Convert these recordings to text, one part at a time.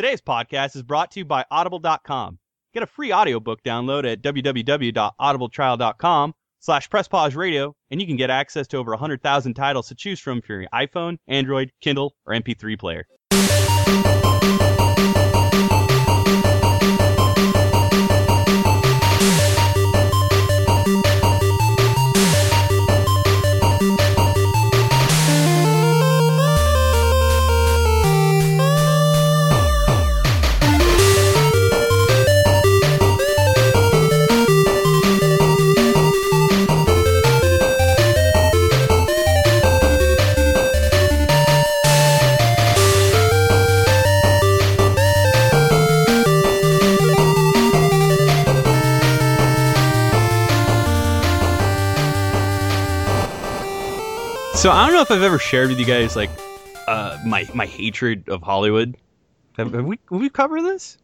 Today's podcast is brought to you by Audible.com. Get a free audiobook download at www.audibletrial.com slash presspause and you can get access to over 100,000 titles to choose from for your iPhone, Android, Kindle, or MP3 player. If I've ever shared with you guys like uh, my my hatred of Hollywood. Have, have we have we covered this?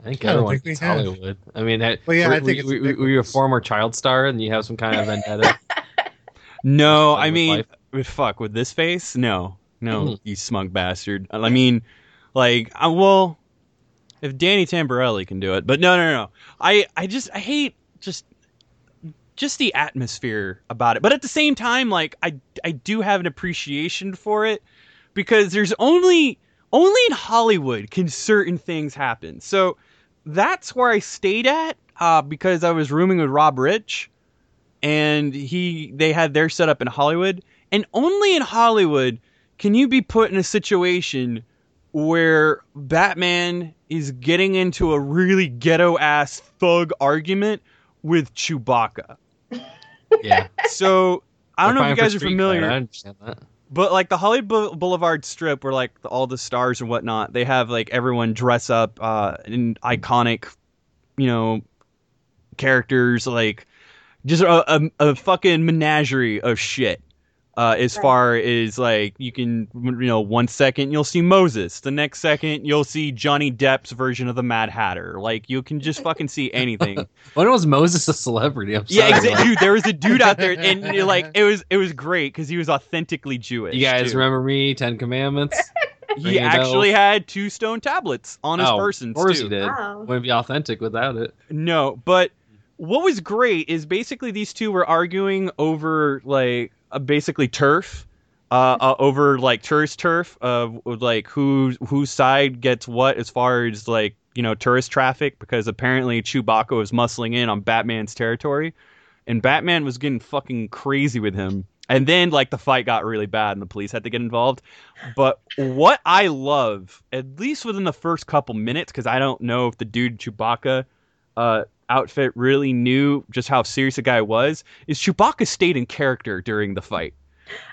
I think I don't everyone think we have. Hollywood. I mean, ha- Well, yeah, were, I think were, it's were, were you a former child star and you have some kind of vendetta? No, I mean, life? with- fuck with this face. No, no, Mhm. you smug bastard. I mean, like, I, well, if Danny Tamborelli can do it, but no, no, no. I I just I hate just just the atmosphere about it. But at the same time, like I I do have an appreciation for it because there's only only in Hollywood can certain things happen. So that's where I stayed at uh, because I was rooming with Rob Rich, and he they had their setup in Hollywood, and only in Hollywood can you be put in a situation where Batman is getting into a really ghetto ass thug argument with Chewbacca. Yeah. So I don't know if you We're fine for guys are familiar. I understand that. But like the Hollywood Boulevard Strip, where like the, all the stars and whatnot, they have like everyone dress up uh, in iconic, you know, characters. Like just a, a, a fucking menagerie of shit. Uh, as Right. far as like you can, you know, one second you'll see Moses, the next second you'll see Johnny Depp's version of the Mad Hatter. Like you can just fucking see anything. When was Moses a celebrity? I'm yeah, sorry. exactly. Dude, there was a dude out there, and you're like it was it was great because he was authentically Jewish. You guys too. remember me? Ten Commandments. He actually bell? had two stone tablets on his oh, person Of course too. he did. Wow. Wouldn't be authentic without it. No, but what was great is basically these two were arguing over like uh, basically turf, uh, uh, over like tourist turf of of, like who whose side gets what as far as like you know tourist traffic because apparently Chewbacca was muscling in on Batman's territory, and Batman was getting fucking crazy with him. And then like the fight got really bad and the police had to get involved. But what I love, at least within the first couple minutes, because I don't know if the dude Chewbacca uh, outfit really knew just how serious the guy was, is Chewbacca stayed in character during the fight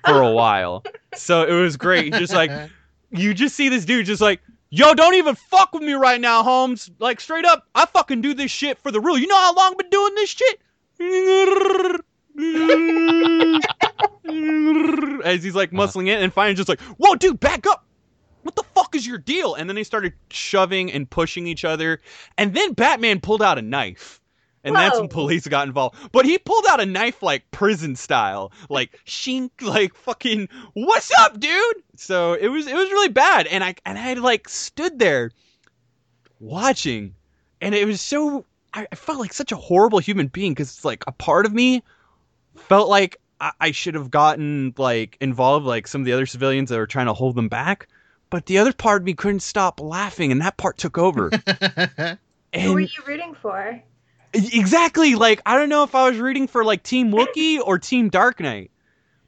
for a while. So it was great. Just like you just see this dude just like, yo, don't even fuck with me right now, Holmes. Like straight up, I fucking do this shit for the real. You know how long I've been doing this shit? As he's like uh-huh. muscling in and finally just like, whoa, dude, back up. What the fuck is your deal? And then they started shoving and pushing each other. And then Batman pulled out a knife. And that's when police got involved. But he pulled out a knife like prison style. Like shink, like fucking what's up, dude? So it was it was really bad. And I and I like stood there watching. And it was so I, I felt like such a horrible human being because it's like a part of me felt like I, I should have gotten like involved like some of the other civilians that were trying to hold them back. But the other part of me couldn't stop laughing and that part took over. Who were you rooting for? exactly like I don't know if I was rooting for like Team Wookiee or Team Dark Knight.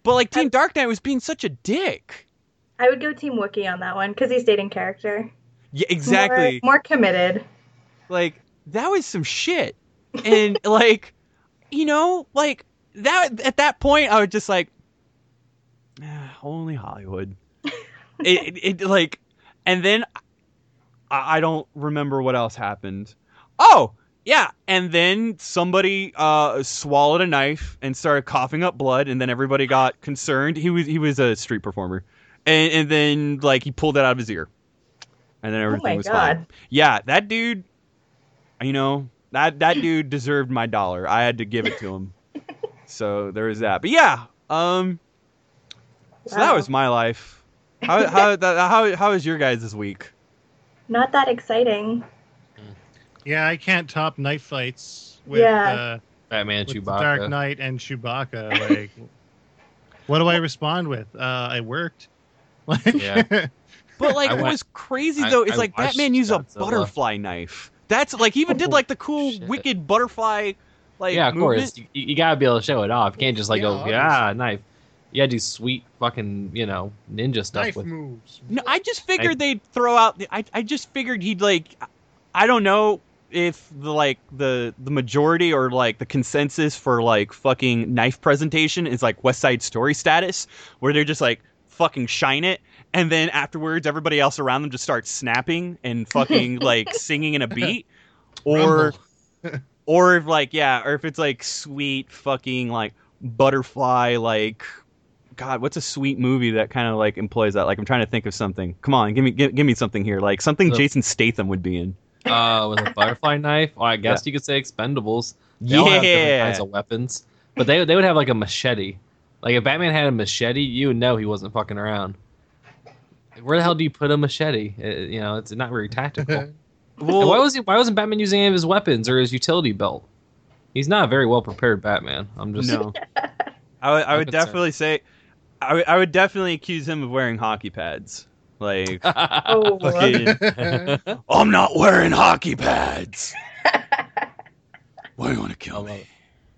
But like Team Dark Knight was being such a dick. I would go Team Wookiee on that one because he stayed in character. Yeah, exactly. More, more committed. like that was some shit and like you know like that at that point i was just like "Ah, only hollywood it, it, it like and then I, I don't remember what else happened oh yeah and then somebody uh swallowed a knife and started coughing up blood and then everybody got concerned he was he was a street performer and and then like he pulled it out of his ear and then everything oh was god. fine yeah, that dude, you know, that that dude deserved my dollar. I had to give it to him. so there was that. But yeah, um, so that was my life. How how how how was your guys this week? not that exciting. Yeah, I can't top knife fights with, Yeah. uh, Batman with Chewbacca. Dark Knight and Chewbacca. Like, what do I respond with? Uh, I worked. Like, Yeah. But like, I what went- was crazy I- though is I like Batman used a Godzilla. butterfly knife. That's like he even did like the cool shit. wicked butterfly like yeah, of movement. course. You, you gotta be able to show it off. You can't just like Yeah, go, yeah, knife. You gotta do sweet fucking, you know, ninja stuff knife with. moves. No, I just figured they'd throw out. The, I I just figured he'd like. I don't know if the like the the majority or like the consensus for like fucking knife presentation is like West Side Story status, where they're just like fucking shine it, and then afterwards everybody else around them just starts snapping and fucking like singing in a beat, or or if like yeah, or if it's like sweet fucking like butterfly like God, what's a sweet movie that kind of like employs that? Like I'm trying to think of something. Come on, give me give, give me something here. Like something The- Jason Statham would be in. Uh, with a butterfly knife. Well, I guess you could say Expendables. They all have different kinds of weapons, but they they would have like a machete. Like if Batman had a machete, you would know he wasn't fucking around. Where the hell do you put a machete? Uh, you know, it's not very tactical. Well, why was he? Why wasn't Batman using any of his weapons or his utility belt? He's not a very well prepared Batman. I'm just no. I would I would definitely say I would, I would definitely accuse him of wearing hockey pads. Like Oh, fucking I'm not wearing hockey pads. Why do you want to kill me?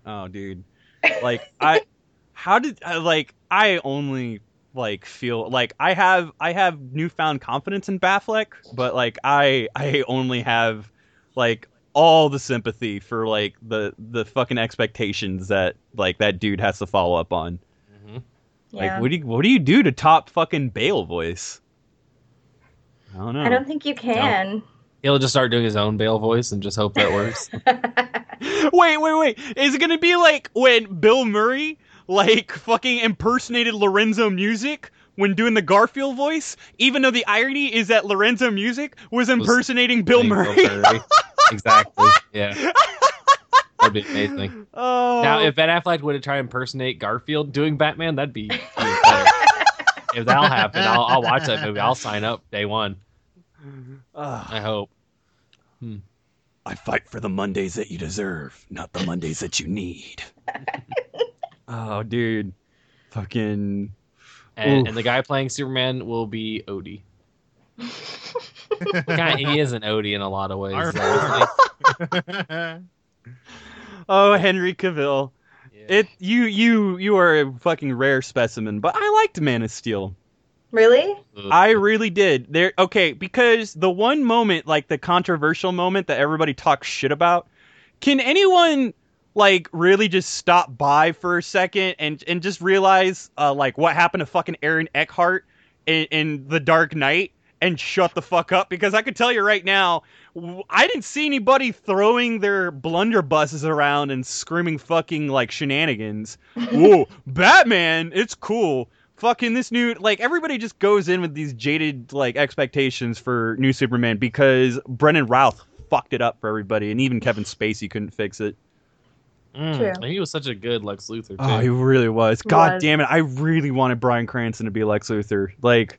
Oh, dude. Like I how did I like I only like feel like I have I have newfound confidence in Batfleck, but like I I only have like all the sympathy for like the the fucking expectations that like that dude has to follow up on. Mhm. Yeah. Like what do you what do you do to top fucking Bale voice? I don't know. I don't think you can. He'll just start doing his own Bale voice and just hope that works. wait, wait, wait. Is it gonna be like when Bill Murray like fucking impersonated Lorenzo Music when doing the Garfield voice? Even though the irony is that Lorenzo Music was impersonating Bill Being Murray. Murray. exactly. Yeah. That'd be amazing. oh. Now, if Ben Affleck would have tried to impersonate Garfield doing Batman, that'd be, be better. if that'll happen, I'll, I'll watch that movie. I'll sign up day one. Ugh. I hope. Hmm. I fight for the Mondays that you deserve, not the Mondays that you need. oh, dude. Fucking. And, and the guy playing Superman will be Odie. Kind of, he is an Odie in a lot of ways. Arf. though, isn't Oh, Henry Cavill. he? It you you you are a fucking rare specimen, but I liked Man of Steel. really? I really did. There okay, because the one moment, like the controversial moment that everybody talks shit about, can anyone like really just stop by for a second and and just realize uh, like what happened to fucking Aaron Eckhart in, in The Dark Knight and shut the fuck up? Because I can tell you right now, I didn't see anybody throwing their blunderbusses around and screaming fucking like shenanigans. Whoa, Batman, it's cool. Fucking this new like everybody just goes in with these jaded like expectations for new Superman because Brandon Routh fucked it up for everybody and even Kevin Spacey couldn't fix it. Mm, True. he was such a good Lex Luthor, too. Oh, he really was. God Was. damn it. I really wanted Bryan Cranston to be Lex Luthor. Like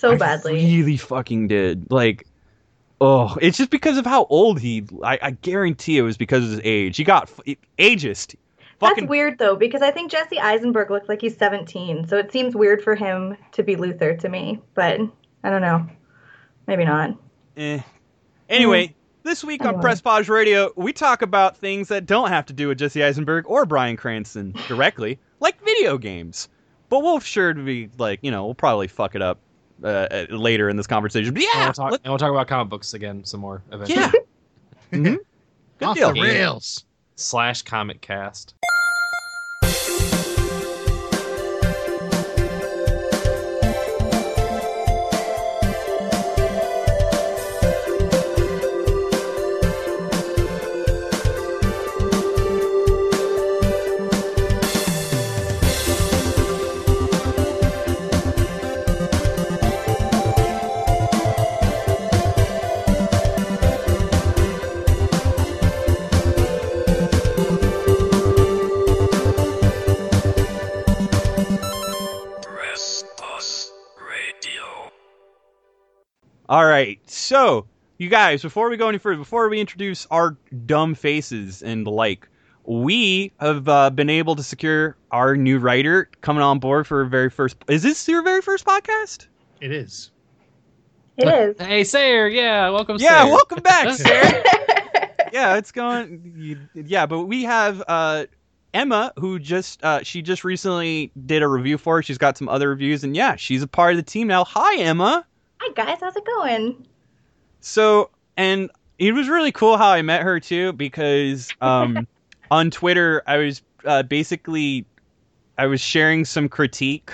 So I badly. really fucking did. Like oh, it's just because of how old he I, I guarantee it was because of his age. He got f- ageist. Fucking That's weird though, because I think Jesse Eisenberg looks like he's 17, so it seems weird for him to be Luthor to me. But I don't know. Maybe not. Eh. Anyway, this week on Press Pause Radio, we talk about things that don't have to do with Jesse Eisenberg or Bryan Cranston directly, like video games. But we'll sure to be like, you know, we'll probably fuck it up uh, uh, later in this conversation. But and, yeah, we'll talk, let- and we'll talk about comic books again some more eventually. yeah. Mhm. Good Off deal. the rails. Slash comic cast. All right. So, you guys, before we go any further, before we introduce our dumb faces and the like, we have uh, been able to secure our new writer coming on board for our very first. Is this your very first podcast? It is. It is. Hey, Sayer. Yeah, welcome. Yeah, Sayer. welcome back, Sarah. yeah, it's going. Yeah, but we have uh, Emma, who just uh, she just recently did a review for. It. She's got some other reviews, and yeah, she's a part of the team now. Hi, Emma. Hi guys, how's it going? So, and it was really cool how I met her too, because um, on Twitter I was uh, basically I was sharing some critique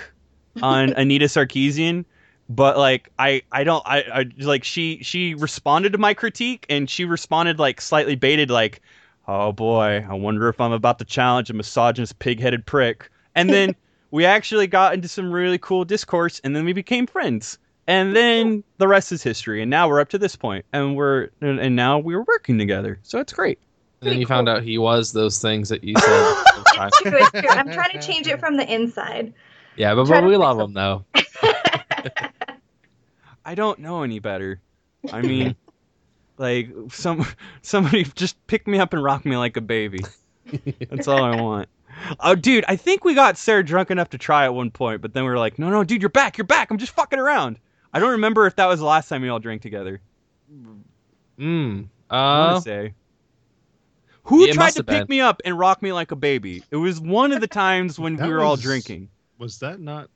on Anita Sarkeesian, but like I I don't I, I like she she responded to my critique and she responded like slightly baited like, oh boy, I wonder if I'm about to challenge a misogynist pig-headed prick, and then we actually got into some really cool discourse, and then we became friends. And then the rest is history. And now we're up to this point, and we're and and now we're working together. So it's great. And then you Pretty found out he was those things that you said. the time. True, it's true. I'm trying to change it from the inside. yeah, but, but we love them. him though. I don't know any better. I mean, like some somebody just pick me up and rock me like a baby. That's all I want. Oh, dude, I think we got Sarah drunk enough to try at one point, but then we were like, no, no, dude, you're back, you're back. I'm just fucking around. I don't remember if that was the last time we all drank together. Mm. I want Uh, to say. Who it tried to pick been. me up and rock me like a baby? It was one of the times when we That were all drinking. Was that not?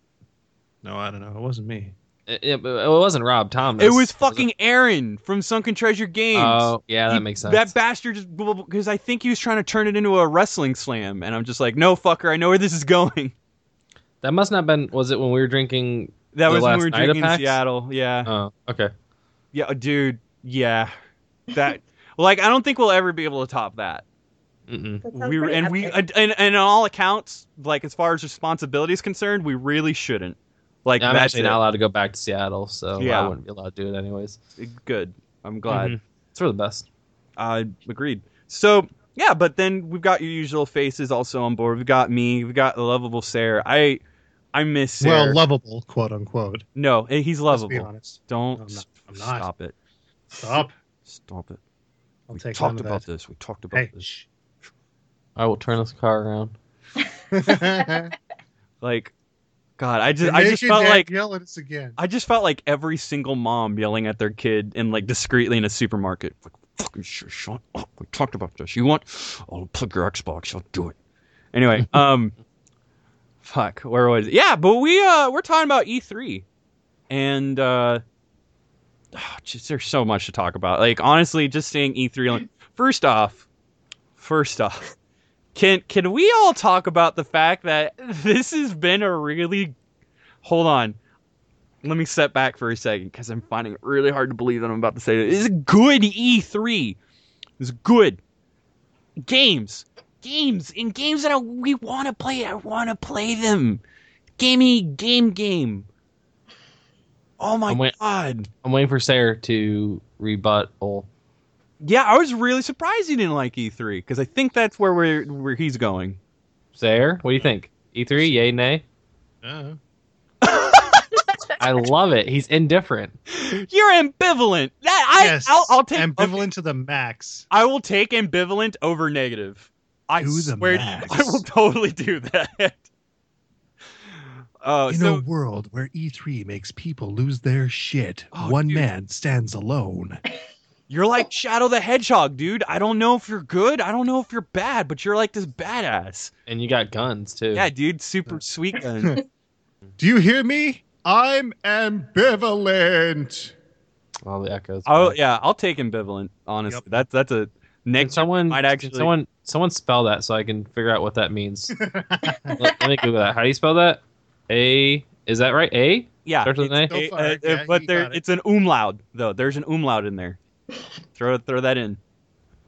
No, I don't know. It wasn't me. it, it, it wasn't Rob Thomas. It was fucking Aaron from Sunken Treasure Games. Oh, yeah, that He- makes sense. That bastard just because I think he was trying to turn it into a wrestling slam, and I'm just like, no, fucker, I know where this is going. That must not have been. Was it when we were drinking? That The was when we were drinking in Seattle. Yeah, Oh, okay. yeah, uh, dude, yeah, that. like, I don't think we'll ever be able to top that. Mm-mm. That We pretty and we epic. and, and on all accounts, like as far as responsibility is concerned, we really shouldn't. Like I'm actually it. not allowed to go back to Seattle, so Yeah. I wouldn't be allowed to do it anyways. good. I'm glad. Mhm. It's for the best. Uh, agreed. So yeah, but then we've got your usual faces also on board. We've got me. We've got the lovable Sarah. I I miss Sarah. Well, lovable, quote unquote. no, eh, he's Let's be honest. Don't No, I'm not. I'm not. stop it. Stop. Stop it. I'll we take talked about that. this. We talked about Hey, this. shh. I will turn this car around. Like, God, I just You're I just felt like yell at us again. I just felt like every single mom yelling at their kid and like discreetly in a supermarket. Like, fucking sh- shut up. We talked about this. You want? I'll plug your Xbox. I'll do it. Anyway, um, fuck. Where was it? Yeah, but we uh we're talking about E3, and uh, oh, just there's so much to talk about. Like honestly, just saying E3. Like, first off, first off. Can can we all talk about the fact that this has been a really hold on let me step back for a second because I'm finding it really hard to believe that I'm about to say it. It's a good E3. It's good games, games, in games that I, we want to play. I want to play them. Gamey game game. Oh my I'm wait- god! I'm waiting for Sarah to rebut. Oh, Yeah, I was really surprised he didn't like E3 because I think that's where we're where he's going. Sarah, what do you think? E3, yay, nay? Uh, I love it. He's indifferent. You're ambivalent. That I yes, I'll, I'll take ambivalent to the max. I will take ambivalent over negative. I To the swear, max. I will totally do that. Uh, In so a world where E3 makes people lose their shit, Oh, one dude. man stands alone. you're like Shadow the Hedgehog, dude. I don't know if you're good. I don't know if you're bad, but you're like this badass. And you got guns, too. Yeah, dude, super sweet gun. Do you hear me? I'm ambivalent. All the echoes. oh yeah, I'll take ambivalent. Honestly, Yep. that's that's a Can someone, might actually- someone, someone spell that so I can figure out what that means. let, let me Google that. How do you spell that? A, is that right? A? Yeah, Starts with an it's- A? a- Go for it. uh, Yeah, but there, it. it's an umlaut though. There's an umlaut in there. throw throw that in.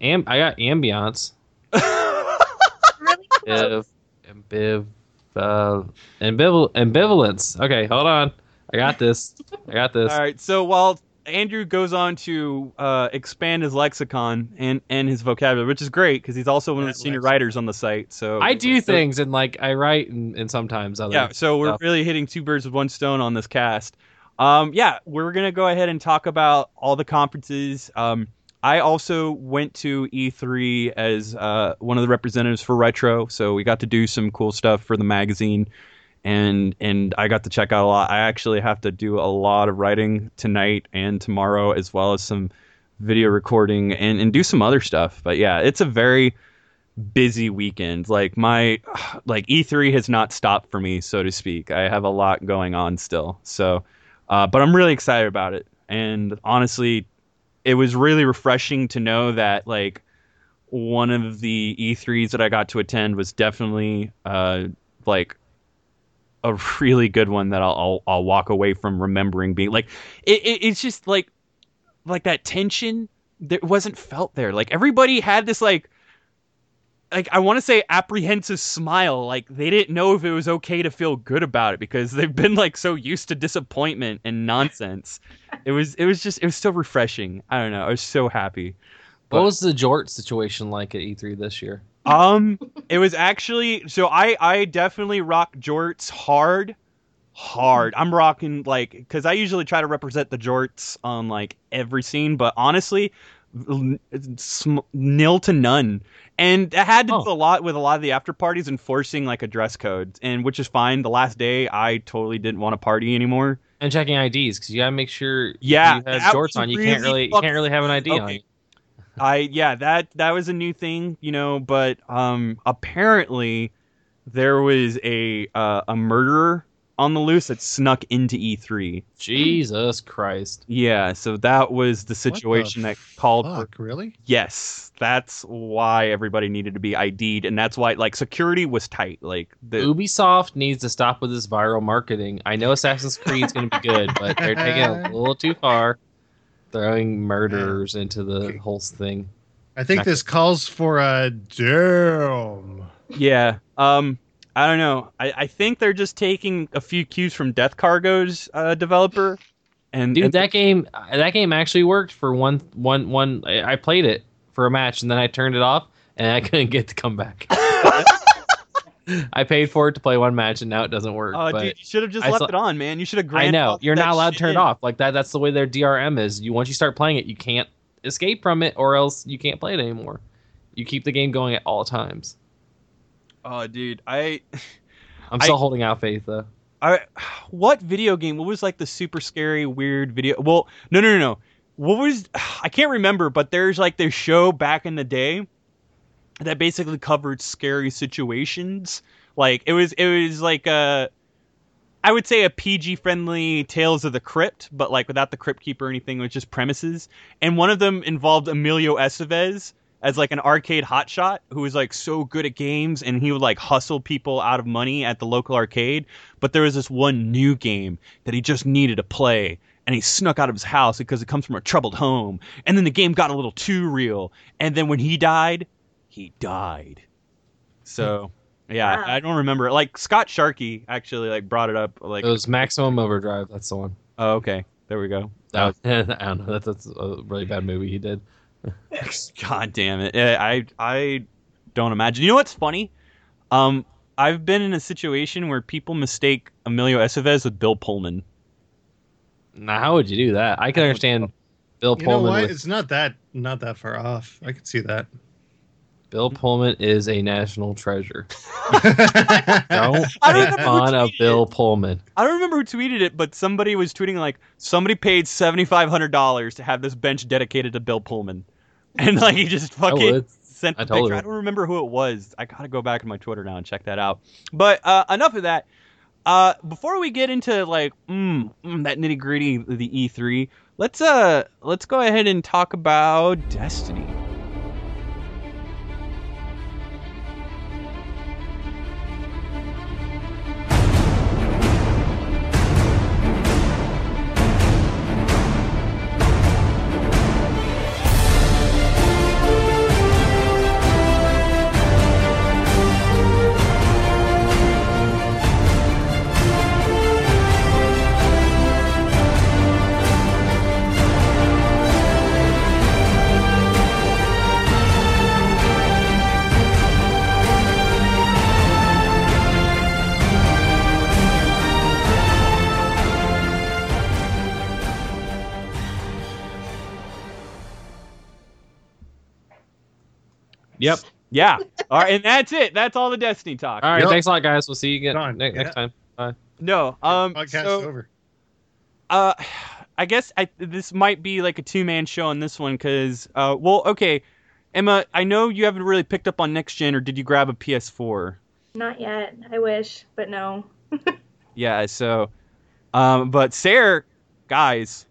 Am, I got ambiance. really close. Ambiv, ambiv, uh, ambival, ambivalence. Okay, hold on. I got this. I got this. All right. So while Andrew goes on to uh, expand his lexicon and, and his vocabulary, which is great because he's also one of the senior lexicon. writers on the site. So I do so- things and like I write and, and sometimes other. Yeah. So we're stuff. really hitting two birds with one stone on this cast. Um, yeah, we're gonna go ahead and talk about all the conferences. Um, I also went to E3 as uh, one of the representatives for Retro, so we got to do some cool stuff for the magazine, and and I got to check out a lot. I actually have to do a lot of writing tonight and tomorrow, as well as some video recording and and do some other stuff. But yeah, it's a very busy weekend. Like my like E3 has not stopped for me, so to speak. I have a lot going on still. So, uh, but I'm really excited about it. And honestly, it was really refreshing to know that like one of the E3s that I got to attend was definitely uh, like a really good one that I'll, I'll I'll walk away from remembering being like it, it it's just like like that tension that wasn't felt there. Like everybody had this like like I want to say apprehensive smile. Like they didn't know if it was okay to feel good about it because they've been like so used to disappointment and nonsense. it was it was just it was so refreshing. I don't know. I was so happy. What was the Jort situation like at E3 this year? Um, it was actually so I I definitely rock jorts hard, hard. I'm rocking like because I usually try to represent the jorts on like every scene, but honestly, sm- nil to none. And it had to Oh. do a lot with a lot of the after parties enforcing like a dress code, and which is fine. The last day, I totally didn't want to party anymore. And checking IDs because you gotta make sure Yeah, you have that jorts was on. You really can't really you can't really have an ID on you. I yeah, that that was a new thing, you know, but um apparently there was a uh, a murderer on the loose that snuck into E3. Jesus Christ! Yeah, so that was the situation that called for Fuck, really? yes, that's why everybody needed to be ID'd and that's why like security was tight. Like the Ubisoft needs to stop with this viral marketing. I know Assassin's Creed's going to be good, but they're taking it a little too far, throwing murderers into the Okay. whole thing. I think this calls for a damn. Yeah. Um I don't know. I, I think they're just taking a few cues from Death Cargo's uh, developer. And, Dude, and that game that game actually worked for one one one. I I played it for a match and then I turned it off and I couldn't get to come back. I paid for it to play one match and now it doesn't work. Oh, but dude, you should have just I left saw- it on, man. You should have. I know you're not allowed to turn it off like that. That's the way their DRM is. You once you start playing it, you can't escape from it, or else you can't play it anymore. You keep the game going at all times. Oh, dude, I, I'm I- still holding out faith though. I, what video game? What was like the super scary, weird video? Well, no, no, no, no. What was? I can't remember, but there's like this show back in the day that basically covered scary situations. Like it was, it was like a, I would say a PG friendly Tales of the Crypt, but like without the Crypt Keeper or anything. It was just premises, and one of them involved Emilio Estevez as like an arcade hotshot who was like so good at games and he would like hustle people out of money at the local arcade but there was this one new game that he just needed to play and he snuck out of his house because it comes from a troubled home and then the game got a little too real and then when he died he died so yeah Wow. i don't remember like scott sharkey actually like brought it up like It was Maximum Overdrive. That's the one. oh okay there we go That was, I don't know. That's, that's a really bad movie he did. God damn it! I I don't imagine. You know what's funny? Um, I've been in a situation where people mistake Emilio Estevez with Bill Pullman. Now, how would you do that? I can understand Bill You know Pullman. what? With, It's not that not that far off. I could see that. Bill Pullman is a national treasure. Don't I don't make remember who tweeted Bill Pullman. I don't remember who tweeted it, but somebody was tweeting like somebody paid seventy five hundred dollars to have this bench dedicated to Bill Pullman, and like he just fucking sent I the totally picture. I would. don't remember who it was. I gotta go back to my Twitter now and check that out. But uh, enough of that. Uh, before we get into like mm, mm, that nitty gritty, the E3, let's uh let's go ahead and talk about Destiny. Yep. Yeah. All right, and that's it. That's all the Destiny talk. All right. Yep. Thanks a lot, guys. We'll see you again Done. ne- next Yeah. time. Bye. No. Um. Podcast so, over. uh, I guess I, this might be like a two man show on this one because, uh, well, okay, Emma, I know you haven't really picked up on next gen, or did you grab a PS4? Not yet. I wish, but no. Yeah. So, um, but Sarah, guys,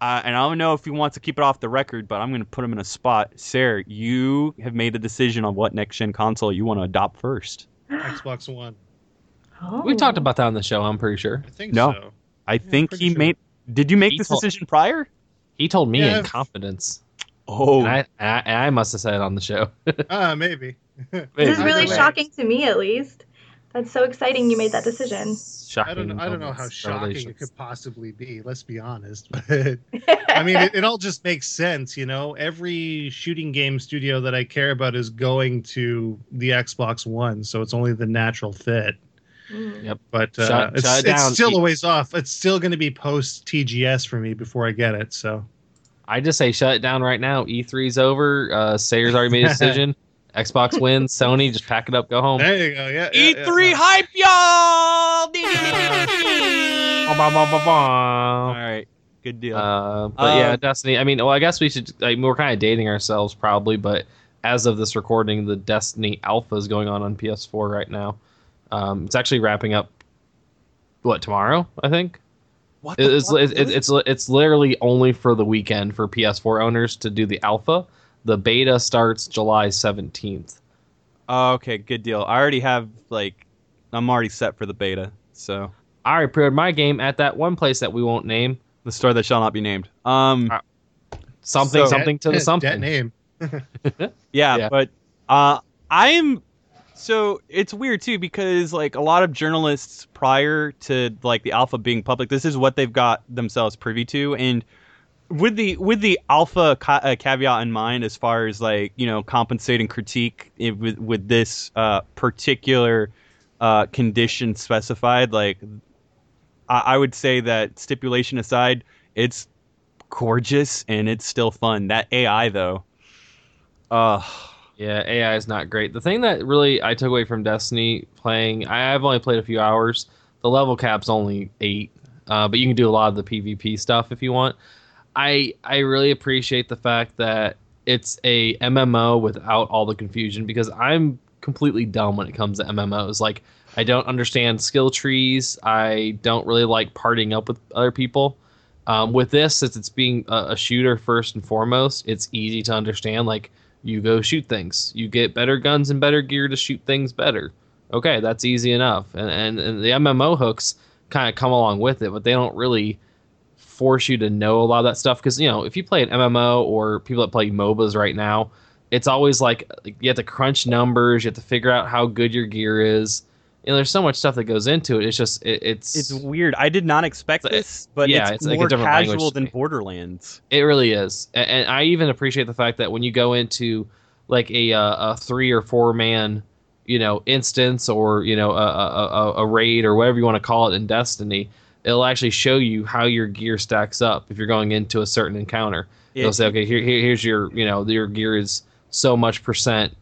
uh, and I don't know if he wants to keep it off the record, but I'm going to put him in a spot. Sarah, you have made a decision on what next gen console you want to adopt first. Xbox One. Oh. We talked about that on the show. I'm pretty sure. I think No. so. I think he sure. made. Did you make He this told- decision prior? He told me Yeah, in if- confidence, Oh, and I, and I and I must have said it on the show. Ah, maybe. This is really shocking to me, at least. That's so exciting you made that decision. Shocking. I don't. know- I don't know how moments, shocking it could possibly be. Let's be honest. But I mean, it, it all just makes sense. You know, every shooting game studio that I care about is going to the Xbox One, so it's only the natural fit. Mm. Yep. But uh, Shut- it's, shut it it's still a ways off. It's still going to be post TGS for me before I get it. So I just say shut it down right now. E3's over. Uh, Sayers already made a decision. Xbox wins. Sony just pack it up, go home. there you go. Yeah. yeah, yeah, E3 no. hype, y'all! All right, good deal. Uh, but yeah, Uh, Destiny. I mean, well, I guess we should. Like, we're kind of dating ourselves probably, but as of this recording, the Destiny Alpha is going on on PS4 right now. Um, it's actually wrapping up. What tomorrow? I think what It- the it's it's, it's it's literally only for the weekend for PS4 owners to do the alpha. The beta starts July seventeenth. Oh, okay, good deal. I already have like, I'm already set for the beta. So I already pre-ordered my game at that one place that we won't name. the store that shall not be named. Um, Uh, Something, So- something to the That something. name. yeah, yeah. but uh, I'm so it's weird too because like a lot of journalists prior to like the alpha being public, this is what they've got themselves privy to, and with the with the alpha ca- uh, caveat in mind, as far as like you know compensating critique i- with with this uh, particular uh, condition specified, like I, I would say that stipulation aside, it's gorgeous and it's still fun. That AI though, uh Yeah, AI is not great. The thing that really I took away from Destiny playing, I, I've only played a few hours. The level cap's only eight, uh, but you can do a lot of the PvP stuff if you want. I I really appreciate the fact that it's a MMO without all the confusion because I'm completely dumb when it comes to MMOs. Like I don't understand skill trees. I don't really like partying up with other people. Um, with this, since it's being a, a shooter first and foremost, it's easy to understand. Like you go shoot things, you get better guns and better gear to shoot things better. Okay, that's easy enough. And and, and the MMO hooks kind of come along with it, but they don't really force you to know a lot of that stuff because you know if you play an MMO or people that play MOBAs right now, it's always like like, you have to crunch numbers, you have to figure out how good your gear is. You know, there's so much stuff that goes into it. It's just it, it's It's weird. I did not expect It's- this, but yeah, it's, it's like a more language casual than. Borderlands. It really is, and, and I even appreciate the fact that when you go into like a uh, a three or four man, you know, instance or you know a, a, a, a raid or whatever you want to call it in Destiny, it'll actually show you how your gear stacks up if you're going into a certain encounter. It'll say, okay, here, here here's your you know your gear is so much percent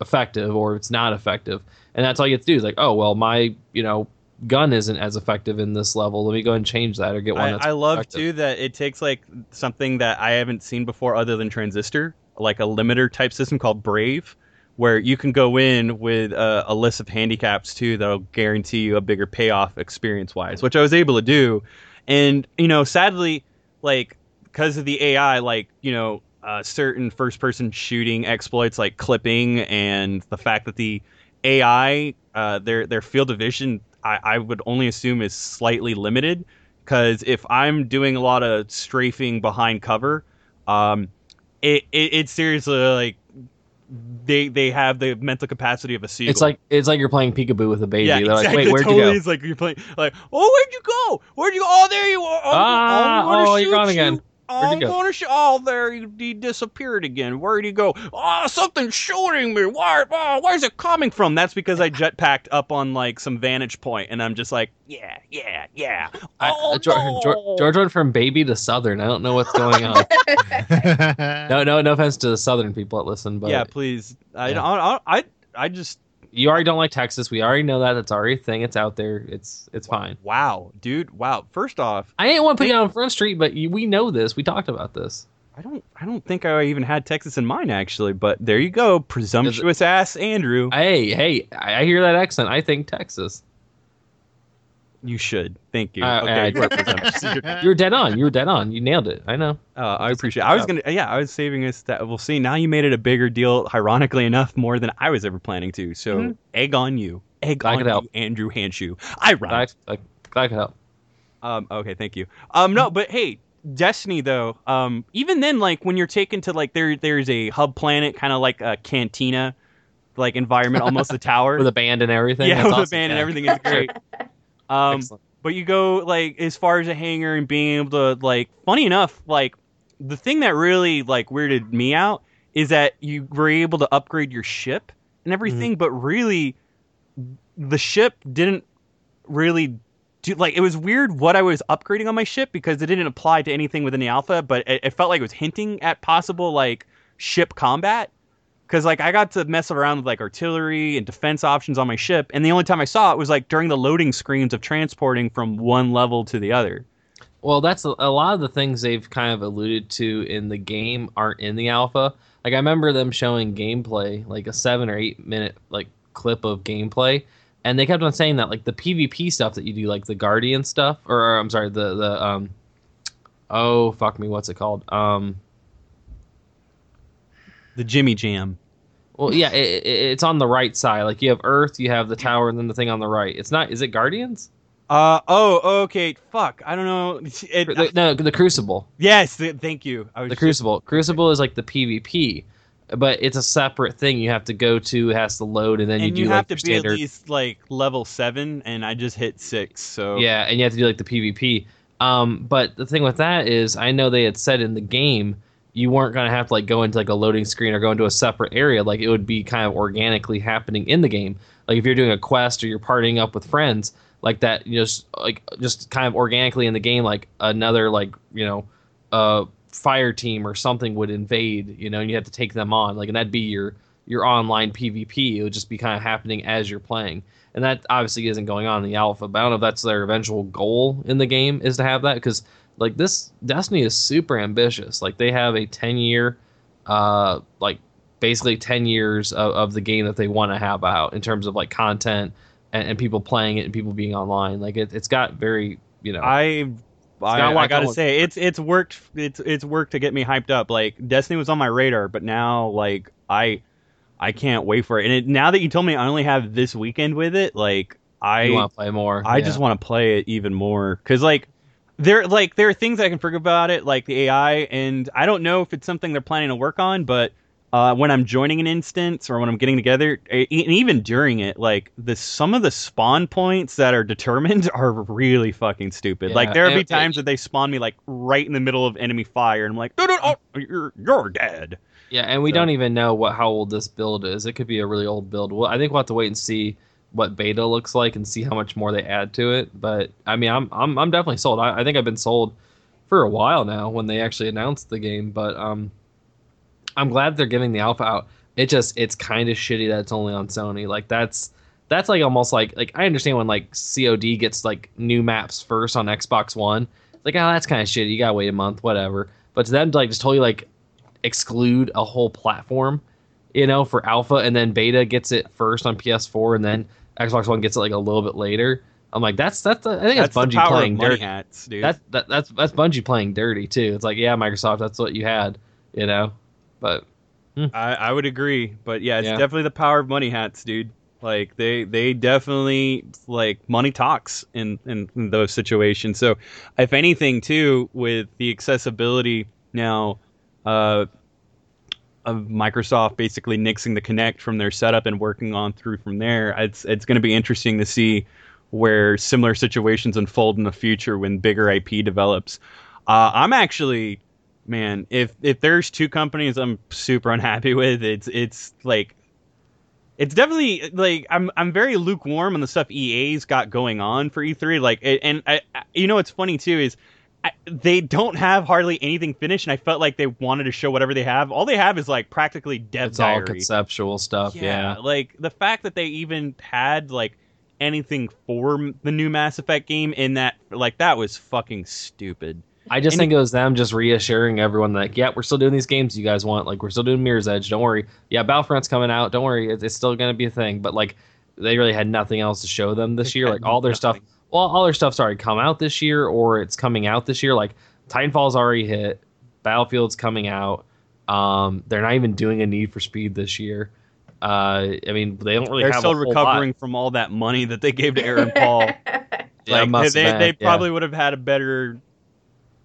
effective or it's not effective, and that's all you have to do. Is like, oh well, my you know gun isn't as effective in this level. Let me go and change that or get one I, that's I love too that it takes like something that I haven't seen before other than Transistor, like a limiter type system called Brave, where you can go in with a, a list of handicaps too that'll guarantee you a bigger payoff experience wise, which I was able to do. And you know, sadly, like because of the AI, like you know, uh, certain first person shooting exploits like clipping and the fact that the AI, uh, their their field of vision, I, I would only assume is slightly limited. Because if I'm doing a lot of strafing behind cover, um, it, it it's seriously like they they have the mental capacity of a seagull. It's like it's like you're playing peekaboo with a baby. yeah, They're exactly. like, wait, where'd totally you go? is like you're playing like, oh, where'd you go? Where'd you? go? Oh, there you are. Oh, Ah, wanna oh, you're gone again. you. Oh, Where'd I'm he go? going to show. Oh, there he, he disappeared again. Where'd he go? Oh, something's shooting me. Why? Oh, where's it coming from? That's because I jetpacked up on like some vantage point, and I'm just like, yeah, yeah, yeah. I- Oh, uh, George, no. George, George went from baby to southern. I don't know what's going on. no, no, no offense to the southern people that listen, but yeah, please. I, Yeah. I, I, I, I just you already don't like Texas. We already know that. That's already a thing. It's out there. It's it's fine. wow, dude. Wow. First off, I didn't want to put you on Front Street, but you, we know this. We talked about this. I don't, I don't think I even had Texas in mind actually. But there you go, presumptuous ass Andrew. Hey, hey, I I hear that accent. I think Texas. You should. Thank you. Uh, okay. uh, you are. You were dead on. You're dead on. You nailed it. I know. Uh, I appreciate. like I was gonna, yeah, I was saving us that. We'll see. Now you made it a bigger deal, ironically enough, more than I was ever planning to. So Mhm. egg on you, egg I on could you, help. Andrew Hanshu. I run. Glad, I, glad I could help. Um, okay, thank you. Um, no, but hey, Destiny though. Um, even then, like when you're taken to like there, there's a hub planet, kind of like a cantina, like environment, almost the tower. With a band and everything. yeah, That's with a awesome. band and everything is great. Um, Excellent. but you go like as far as a hangar and being able to like funny enough like the thing that really like weirded me out is that you were able to upgrade your ship and everything but really the ship didn't really do like it was weird what i was upgrading on my ship because it didn't apply to anything within the alpha but it, it felt like it was hinting at possible like ship combat because like I got to mess around with like artillery and defense options on my ship, and the only time I saw it was like during the loading screens of transporting from one level to the other. Well, that's a, a lot of the things they've kind of alluded to in the game aren't in the alpha. Like I remember them showing gameplay, like a seven or eight minute like clip of gameplay, and they kept on saying that like the PvP stuff that you do, like the Guardian stuff, or, or, I'm sorry, the the um, oh fuck me, what's it called? Um, The Jimmy Jam. Well, yeah, it, it, it's on the right side. Like you have Earth, you have the tower, and then the thing on the right. It's not. Is it Guardians? Uh oh, okay. Fuck, I don't know. It, The- no, the Crucible. yes, th- thank you. I was the just- Crucible. Crucible is like the PvP, but it's a separate thing you have to go to. It has to load, and then and you you, do have like to be standard. at least like level seven, and I just hit six. So Yeah, and you have to do like the PvP. Um, but the thing with that is, I know they had said in the game you weren't gonna have to like go into like a loading screen or go into a separate area. Like it would be kind of organically happening in the game. Like if you're doing a quest or you're partying up with friends, like that, you know just like just kind of organically in the game, like another like you know, uh, fire team or something would invade. You know, and you have to take them on. Like and that'd be your your online PvP. It would just be kind of happening as you're playing and that obviously isn't going on in the alpha. But I don't know if that's their eventual goal in the game is to have that because like this Destiny is super ambitious. Like they have a ten year, uh, like basically ten years of, of the game that they want to have out in terms of like content and, and people playing it and people being online. Like it, it's got very you know. I. I, I, gotta say it's it's worked it's it's worked to get me hyped up. Like Destiny was on my radar, but now like I I can't wait for it. And it, now that you told me I only have this weekend with it, like I want to play more? I yeah. just want to play it even more because like there like there are things I can forget about it like the AI and I don't know if it's something they're planning to work on but uh, when I'm joining an instance or when I'm getting together and even during it like the some of the spawn points that are determined are really fucking stupid like there'll be times that they spawn me like right in the middle of enemy fire and I'm like no no oh you're you're dead Yeah, and we So- don't even know what how old this build is. It could be a really old build. Well, I think we'll have to wait and see what beta looks like and see how much more they add to it. But I mean, I'm I'm I'm definitely sold. I, I think I've been sold for a while now when they actually announced the game. But um, I'm glad they're giving the alpha out. It just it's kind of shitty that it's only on Sony. Like that's that's like almost like like I understand when like COD gets like new maps first on Xbox One. It's like oh that's kind of shitty. You gotta wait a month, whatever. But to them to like just totally like exclude a whole platform, you know, for alpha and then beta gets it first on PS4 and then Xbox One gets it like a little bit later. I'm like, that's that's I think that's, that's Bungie playing dirty. hats dude That's that, that's that's Bungie playing dirty too. It's like, yeah, Microsoft, that's what you had, you know. But I, I would agree, but yeah, it's Yeah. definitely the power of money hats, dude. Like they they definitely like money talks in, in in those situations. So if anything, too, with the accessibility now, uh, of Microsoft basically nixing the Kinect from their setup and working on through from there, it's it's going to be interesting to see where similar situations unfold in the future when bigger IP develops. Uh, I'm actually man, if if there's two companies I'm super unhappy with, it's it's like it's definitely like I'm I'm very lukewarm on the stuff EA's got going on for E3. Like, and I, I, you know what's funny too is I, they don't have hardly anything finished, and I felt like they wanted to show whatever they have. All they have is like practically dev It's all conceptual stuff. Yeah. like the fact that they even had like anything for the new Mass Effect game in that like that was fucking stupid. I just And think it was them just reassuring everyone like, yeah, we're still doing these games you guys want. Like, we're still doing Mirror's Edge. Don't worry. Yeah, Battlefront's coming out. Don't worry. It's, it's still going to be a thing. But, like, they really had nothing else to show them this year. Like, all their stuff, nothing. Well, all their stuff's already come out this year or it's coming out this year. Like, Titanfall's already hit. Battlefield's coming out. Um, they're not even doing a Need for Speed this year. Uh, I mean, they don't really They're have still a whole recovering from all that money that they gave to Aaron Paul. Lot. Yeah, they, have they, been, they yeah. probably would have had a better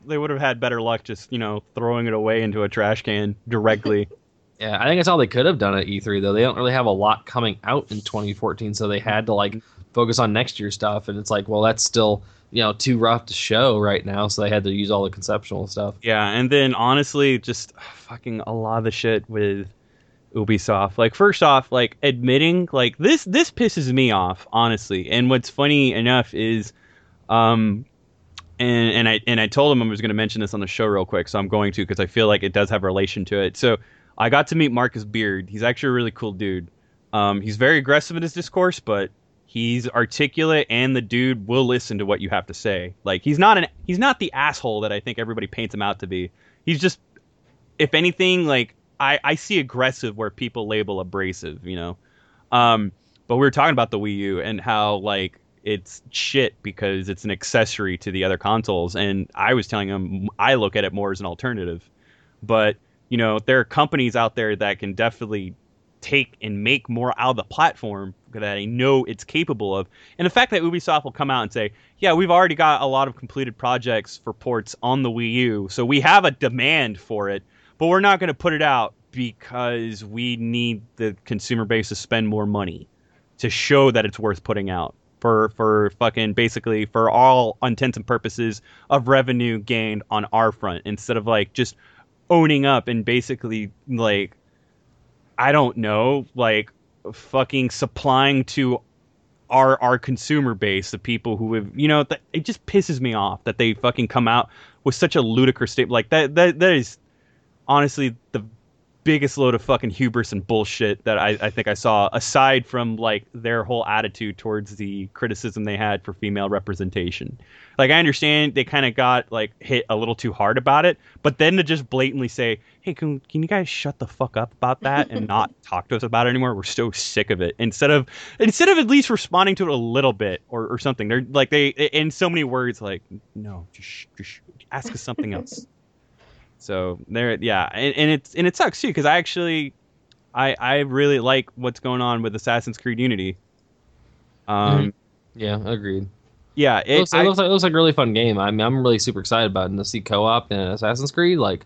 they would have had better luck just you know throwing it away into a trash can directly Yeah, I think that's all they could have done at E3 though. They don't really have a lot coming out in 2014, so they had to like focus on next year stuff. And it's like, well, that's still you know too rough to show right now, so they had to use all the conceptual stuff. yeah and then honestly just fucking a lot of the shit with ubisoft like first off like admitting like this this pisses me off honestly and what's funny enough is um and and I and I told him I was going to mention this on the show real quick, so I'm going to because I feel like it does have relation to it. So I got to meet Marcus Beer. He's actually a really cool dude. Um, he's very aggressive in his discourse, but he's articulate, and the dude will listen to what you have to say. Like he's not an he's not the asshole that I think everybody paints him out to be. He's just, if anything, like I I see aggressive where people label abrasive, you know. Um, but we were talking about the Wii U and how like it's shit because it's an accessory to the other consoles and I was telling him I look at it more as an alternative. But, you know, there are companies out there that can definitely take and make more out of the platform that I know it's capable of. And the fact that Ubisoft will come out and say, "Yeah, we've already got a lot of completed projects for ports on the Wii U, so we have a demand for it, but we're not going to put it out because we need the consumer base to spend more money to show that it's worth putting out." For, for fucking basically for all intents and purposes of revenue gained on our front instead of like just owning up and basically like I don't know, like fucking supplying to our our consumer base, the people who have, you know, th- it just pisses me off that they fucking come out with such a ludicrous statement like that. That that is honestly the biggest load of fucking hubris and bullshit that I, I think I saw, aside from like their whole attitude towards the criticism they had for female representation. Like I understand they kind of got like hit a little too hard about it, but then to just blatantly say, "Hey, can can you guys shut the fuck up about that and not talk to us about it anymore? We're so sick of it." Instead of instead of at least responding to it a little bit or, or something, they're like they in so many words like, "No, just just ask us something else." So there, yeah, and, and it's and it sucks too because I actually, I I really like what's going on with Assassin's Creed Unity. Um, Yeah, agreed. yeah, It, looks, I- it looks like it looks like a really fun game. I mean, I'm really super excited about it. And to see co-op in Assassin's Creed, like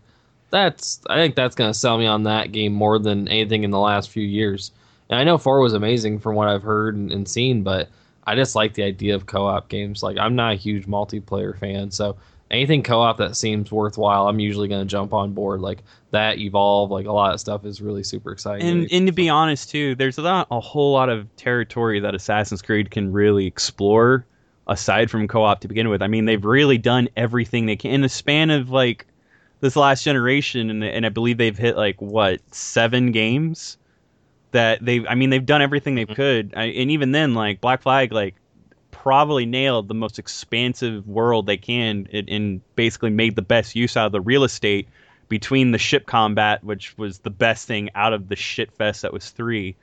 that's I think that's gonna sell me on that game more than anything in the last few years. And I know four was amazing from what I've heard and, and seen, but I just like the idea of co-op games. Like I'm not a huge multiplayer fan, so anything co-op that seems worthwhile, I'm usually gonna jump on board. Like that, Evolve, like a lot of stuff is really super exciting. and and to be honest too, there's not a whole lot of territory that Assassin's Creed can really explore aside from co-op to begin with. I mean, they've really done everything they can in the span of like this last generation, and and I believe they've hit like what seven games that they've. I mean, they've done everything they Mhm. could, I, and even then, like Black Flag, like probably nailed the most expansive world they can, and, basically made the best use out of the real estate between the ship combat, which was the best thing out of the shit fest that was three,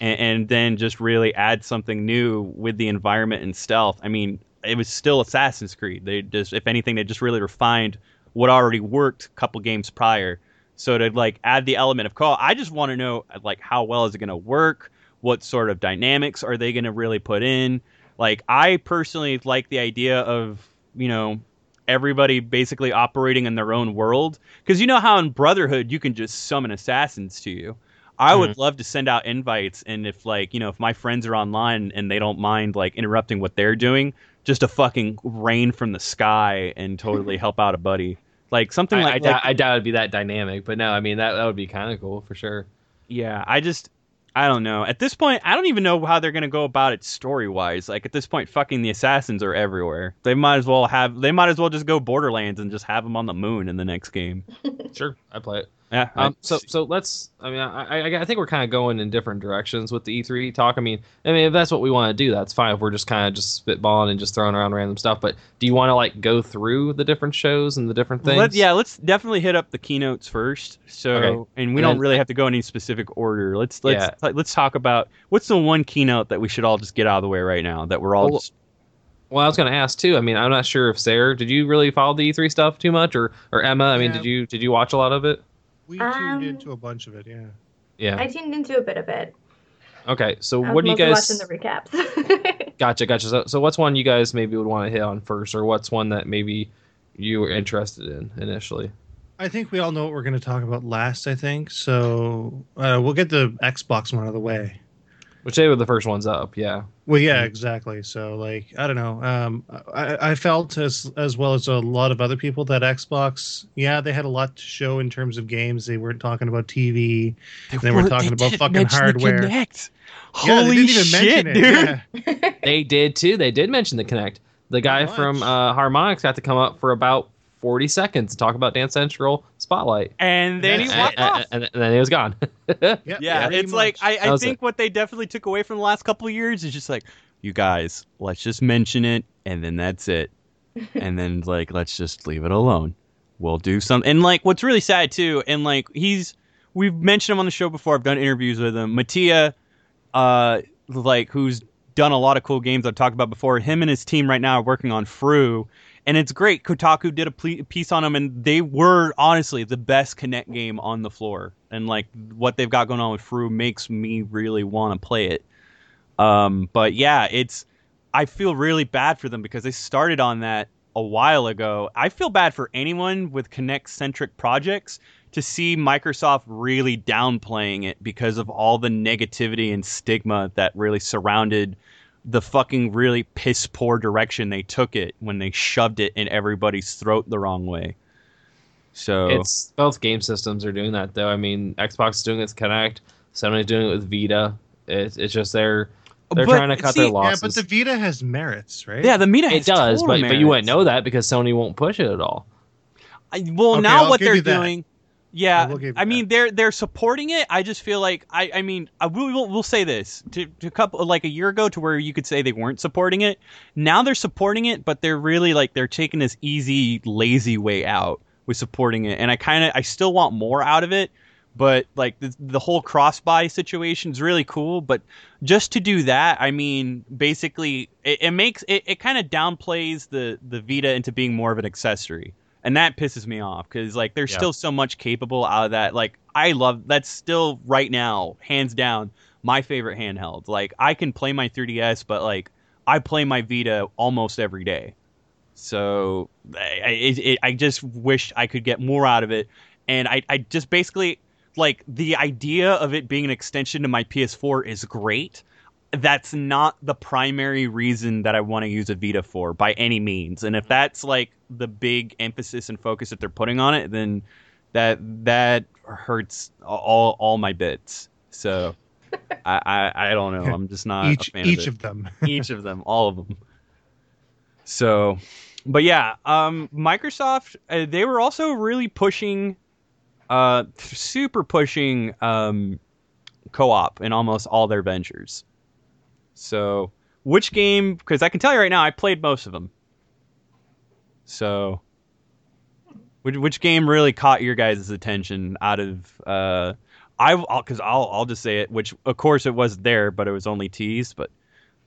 and, and then just really add something new with the environment and stealth. I mean, it was still Assassin's Creed. They just, if anything, they just really refined what already worked a couple games prior. So to like add the element of call, I just want to know like how well is it going to work? What sort of dynamics are they going to really put in? Like I personally like the idea of you know everybody basically operating in their own world because you know how in Brotherhood you can just summon assassins to you. I would mm-hmm. love to send out invites, and if like you know if my friends are online and they don't mind like interrupting what they're doing, just a fucking rain from the sky and totally help out a buddy. like something I, like, I, like I doubt it'd be that dynamic, but no, I mean that that would be kind of cool for sure. yeah. I just I don't know. At this point, I don't even know how they're gonna go about it story wise. Like at this point, fucking the assassins are everywhere. They might as well have. They might as well just go Borderlands and just have them on the moon in the next game. Sure, I play it. Yeah. Um, so so let's. I mean, I, I I think we're kind of going in different directions with the E3 talk. I mean, I mean, if that's what we want to do, that's fine. If we're just kind of just spitballing and just throwing around random stuff, but do you want to like go through the different shows and the different things? Let, yeah, let's definitely hit up the keynotes first. So, Okay. and we And don't then- really have to go in any specific order. Let's let's Yeah. like, let's talk about what's the one keynote that we should all just get out of the way right now that we're all Well, just Well, I was going to ask too. I mean, I'm not sure if Sarah, did you really follow the E3 stuff too much, or or Emma? I mean, Yeah. did you did you watch a lot of it? We Um, tuned into a bunch of it, yeah. Yeah. I tuned into a bit of it. Okay. So I what do you mostly guys? watching the recaps. Gotcha, gotcha. So, so what's one you guys maybe would want to hit on first, or what's one that maybe you were interested in initially? I think we all know what we're going to talk about last, I think. So uh, we'll get the Xbox one out of the way. Which they were the first ones up. Yeah. Well, yeah, Mhm. exactly. So, like, I don't know. Um, I, I felt as as well as a lot of other people that Xbox, yeah, they had a lot to show in terms of games. They weren't talking about TV. They were talking about fucking hardware. Yeah, yeah, Holy they didn't even shit, dude! Yeah. They did too. They did mention the Kinect. The guy from uh, Harmonix got to come up for about 40 seconds to talk about Dance Central Spotlight. And then he Yes. walked and, off. and- and then he was gone. Yeah, yeah, pretty it's like. I, I think it. what they definitely took away from the last couple of years is just like, you guys, let's just mention it, and then that's it, and then like let's just leave it alone. We'll do something. And like, what's really sad too, and like he's, we've mentioned him on the show before. I've done interviews with him. Mattia, uh, like who's done a lot of cool games I've talked about before. Him and his team right now are working on Fru. And it's great. Kotaku did a piece on them, and they were honestly the best Kinect game on the floor. And like what they've got going on with Fru makes me really want to play it. Um, but yeah, it's I feel really bad for them because they started on that a while ago. I feel bad for anyone with Kinect centric projects to see Microsoft really downplaying it because of all the negativity and stigma that really surrounded the fucking really piss poor direction they took it when they shoved it in everybody's throat the wrong way. So It's both game systems are doing that though. I mean, Xbox is doing it with Kinect, Sony's doing it with Vita. It's it's just they're they're But trying to cut see- their yeah, losses. but the Vita has merits, right? yeah, the Meta it has does, but but you wouldn't know that because Sony won't push it at all. I, well, Okay, now I'll what they're doing, yeah. I will mean, that. they're they're supporting it. I just feel like I I mean, I we'll, we'll say this to, to a couple like a year ago to where you could say they weren't supporting it. Now they're supporting it, but they're really like they're taking this easy, lazy way out with supporting it, and I kind of I still want more out of it. But like the, the whole cross buy situation is really cool, but just to do that, I mean, basically, it, it makes it, it kind of downplays the the Vita into being more of an accessory, and that pisses me off because like there's Yeah. still so much capable out of that. Like I love that's still right now, hands down, my favorite handheld. Like I can play my 3DS, but like I play my Vita almost every day. So I, I, it, it, I just wish I could get more out of it, and I, I just basically like the idea of it being an extension to my PS4 is great. That's not the primary reason that I want to use a Vita for by any means. And if that's like the big emphasis and focus that they're putting on it, then that that hurts all all my bits. So I, I I don't know. I'm just not each a fan each of, of them. each of them, all of them. So, but yeah, um, Microsoft uh, they were also really pushing, uh, super pushing um, co-op in almost all their ventures. So, which game? Because I can tell you right now, I played most of them. So, which which game really caught your guys' attention out of uh, I because I'll I'll just say it. Which of course it was there, but it was only teased. But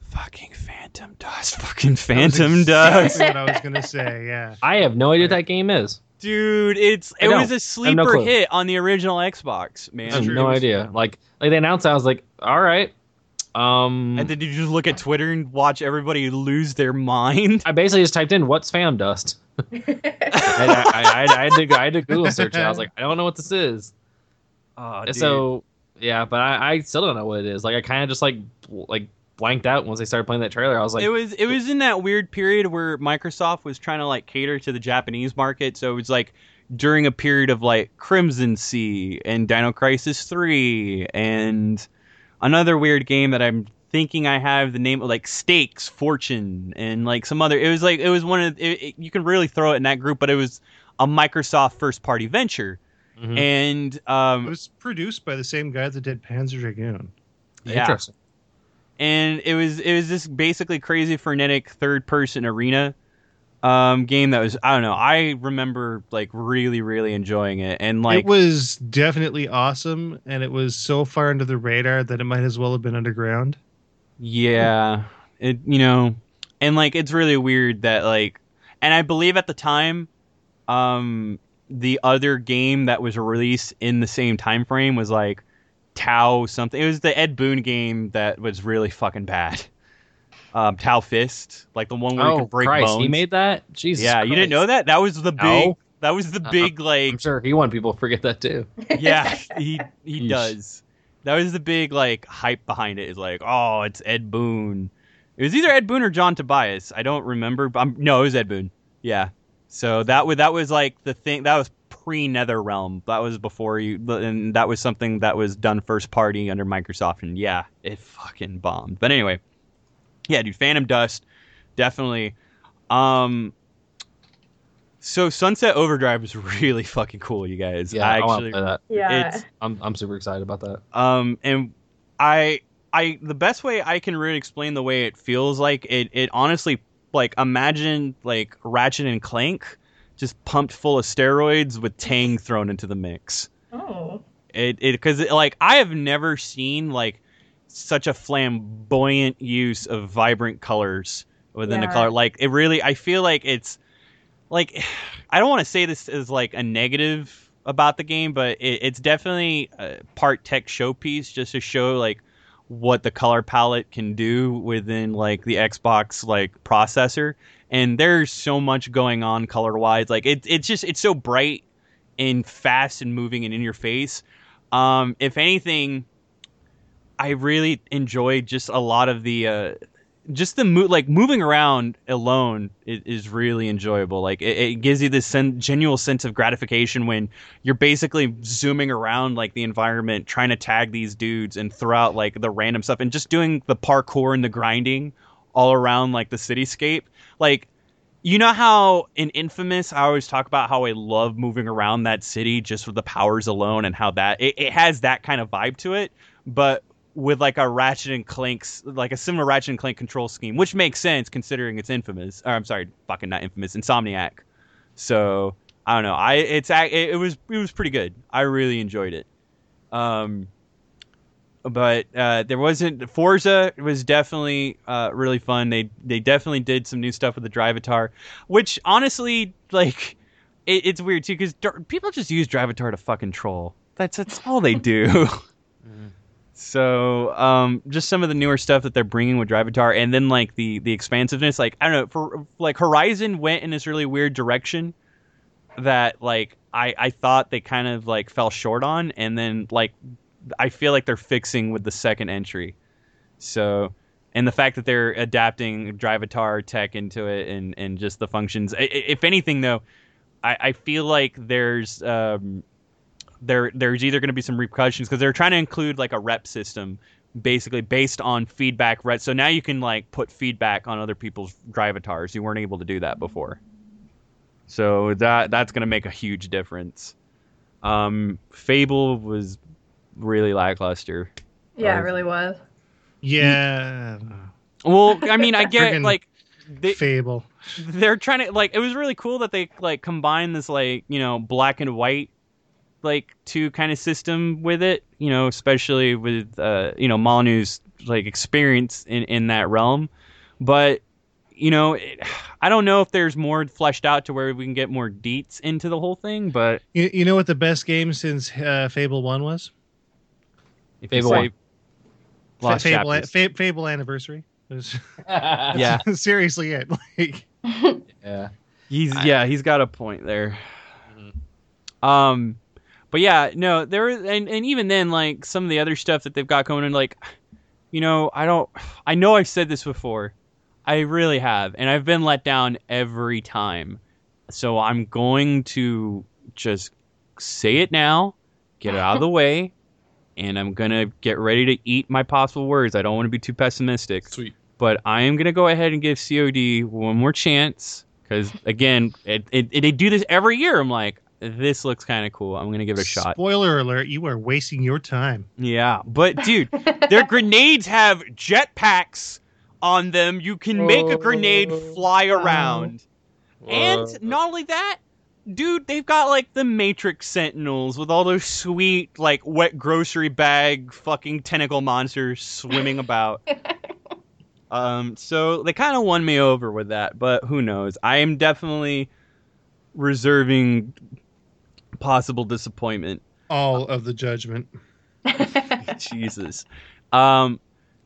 fucking Phantom Dust, fucking Phantom That was Dust, exactly what I was gonna say. Yeah. I have no idea what that game is. dude. It's it was a sleeper clue. hit on the original Xbox, man. I have no was- idea. Like like they announced, that, I was like, all right. Um, And then did you just look at Twitter and watch everybody lose their mind? I basically just typed in "What's Fam Dust." I, I, I, I, had to, I had to Google search it. I was like, I don't know what this is. Oh, so yeah, but I, I still don't know what it is. Like I kind of just like like blanked out once they started playing that trailer. I was like, it was it was in that weird period where Microsoft was trying to like cater to the Japanese market. So it was like during a period of like Crimson Sea and Dino Crisis 3 and another weird game that I'm thinking I have the name of like Stakes Fortune and like some other it was like it was one of it, it, you can really throw it in that group but it was a Microsoft first party venture mhm. and It um was produced by the same guy that did Panzer Dragoon. yeah interesting. and it was it was this basically crazy frenetic third person arena um game that was I don't know I remember like really really enjoying it. And like it was definitely awesome, and it was so far under the radar that it might as well have been underground. yeah. It you know and like it's really weird that like and I believe at the time um the other game that was released in the same time frame was like Tao something. It was the Ed Boon game that was really fucking bad um Tao Fist like the one where you Oh can break Christ, bones he made that. Jesus. yeah, you didn't know that? That was the big. No. That was the Uh-uh. big like. I'm sure he wanted people to forget that too. Yeah, he he Yeesh. does. That was the big like hype behind it. Is like, oh, it's Ed Boon. It was either Ed Boon or John Tobias. I don't remember. But I'm, no, it was Ed Boon. Yeah. So that was that was like the thing. That was pre Nether Realm. That was before you, and that was something that was done first party under Microsoft. And yeah, it fucking bombed. But anyway, yeah, dude, Phantom Dust, definitely. Um. So Sunset Overdrive is really fucking cool, you guys. Yeah, I, want actually, to play that. Yeah. It's- I'm I'm super excited about that. um, and I, I, the best way I can really explain the way it feels like it, it honestly, like imagine like Ratchet and Clank, just pumped full of steroids with Tang thrown into the mix. oh. It, it, because like I have never seen like such a flamboyant use of vibrant colors within the color. Like it really, I feel like it's like I don't want to say this is like a negative about the game, but it, it's definitely a part tech showpiece just to show like what the color palette can do within like the Xbox like processor. And there's so much going on color wise. Like it, it's just it's so bright and fast and moving and in your face. Um, if anything, I really enjoyed just a lot of the uh, just the mo- like moving around alone is, is really enjoyable. Like it, it gives you this sen- genuine sense of gratification when you're basically zooming around like the environment, trying to tag these dudes and throw out like the random stuff and just doing the parkour and the grinding all around like the cityscape. Like you know how in Infamous I always talk about how I love moving around that city just with the powers alone and how that it, it has that kind of vibe to it, but with like a Ratchet and Clank's like a similar Ratchet and Clank control scheme, which makes sense considering it's Infamous. Or I'm sorry, fucking not Infamous, Insomniac. So I don't know. I it's it, it was it was pretty good. I really enjoyed it. Um, but uh, there wasn't Forza was definitely uh, really fun. They they definitely did some new stuff with the Drivatar, which honestly like it, it's weird too because people just use Drivatar to fucking troll. That's that's all they do. So, um, just some of the newer stuff that they're bringing with Drivatar, and then like the the expansiveness. Like I don't know, for like Horizon went in this really weird direction that like I I thought they kind of like fell short on, and then like I feel like they're fixing with the second entry. So, and the fact that they're adapting Drivatar tech into it, and and just the functions. If anything, though, I I feel like there's um there there's either going to be some repercussions because they're trying to include like a rep system basically based on feedback right so now you can like put feedback on other people's drive drivatars you weren't able to do that before. So that that's going to make a huge difference. Um fable was really lackluster. Yeah, it really was. Yeah, well i mean i get like they, Fable. they're trying to like it was really cool that they like combined this like you know black and white like two kind of system with it you know especially with uh you know Molyneux's like experience in in that realm but you know it, i don't know if there's more fleshed out to where we can get more deets into the whole thing but You, you know what the best game since uh, Fable One was? if Fable say one. lost Fable, chapters. Fa- Fable Anniversary. It was- yeah seriously it. Like, yeah. He's I- yeah, he's got a point there. Mhm. Um, but yeah, no, there and and even then, like some of the other stuff that they've got going in, like you know, I don't. I know I've said this before. I really have, and I've been let down every time. So I'm going to just say it now, get it out of the way, and I'm gonna get ready to eat my possible words. I don't want to be too pessimistic, Sweet. but I am gonna go ahead and give COD one more chance because again, it, it, it- they do this every year. I'm like, this looks kind of cool. I'm gonna give it a shot. Spoiler alert: You are wasting your time. Yeah, but dude, their grenades have jetpacks on them. You can make a grenade fly around. And not only that, dude, they've got like the Matrix Sentinels with all those sweet, like wet grocery bag fucking tentacle monsters swimming about. um, so they kind of won me over with that, but who knows? I am definitely reserving possible disappointment. All of the judgment. Jesus. Um,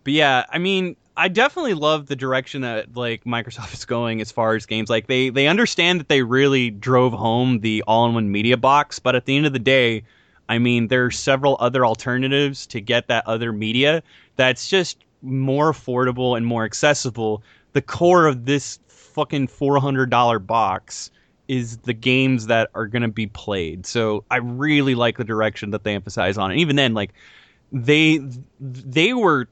but yeah, I mean, I definitely love the direction that like Microsoft is going as far as games. Like they they understand that they really drove home the all-in-one media box, but at the end of the day, I mean, there are several other alternatives to get that other media that's just more affordable and more accessible. The core of this fucking $400 box is the games that are going to be played. So I really like the direction that they emphasize on. And even then like they they were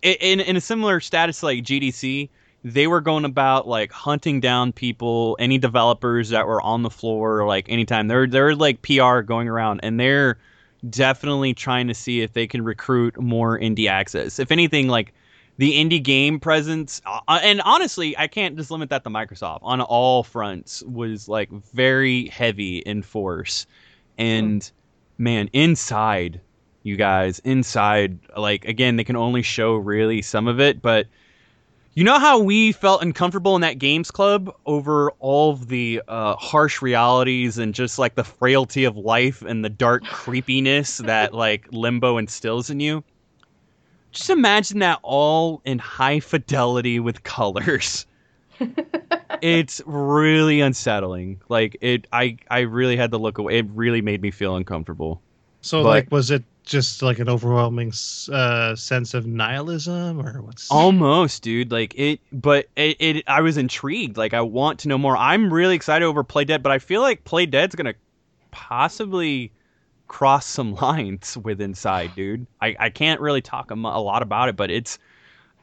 in in a similar status like GDC, they were going about like hunting down people, any developers that were on the floor, like anytime. They're they're like PR going around, and they're definitely trying to see if they can recruit more indie access. If anything, like the indie game presence, uh, and honestly, I can't just limit that to Microsoft. On all fronts, was like very heavy in force, and man, inside you guys inside like again they can only show really some of it but you know how we felt uncomfortable in that games club over all of the uh, harsh realities and just like the frailty of life and the dark creepiness that like limbo instills in you just imagine that all in high fidelity with colors it's really unsettling like it i i really had to look away it really made me feel uncomfortable So, But- like, was it just like an overwhelming uh, sense of nihilism, or what's? Almost, dude. Like it, but it, it. I was intrigued. Like I want to know more. I'm really excited over Playdead, but I feel like Playdead's gonna possibly cross some lines with Inside, dude. I, I can't really talk a, a lot about it, but it's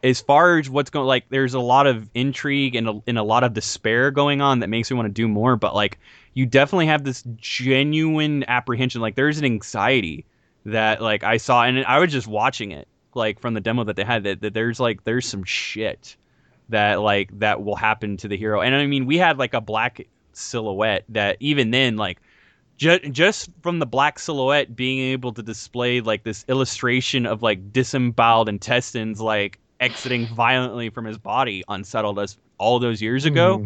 as far as what's going. Like there's a lot of intrigue and a, and a lot of despair going on that makes me want to do more. But like you definitely have this genuine apprehension. Like there's an anxiety that like I saw, and I was just watching it like from the demo that they had that, that there's like there's some shit that like that will happen to the hero. And I mean, we had like a black silhouette that even then like ju- just from the black silhouette being able to display like this illustration of like disemboweled intestines like exiting violently from his body unsettled us all those years ago. Hmm.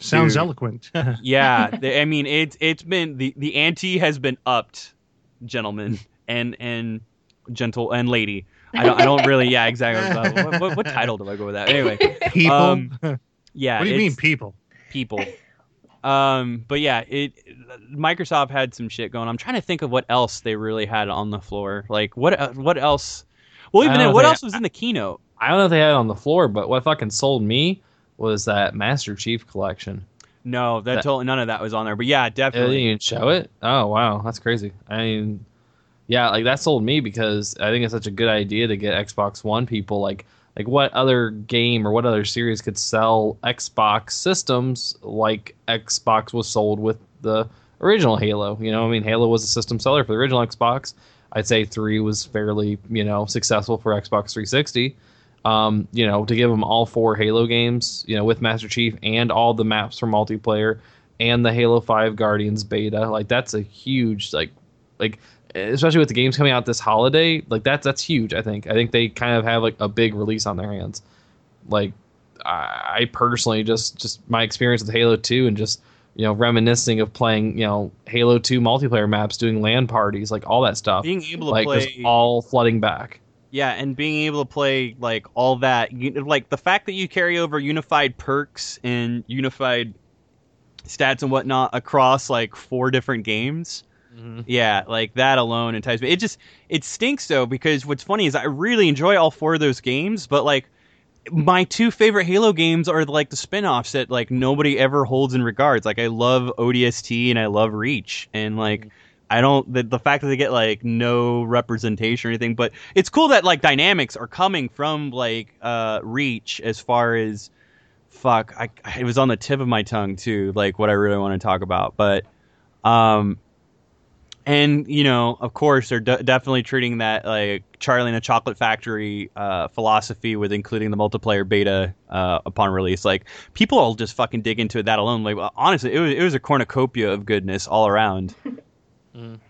Sounds Dude. eloquent. yeah, the- I mean it's it's been the the ante has been upped, gentlemen and and gentle and lady. I don't I don't really yeah exactly. What, what, what title do I go with that? Anyway, people. Um, what do you mean, people? people? Um, but yeah, it Microsoft had some shit going. I'm trying to think of what else they really had on the floor. Like what uh, what else? Well, even then, what else was in the keynote? I don't know if they had it on the floor, but what fucking sold me was that Master Chief collection. No, that, That- totally none of that was on there. But yeah, They definitely. didn't even show it. Oh wow, that's crazy. I mean, yeah, like that sold me because I think it's such a good idea to get Xbox One people. Like, like what other game or what other series could sell Xbox systems like Xbox was sold with the original Halo? You know, I mean, Halo was a system seller for the original Xbox. I'd say three was fairly, you know, successful for Xbox 360. Um, you know, to give them all four Halo games, you know, with Master Chief and all the maps for multiplayer and the Halo 5 Guardians beta. Like that's a huge like like especially with the games coming out this holiday, like that's that's huge, I think. I think they kind of have like a big release on their hands. Like I I personally just just my experience with Halo 2 and just you know reminiscing of playing, you know, Halo 2 multiplayer maps, doing LAN parties, like all that stuff. being able to Like play just all flooding back. Yeah, and being able to play like all that, like the fact that you carry over unified perks and unified stats and whatnot across like four different games, Mhm. Yeah, like that alone entices me. It just it stinks though because what's funny is I really enjoy all four of those games, but like my two favorite Halo games are like the spin-offs that like nobody ever holds in regards. Like I love ODST and I love Reach and like I don't the, the fact that they get like no representation or anything, but it's cool that like dynamics are coming from like uh Reach as far as fuck I it was on the tip of my tongue too, like what I really want to talk about, but um and you know, of course, they're de- definitely treating that like Charlie and the Chocolate Factory uh, philosophy with including the multiplayer beta uh, upon release. Like people will just fucking dig into that alone. Like honestly, it was it was a cornucopia of goodness all around. Mhm.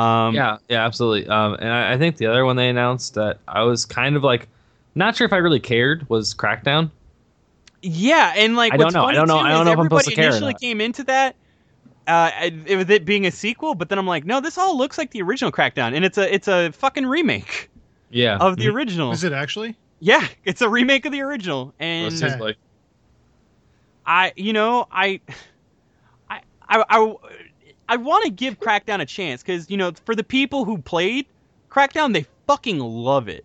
Um, yeah, yeah, absolutely. Um, and I, I think the other one they announced that I was kind of like, not sure if I really cared was Crackdown. Yeah, and like I don't what's know. I funny, don't know- I don't is know if I'm supposed everybody to care initially came into that. Uh, it, with it being a sequel, but then I'm like, no, this all looks like the original Crackdown, and it's a it's a fucking remake Yeah, of the original. Is it actually? Yeah, it's a remake of the original, and It seems like I, you know, I, I, I, I, I want to give Crackdown a chance because you know, for the people who played Crackdown, they fucking love it.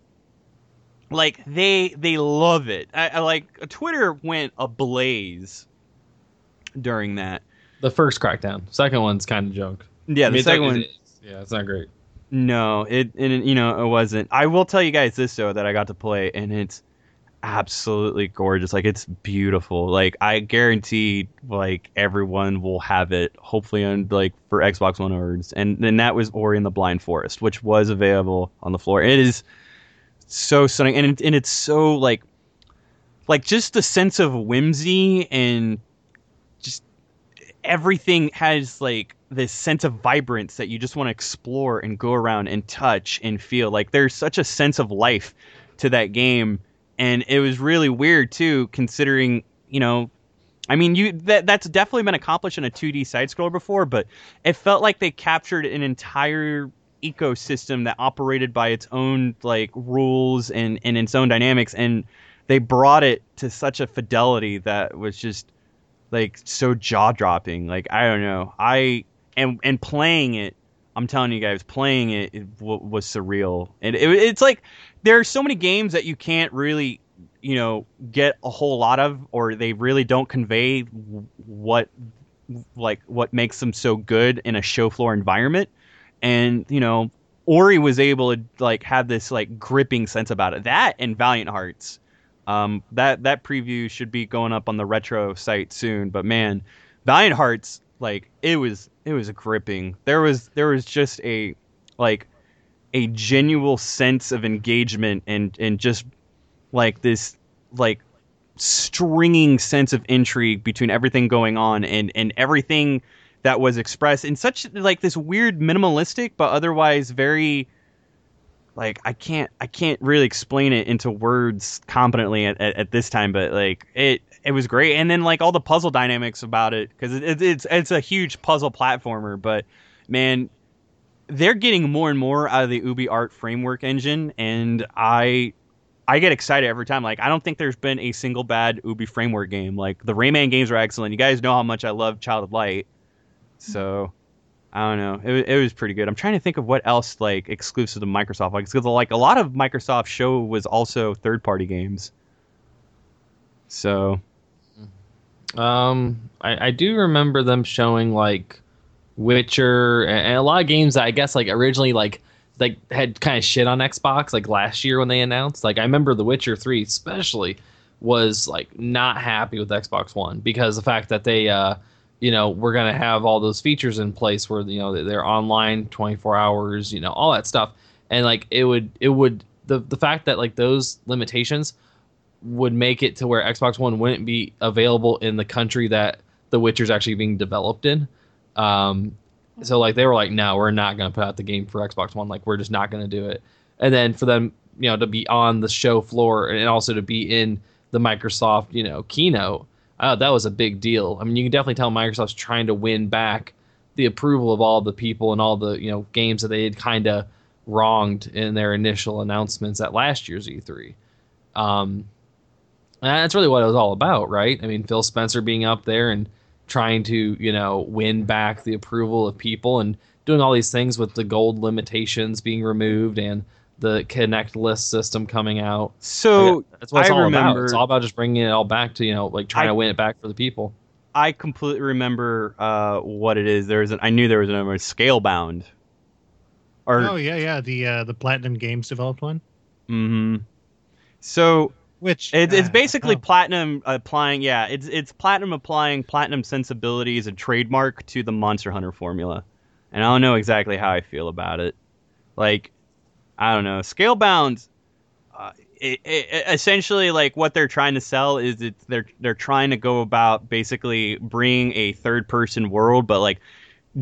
Like they, they love it. I, I like Twitter went ablaze during that. The first Crackdown. Second one's kind of junk. Yeah, I the mean, second one. Yeah, it's not great. No, it, it you know it wasn't. I will tell you guys this though that I got to play and it's absolutely gorgeous. Like it's beautiful. Like I guarantee like everyone will have it hopefully on like for Xbox One orders. And then that was Ori and the Blind Forest, which was available on the floor. It is so stunning and it, and it's so like like just the sense of whimsy and everything has like this sense of vibrance that you just want to explore and go around and touch and feel. Like there's such a sense of life to that game and it was really weird too considering you know i mean you that that's definitely been accomplished in a 2d side scroller before but it felt like they captured an entire ecosystem that operated by its own like rules and and its own dynamics and they brought it to such a fidelity that was just like so jaw dropping. Like I don't know. I and and playing it, I'm telling you guys, playing it, it w- was surreal. And it, it's like there are so many games that you can't really, you know, get a whole lot of, or they really don't convey what like what makes them so good in a show floor environment. And you know, Ori was able to like have this like gripping sense about it. That and Valiant Hearts. Um, that that preview should be going up on the retro site soon. But man, Valiant Hearts, like it was it was gripping. There was there was just a like a genuine sense of engagement and and just like this like stringing sense of intrigue between everything going on and and everything that was expressed in such like this weird minimalistic but otherwise very like I can't I can't really explain it into words competently at, at, at this time, but like it it was great, and then like all the puzzle dynamics about it because it, it, it's it's a huge puzzle platformer, but man, they're getting more and more out of the UbiArt framework engine, and I I get excited every time. Like I don't think there's been a single bad Ubi framework game. Like the Rayman games are excellent. You guys know how much I love Child of Light, so. I don't know. It, it was pretty good. I'm trying to think of what else like exclusive to Microsoft. Like, because like a lot of Microsoft show was also third party games. So Um, I, I do remember them showing like Witcher and, a lot of games that I guess like originally like like had kind of shit on Xbox like last year when they announced. Like I remember The Witcher Three especially was like not happy with Xbox One because the fact that they uh you know we're gonna have all those features in place where you know they're online 24 hours you know all that stuff and like it would it would the the fact that like those limitations would make it to where Xbox One wouldn't be available in the country that The Witcher's actually being developed in. Um, so like they were like, no, we're not going to put out the game for Xbox One. Like we're just not going to do it. And then for them, you know, to be on the show floor and also to be in the Microsoft, you know, keynote, uh, that was a big deal. I mean, you can definitely tell Microsoft's trying to win back the approval of all the people and all the you know games that they had kind of wronged in their initial announcements at last year's E3. Um, that's really what it was all about, right? I mean, Phil Spencer being up there and trying to, you know, win back the approval of people and doing all these things with the gold limitations being removed and the connect list system coming out. So That's what it's I all about. It's all about just bringing it all back to you know, like trying I- to win it back for the people. I completely remember uh, what it is. There was an, I knew there was another Scalebound. Or oh yeah, yeah. The uh, the Platinum Games developed one, mhm. So which It, it's uh, basically oh, platinum applying. Yeah, it's it's platinum applying platinum sensibilities and trademark to the Monster Hunter formula, and I don't know exactly how I feel about it. Like, I don't know. Scalebound, uh, it, it, essentially, like what they're trying to sell is it's they're they're trying to go about basically bringing a third person world, but like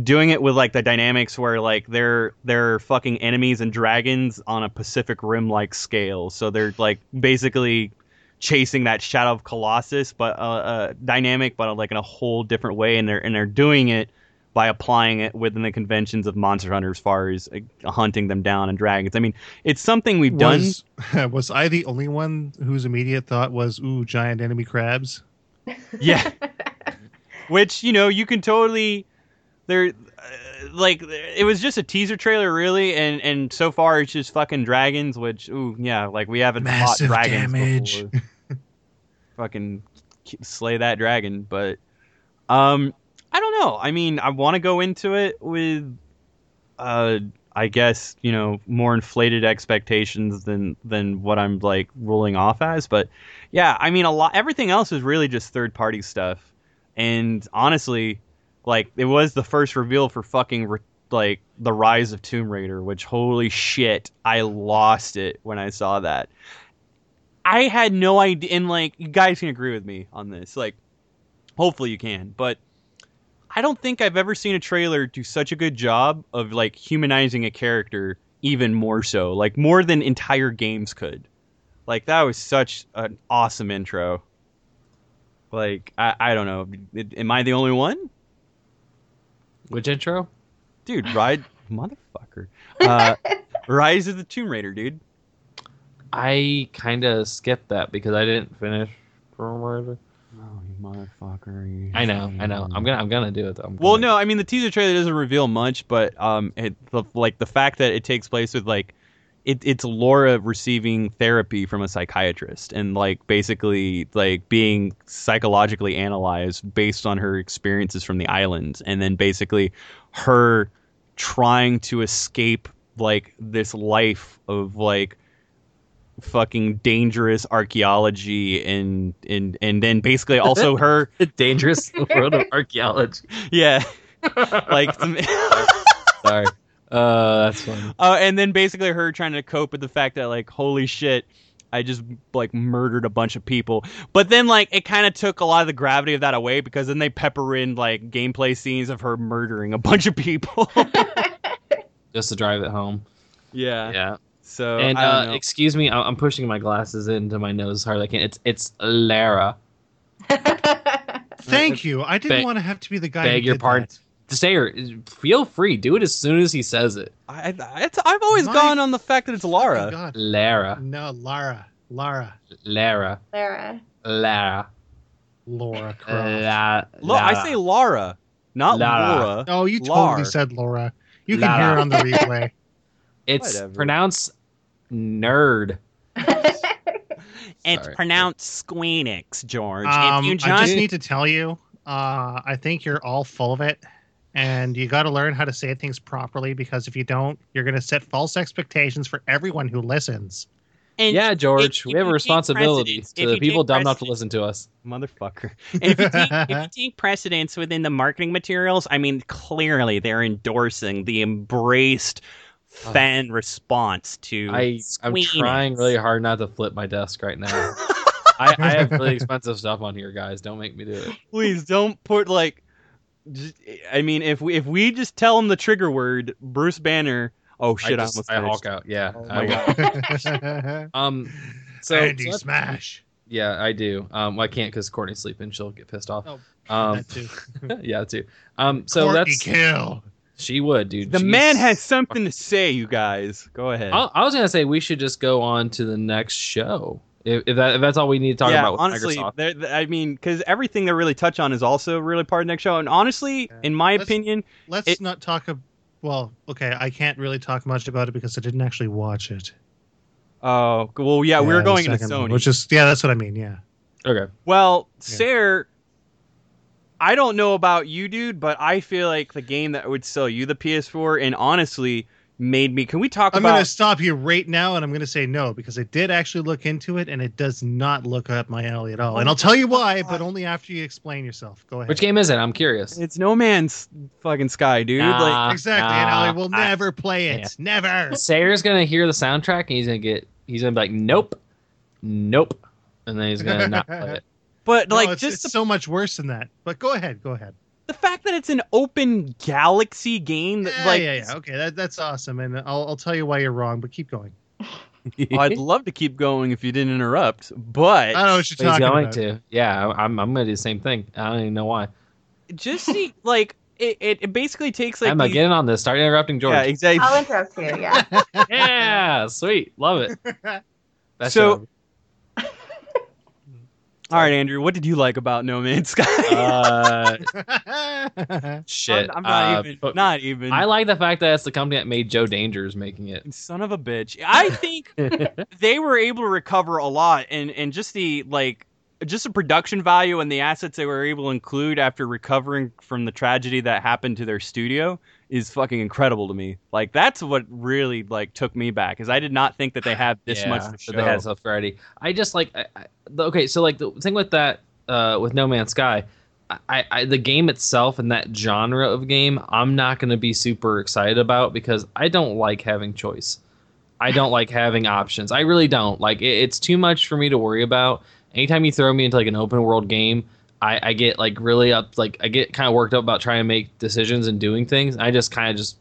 doing it with like the dynamics where like they're they're fucking enemies and dragons on a Pacific Rim like scale. So they're like basically chasing that Shadow of Colossus, but uh, uh, dynamic, but like in a whole different way. And they're and they're doing it by applying it within the conventions of Monster Hunter as far as like, hunting them down and dragons. I mean, it's something we've done. was was I the only one whose immediate thought was ooh giant enemy crabs? Yeah. Which you know you can totally there uh, like it was just a teaser trailer really and and so far it's just fucking dragons which ooh yeah like we haven't Massive fought dragons damage. before. fucking slay that dragon but um I don't know I mean I want to go into it with uh I guess you know more inflated expectations than than what I'm like rolling off as but yeah I mean a lot everything else is really just third party stuff and honestly, like it was the first reveal for fucking re- like the rise of Tomb Raider, which holy shit, I lost it when I saw that. I had no idea, and like you guys can agree with me on this. Like, hopefully you can, but I don't think I've ever seen a trailer do such a good job of like humanizing a character even more so, like more than entire games could. Like that was such an awesome intro. Like I, I don't know. Am I the only one? Which intro? Dude, ride motherfucker. Uh, Rise of the Tomb Raider, dude. I kind of skipped that because I didn't finish. Tomb Raider. You motherfucker. I know, I know. I'm gonna, I'm gonna do it though. I'm Well, gonna- no, I mean the teaser trailer doesn't reveal much, but um, it, the, like the fact that it takes place with like, it, it's Laura receiving therapy from a psychiatrist and like basically like being psychologically analyzed based on her experiences from the island, and then basically her trying to escape like this life of like fucking dangerous archaeology and and and then basically also her dangerous world of archaeology. yeah like some, Sorry. Uh, that's funny. uh, and then basically her trying to cope with the fact that like holy shit i just like murdered a bunch of people but then like it kind of took a lot of the gravity of that away because then they pepper in like gameplay scenes of her murdering a bunch of people Just to drive it home. yeah Yeah. So and I don't uh, know. excuse me, I- I'm pushing my glasses into my nose hard I can. It's it's Lara. Thank you. I didn't Beg- want to have to be the guy. beg who your did pardon. that. Say her. Feel free. Do it as soon as he says it. I, I, it's, i've always My gone on the fact that it's Oh laura God. Lara. No, Lara. Lara. Lara. Lara. Lara. Laura Croft. La, Lo- i say laura not Lara. laura oh, you Lar. totally said Laura. You can Lara. hear it on the replay. It's Whatever. pronounced nerd. it's Sorry. pronounced squeenix george Um, if you I just just need to tell you, uh, I think you're all full of it, and you got to learn how to say things properly because if you don't, you're going to set false expectations for everyone who listens. and yeah, George, if we have a responsibility to the people dumb enough to listen to us. motherfucker. And if you, take, if you take precedence within the marketing materials, I mean, clearly they're endorsing the embraced fan response to. I I'm trying really hard not to flip my desk right now. I, I have really expensive stuff on here, guys. Don't make me do it. Please don't put like. Just, I mean, if we if we just tell him the trigger word, Bruce Banner. Oh shit! I, I, just, almost I finished. hulk out. Yeah. Oh I my god. Um. So, Andy so Smash. Yeah, I do. Um, well, I can't because Courtney's sleeping. She'll get pissed off. Oh, um, that too. yeah, too. Um, so Courtney that's kill. She would, dude. The She's- man has something to say, you guys. Go ahead. I, I was gonna say we should just go on to the next show. If, if, that, if that's all we need to talk yeah, about with honestly, Microsoft. they're- I mean, because everything they really touch on is also really part of the next show. And honestly, Yeah. in my Let's- opinion, Let's It- not talk. Ab- well, okay, I can't really talk much about it because I didn't actually watch it. Oh, well, yeah, we were going into second one, Sony. which is yeah, that's what I mean. Yeah. Okay. Well, Yeah. Sarah, I don't know about you, dude, but I feel like the game that would sell you the PS4 and honestly made me. Can we talk I'm about? going to stop you right now, and I'm going to say no because I did actually look into it, and it does not look up my alley at all. And I'll tell you why, but only after you explain yourself. Go ahead. Which game is it? I'm curious. It's No Man's fucking Sky, dude. like, Nah, exactly? and nah, Ali will I- never play it. Yeah. Never. Sayer's gonna hear the soundtrack and he's gonna get he's gonna be like, Nope, nope. And then he's gonna not play it. but No, like, it's, just it's the, so much worse than that. But go ahead. Go ahead. the fact that it's an open galaxy game that, Yeah, like, yeah, yeah. Okay, that, that's awesome, and I'll, I'll tell you why you're wrong. But keep going. I'd love to keep going if you didn't interrupt, but I don't know what you're But he's talking going about. to. Yeah, I'm I'm gonna do the same thing. I don't even know why. just see, like, it, it, it basically takes like Emma, these- get in on this. Start interrupting George. yeah, exactly. I'll interrupt you. Yeah. Yeah, sweet. Love it. That's So- All right, Andrew, what did you like about No Man's Sky? uh, shit. I'm, I'm not Uh, even. but Not even. I like the fact that it's the company that made Joe Dangers making it. Son of a bitch. I think they were able to recover a lot and and just the like just the production value and the assets they were able to include after recovering from the tragedy that happened to their studio is fucking incredible to me. Like that's what really like took me back is I did not think that they had this Yeah, much to that show. They had stuff ready. I just like. I, I, okay, so like the thing with that, uh, with No Man's Sky, I, I the game itself and that genre of game, I'm not going to be super excited about because I don't like having choice. I don't like having options. I really don't. Like it, it's too much for me to worry about. Anytime you throw me into like an open world game, I, I get like really up. Like I get kind of worked up about trying to make decisions and doing things. I just kind of just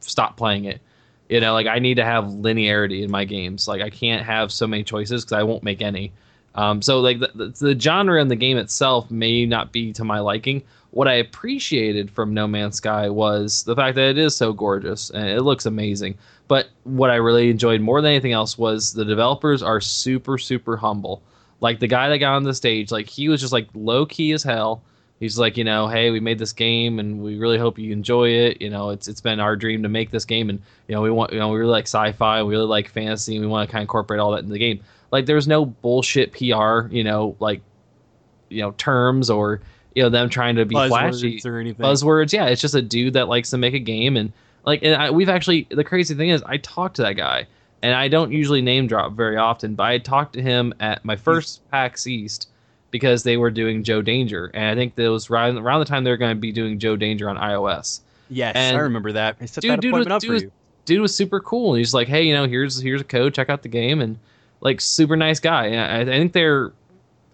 stop playing it. You know, like I need to have linearity in my games. Like I can't have so many choices because I won't make any. Um, so like the, the, the genre and the game itself may not be to my liking. What I appreciated from No Man's Sky was the fact that it is so gorgeous and it looks amazing. But what I really enjoyed more than anything else was the developers are super super humble. Like the guy that got on the stage, like he was just like low key as hell. He's like, you know, hey, we made this game and we really hope you enjoy it. You know, it's it's been our dream to make this game and you know, we want you know, we really like sci-fi, we really like fantasy, and we want to kind of incorporate all that in the game. Like there's no bullshit PR, you know, like you know, terms or you know, them trying to be flashy buzzwords or anything. buzzwords. Yeah, it's just a dude that likes to make a game, and like, and I, we've actually the crazy thing is, I talked to that guy, and I don't usually name drop very often, but I talked to him at my first PAX East because they were doing Joe Danger, and I think that was around around the time they were going to be doing Joe Danger on iOS. yes, and- I remember that. I set Dude, that dude appointment was- up dude for you. Dude was super cool, he's like, hey, you know, here's here's a code, check out the game, and like super nice guy. And I, I think they're,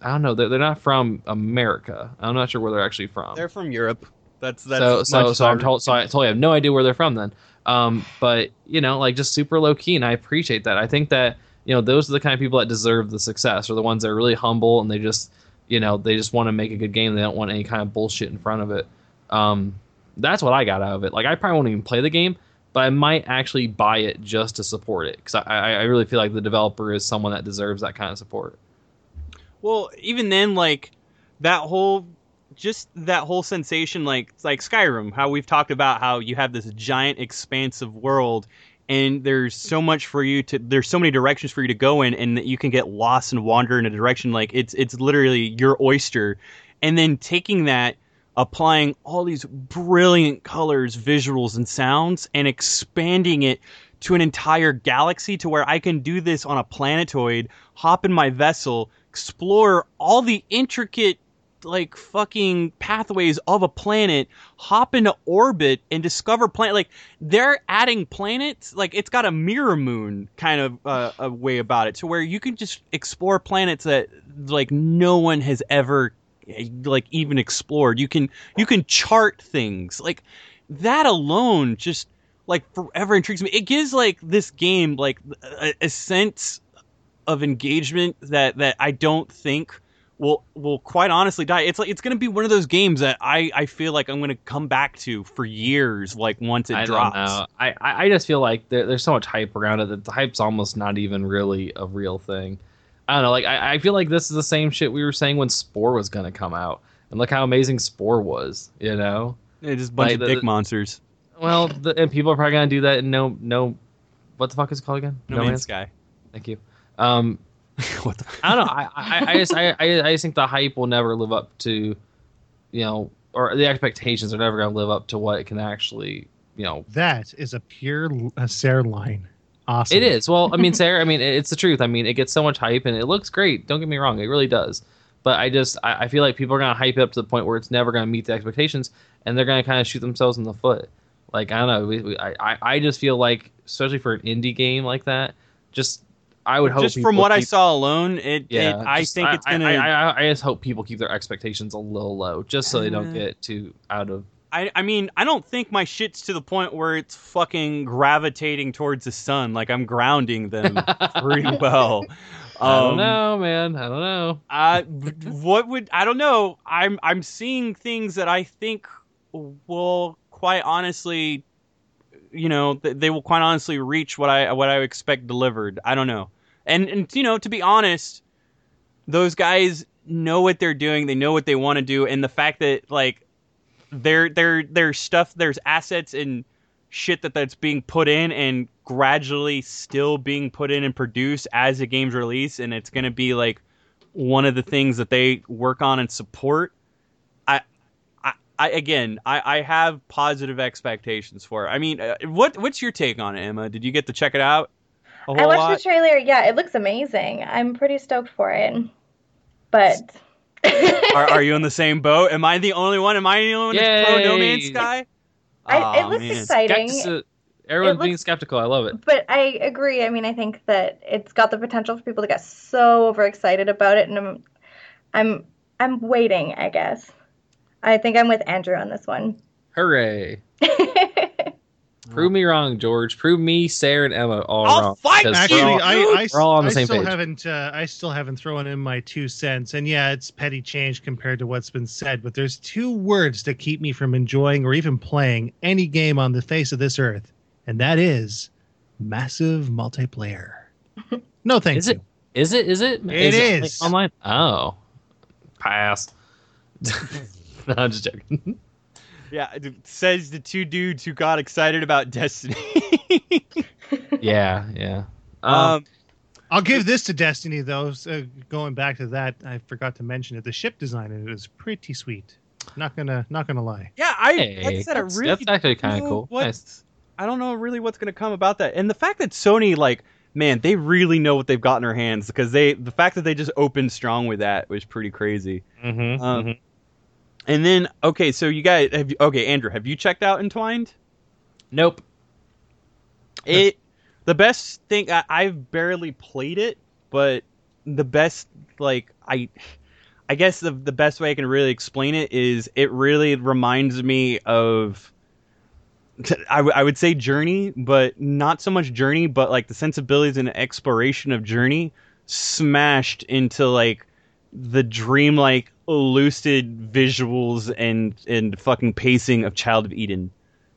I don't know, they're, they're not from America. I'm not sure where they're actually from. They're from Europe. That's that's so so so I'm told so I totally have no idea where they're from then. Um, but you know, like just super low key, and I appreciate that. I think that you know those are the kind of people that deserve the success, or the ones that are really humble and they just you know they just want to make a good game. They don't want any kind of bullshit in front of it. Um, that's what I got out of it. Like I probably won't even play the game, but I might actually buy it just to support it because I, I I really feel like the developer is someone that deserves that kind of support. Well, even then, like that whole, just that whole sensation, like like Skyrim, how we've talked about how you have this giant, expansive world, and there's so much for you to, there's so many directions for you to go in, and that you can get lost and wander in a direction. Like it's it's literally your oyster, and then taking that. Applying all these brilliant colors, visuals, and sounds, and expanding it to an entire galaxy to where I can do this on a planetoid, hop in my vessel, explore all the intricate like fucking pathways of a planet, hop into orbit and discover planet like they're adding planets like it's got a MirrorMoon kind of uh, a way about it to where you can just explore planets that like no one has ever like even explored. You can you can chart things. Like that alone just like forever intrigues me. It gives like this game like a, a sense of engagement that that I don't think will will quite honestly die. It's like it's gonna be one of those games that I I feel like I'm gonna come back to for years. Like once it I drops. don't know. I, I just feel like there, there's so much hype around it that the hype's almost not even really a real thing. I don't know. Like I, I feel like this is the same shit we were saying when Spore was gonna come out, and look how amazing Spore was. You know. It's just a bunch Like, of dick the- monsters. Well, the, and people are probably gonna do that And no no. What the fuck is it called again? No, Man's Sky. Thank you. Um, what the? I don't know. I, I, I just I, I I just think the hype will never live up to, you know, or the expectations are never gonna live up to what it can actually, you know. That is a pure uh, Sarah line. Awesome. It is. Well, I mean, Sarah. I mean, it's the truth. I mean, it gets so much hype and it looks great. Don't get me wrong, it really does. But I just I, I feel like people are gonna hype it up to the point where it's never gonna meet the expectations, and they're gonna kind of shoot themselves in the foot. Like I don't know. We, we, I I- I just feel like, especially for an indie game like that, just I would hope. Just from what I saw alone, it, Yeah, it I just- think it's gonna. I, I, I, I just hope people keep their expectations a little low, just so they don't Uh, get too out of. I, I mean, I don't think my shit's to the point where it's fucking gravitating towards the sun. Like I'm grounding them pretty well. I don't Um, know, man. I don't know. I what would I don't know. I'm I'm seeing things that I think will quite honestly, you know, th- they will quite honestly reach what I what I expect delivered. I don't know. And and you know, to be honest, those guys know what they're doing. They know what they want to do, and the fact that like their their their stuff, there's assets and shit that that's being put in and gradually still being put in and produced as the game's release and it's going to be like one of the things that they work on and support i i, I again I, I have positive expectations for it. I mean uh, what what's your take on it emma? Did you get to check it out I watched lot the trailer. Yeah, it looks amazing. I'm pretty stoked for it. But are, are you in the same boat am i the only one am i the only one that's pro no man's sky I, it looks man. exciting. Skeptici- Everyone's It being skeptical. I love it. But I agree. I mean, I think that it's got the potential for people to get so overexcited about it, and I'm, I'm, I'm waiting. I guess. I think I'm with Andrew on this one. Hooray! Prove me wrong, George. Prove me, Sarah, and Emma all I'll wrong. fight because Actually, we're all- I, I, we're all on the I same still page. haven't. Uh, I still haven't thrown in my two cents, and yeah, it's petty change compared to what's been said. But there's two words that keep me from enjoying or even playing any game on the face of this earth, and that is massive multiplayer. No, thank Is you. it? Is it? Is it? It it is. online. Oh, pass. no, I'm just joking. yeah it says the two dudes who got excited about destiny yeah, yeah. Um, um I'll give this to Destiny though. So going back to that, I forgot to mention it. The ship design in it is pretty sweet. Not gonna, not gonna lie. Yeah, I hey, like I said, I that's, really that's actually kind of cool. What, Nice. I don't know really what's going to come about that, and the fact that Sony, like, man, they really know what they've got in their hands because they, the fact that they just opened strong with that was pretty crazy. Mm-hmm, Um, And then, okay, so you guys, have okay, Andrew, have you checked out Entwined? Nope. It, the best thing I, I've barely played it, but the best, like, I. I guess the the best way I can really explain it is it really reminds me of I, w- I would say Journey, but not so much Journey, but like the sensibilities and exploration of Journey smashed into like the dreamlike, lucid visuals and and fucking pacing of Child of Eden.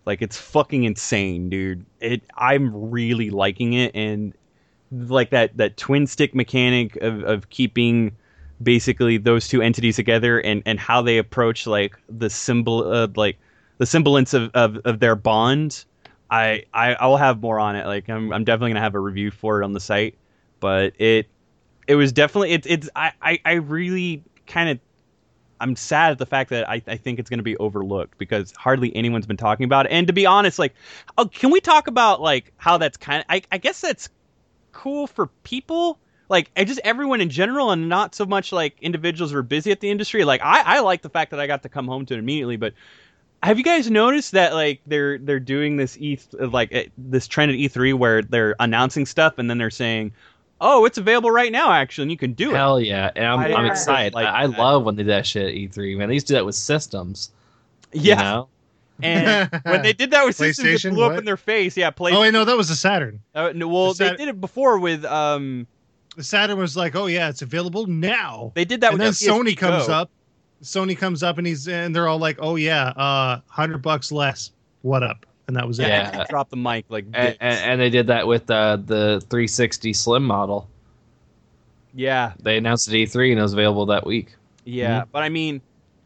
Like it's fucking insane, dude. It I'm really liking it and like that that twin stick mechanic of of keeping basically those two entities together and and how they approach like the symbol uh, like the semblance of, of, of their bond I, I I will have more on it like I'm I'm definitely gonna have a review for it on the site but it it was definitely it's it's I I, I really kind of I'm sad at the fact that I, I think it's going to be overlooked because hardly anyone's been talking about it. And to be honest, like, oh, can we talk about like how that's kind of? I, I guess that's cool for people, like just everyone in general, and not so much like individuals who are busy at the industry. Like, I, I like the fact that I got to come home to it immediately, but have you guys noticed that like they're they're doing this E like eh, this trend at E3 where they're announcing stuff and then they're saying, "Oh, it's available right now, actually, and you can do it." Hell yeah, and I'm, I- I'm excited. like I, I love when they do that shit at E3. Man, they used to do that with systems. you yeah, know? and when they did that with systems, it PlayStation, blew up in their face. Yeah, play. Oh wait, no, that was the Saturn. Uh, no, well, The they did it before with um. The Saturn was like, oh yeah, it's available now. They did that and with then the PSP Sony comes Go. up. Sony comes up and he's and they're all like, oh yeah, uh, hundred bucks less. What up? And that was it. Yeah. Drop the mic like And, and, and they did that with uh, the 360 Slim model. yeah, They announced it at E3 and it was available that week. yeah. Mm-hmm. But I mean,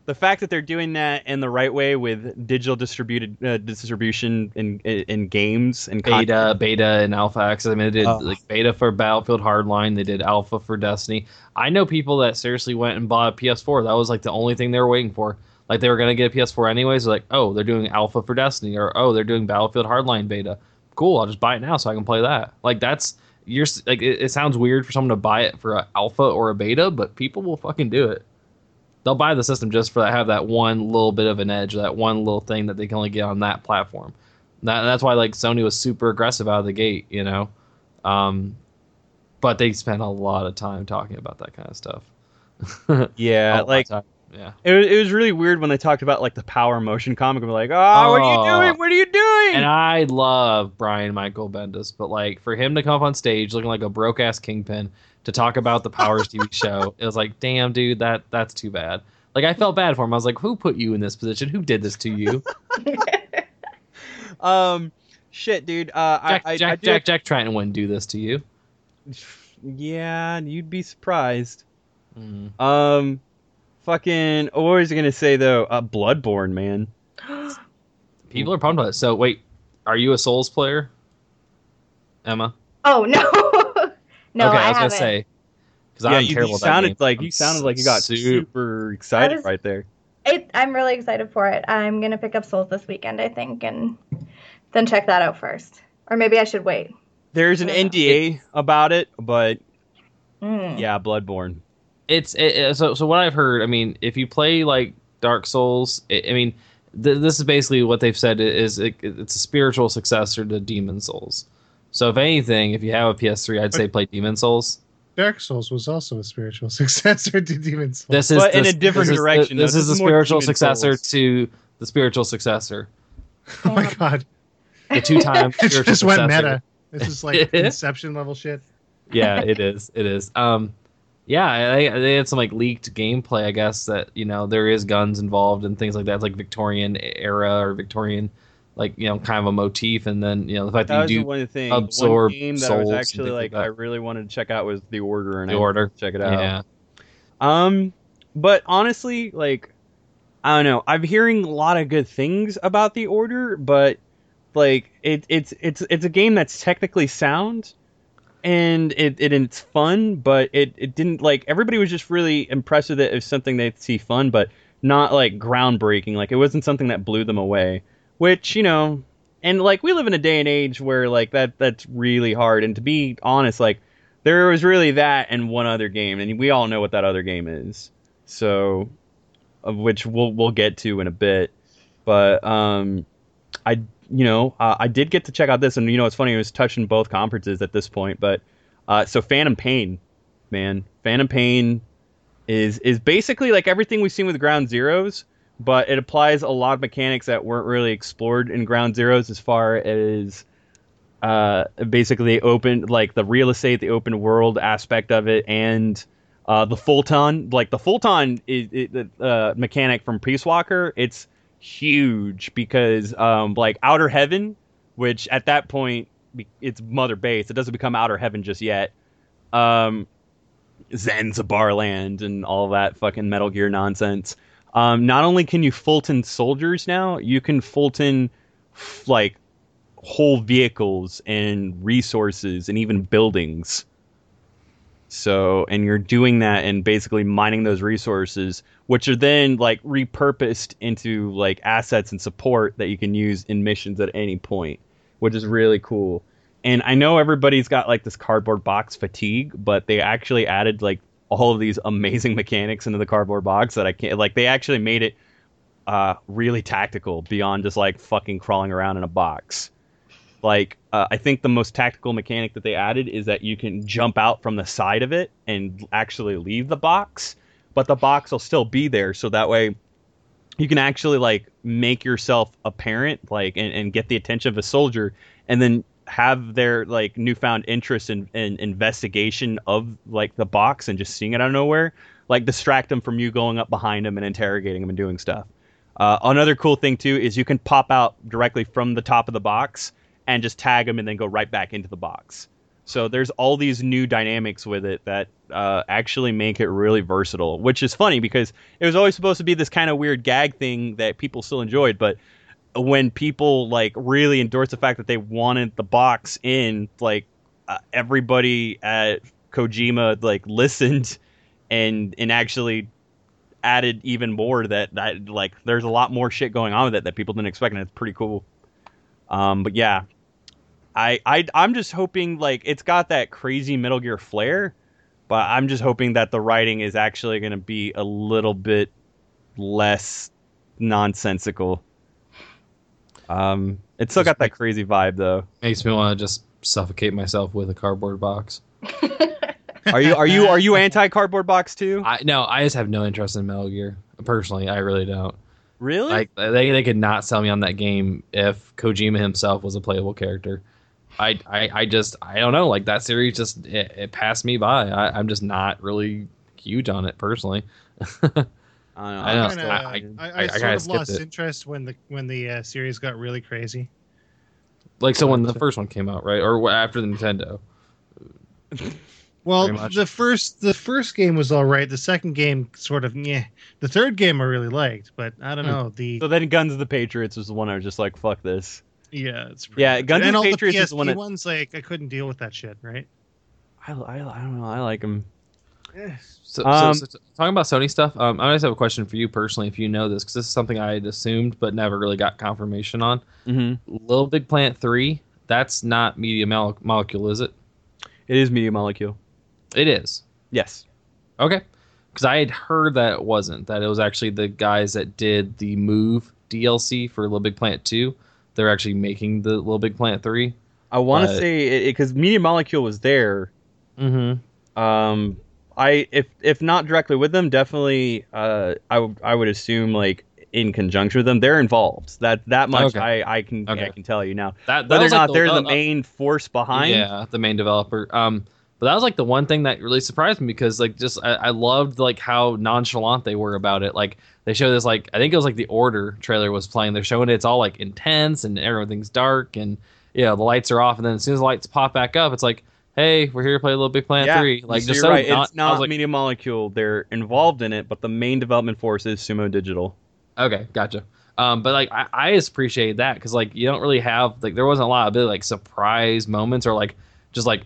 the fact that they're doing that in the right way with digital distributed uh, distribution in, in in games and content. beta, beta, and alpha access. I mean, they did Oh. like beta for Battlefield Hardline. They did alpha for Destiny. I know people that seriously went and bought a PS4. That was like the only thing they were waiting for. Like they were gonna get a PS4 anyways. Like, oh, they're doing alpha for Destiny, or oh, they're doing Battlefield Hardline beta. Cool, I'll just buy it now so I can play that. Like that's you're like it, it sounds weird for someone to buy it for an alpha or a beta, but people will fucking do it. They'll buy the system just for that have that one little bit of an edge, that one little thing that they can only get on that platform. That, that's why like Sony was super aggressive out of the gate, you know. Um, but they spent a lot of time talking about that kind of stuff. Yeah, A lot of like time. Yeah. it was, it was really weird when they talked about like the power motion comic. I'm like, oh, what are you Oh. doing? What are you doing? And I love Brian Michael Bendis, but like for him to come up on stage looking like a broke ass kingpin to talk about the Powers TV show, it was like, damn, dude, that that's too bad. Like I felt bad for him. I was like, who put you in this position? Who did this to you? um, shit, dude. Uh, Jack, I, I, Jack, I do Jack, Jack Tretton wouldn't do this to you. Yeah, you'd be surprised. Mm. Um, fucking. What was I gonna say though? Uh, Bloodborne, man. People are pumped about it. So wait, are you a Souls player, Emma? oh no, no, okay, I, I, was haven't. gonna say because yeah, I'm you, terrible. you sounded game. like I'm you sounded like you got su- super excited is- right there. It, I'm really excited for it. I'm gonna pick up Souls this weekend, I think, and then check that out first. Or maybe I should wait. There's an Yeah. NDA about it, but Mm. yeah, Bloodborne. It's it, it- so so what I've heard. I mean, if you play like Dark Souls, I I mean, th- this is basically what they've said is it, it's a spiritual successor to Demon Souls. So if anything, if you have a PS3, I'd say play Demon Souls. Dark Souls was also a spiritual successor to Demon Souls. This is But in a different this is the- direction, though. This, This is the is more spiritual Demon successor Souls. to the spiritual successor, oh my god, the two-time it spiritual just went meta. This is like Inception level shit. yeah, it is. It is. Um, yeah, they, they had some like leaked gameplay. I guess that you know there is guns involved and things like that. It's like Victorian era or Victorian, like you know, kind of a motif. And then you know the fact That that, you do one thing. absorb one game that I was actually like, like. I really wanted to check out was The Order, and The I Order. check it out. yeah, Um, but honestly, like, I don't know. I'm hearing a lot of good things about the Order, but like, it, it's it's it's a game that's technically sound, and it, it it's fun, but it it didn't like everybody was just really impressed with it as something they'd see fun, but not like groundbreaking. Like, it wasn't something that blew them away. Which you know, and like we live in a day and age where like that that's really hard. And to be honest, like there was really that and one other game, and we all know what that other game is. So, of which we'll we'll get to in a bit. But um, I you know uh, I did get to check out this, and you know it's funny. It was touching both conferences at this point, but uh, so Phantom Pain, man, Phantom Pain is is basically like everything we've seen with Ground Zeroes, but it applies a lot of mechanics that weren't really explored in Ground Zeroes as far as uh, basically open like the real estate, the open world aspect of it, and uh, the Fulton. Like the Fulton is, is the uh, mechanic from Peace Walker. It's huge because um, like Outer Heaven, which at that point it's Mother Base. It doesn't become Outer Heaven just yet. Um, Zanzibar Land and all that fucking Metal Gear nonsense. Um, not only can you Fulton soldiers now, you can Fulton f- like whole vehicles and resources and even buildings. So, and you're doing that and basically mining those resources, which are then like repurposed into like assets and support that you can use in missions at any point, which is really cool. And I know everybody's got like this cardboard box fatigue, but they actually added like all of these amazing mechanics into the cardboard box that I can't like they actually made it uh really tactical beyond just like fucking crawling around in a box. Like uh, I think the most tactical mechanic that they added is that you can jump out from the side of it and actually leave the box, but the box will still be there. So that way you can actually like make yourself apparent like and, and get the attention of a soldier and then have their like newfound interest in, in investigation of like the box and just seeing it out of nowhere. Like distract them from you going up behind them and interrogating them and doing stuff. Uh, another cool thing too is you can pop out directly from the top of the box and just tag them and then go right back into the box So there's all these new dynamics with it that uh, actually make it really versatile, which is funny because it was always supposed to be this kind of weird gag thing that people still enjoyed, but when people like really endorsed the fact that they wanted the box in, like uh, everybody at Kojima like listened and and actually added even more that that like there's a lot more shit going on with it that people didn't expect and it's pretty cool. Um, but yeah, I I I'm just hoping like it's got that crazy Metal Gear flair, but I'm just hoping that the writing is actually going to be a little bit less nonsensical. Um, it's still Just got that makes- crazy vibe though. Makes me want to just suffocate myself with a cardboard box. Are you are you are you anti cardboard box too? I no, I just have no interest in Metal Gear. Personally, I really don't. Really? Like they they could not sell me on that game if Kojima himself was a playable character. I I, I just I don't know. Like that series just it, it passed me by. I, I'm just not really huge on it personally. I don't know. I. I'm Kinda- I- I, I, I- I sort kinda lost it. interest when the when the uh, series got really crazy. Like so when the first one came out, right, or after the Nintendo. Well, the first the first game was all right. The second game sort of yeah. The third game I really liked, but I don't Hmm. know the So then Guns of the Patriots was the one I was just like, fuck this. Yeah. It's pretty Yeah, much- Guns of and the all Patriots the is one PSP that- ones like I couldn't deal with that shit. Right? I, I, I don't know. I like him. So, Um, so, so talking about Sony stuff, um, I just have a question for you personally, if you know this, because this is something I had assumed but never really got confirmation on. Mm-hmm. Little Big Planet Three, that's not Media Mole- Molecule, is it? It is Media Molecule. It is. Yes. Okay. Because I had heard that it wasn't. That it was actually the guys that did the Move DLC for Little Big Planet 2. They're actually making the Little Big Planet 3. I want to say because Media Molecule was there. Mm-hmm. Um, I if if not directly with them, definitely. Uh, I would I would assume like in conjunction with them, they're involved. That that much Okay. I I can Okay. I can tell you now. That, that Whether or like not they're the uh, main force behind. Yeah, the main developer. Um, but that was like the one thing that really surprised me because like just I, I loved like how nonchalant they were about it. Like they show this like I think it was like the Order trailer was playing. They're showing it, it's all like intense and everything's dark and yeah the lights are off and then as soon as the lights pop back up, it's like hey we're here to play a Little Big Planet Yeah, Three. Like so just you're so right. not- it's not like, Media Molecule. They're involved in it, but the main development force is Sumo Digital. Okay, gotcha. Um, but like I, I just appreciate that because like you don't really have like there wasn't a lot of bit like surprise moments or like just like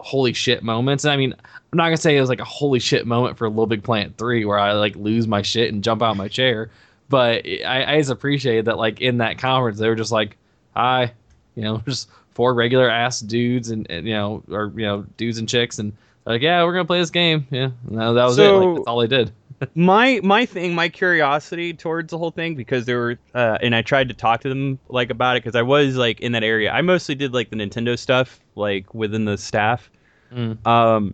holy shit moments. And I mean, I'm not gonna say it was like a holy shit moment for Little Big Planet three where I like lose my shit and jump out of my chair. But I, I just appreciate that like in that conference they were just like, hi, you know, just four regular ass dudes and, and you know or you know dudes and chicks and like yeah we're gonna play this game yeah no that was it like that's all they did. My my thing my curiosity towards the whole thing because there were uh, and i tried to talk to them like about it because i was like in that area i mostly did like the nintendo stuff like within the staff Mm. um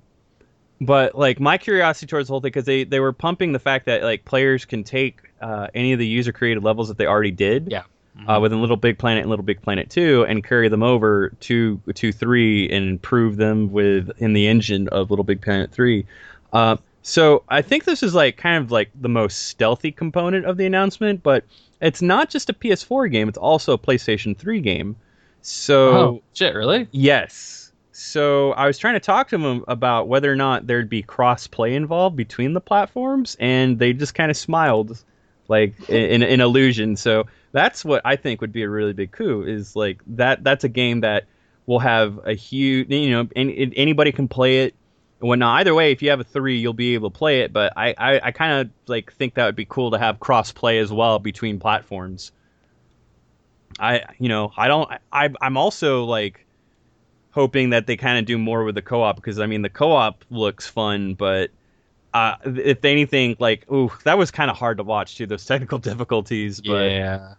but like my curiosity towards the whole thing because they they were pumping the fact that like players can take uh, any of the user created levels that they already did Yeah. uh, within Little Big Planet and Little Big Planet 2 and carry them over to to 3 and improve them with in the engine of Little Big Planet 3. Uh, so I think this is like kind of like the most stealthy component of the announcement, but it's not just a PS4 game; it's also a PlayStation 3 game. So oh shit really Yes. So I was trying to talk to them about whether or not there'd be cross play involved between the platforms, and they just kind of smiled, like in, in illusion. So that's what I think would be a really big coup. Is like that. That's a game that will have a huge. You know, any, anybody can play it. Well, now either way, if you have a three, you'll be able to play it. But I, I, I kind of like think that would be cool to have cross play as well between platforms. I, you know, I don't. I, I'm also like hoping that they kind of do more with the co-op because I mean the co-op looks fun, but uh, if anything, like ooh, that was kind of hard to watch too. Those technical difficulties, but yeah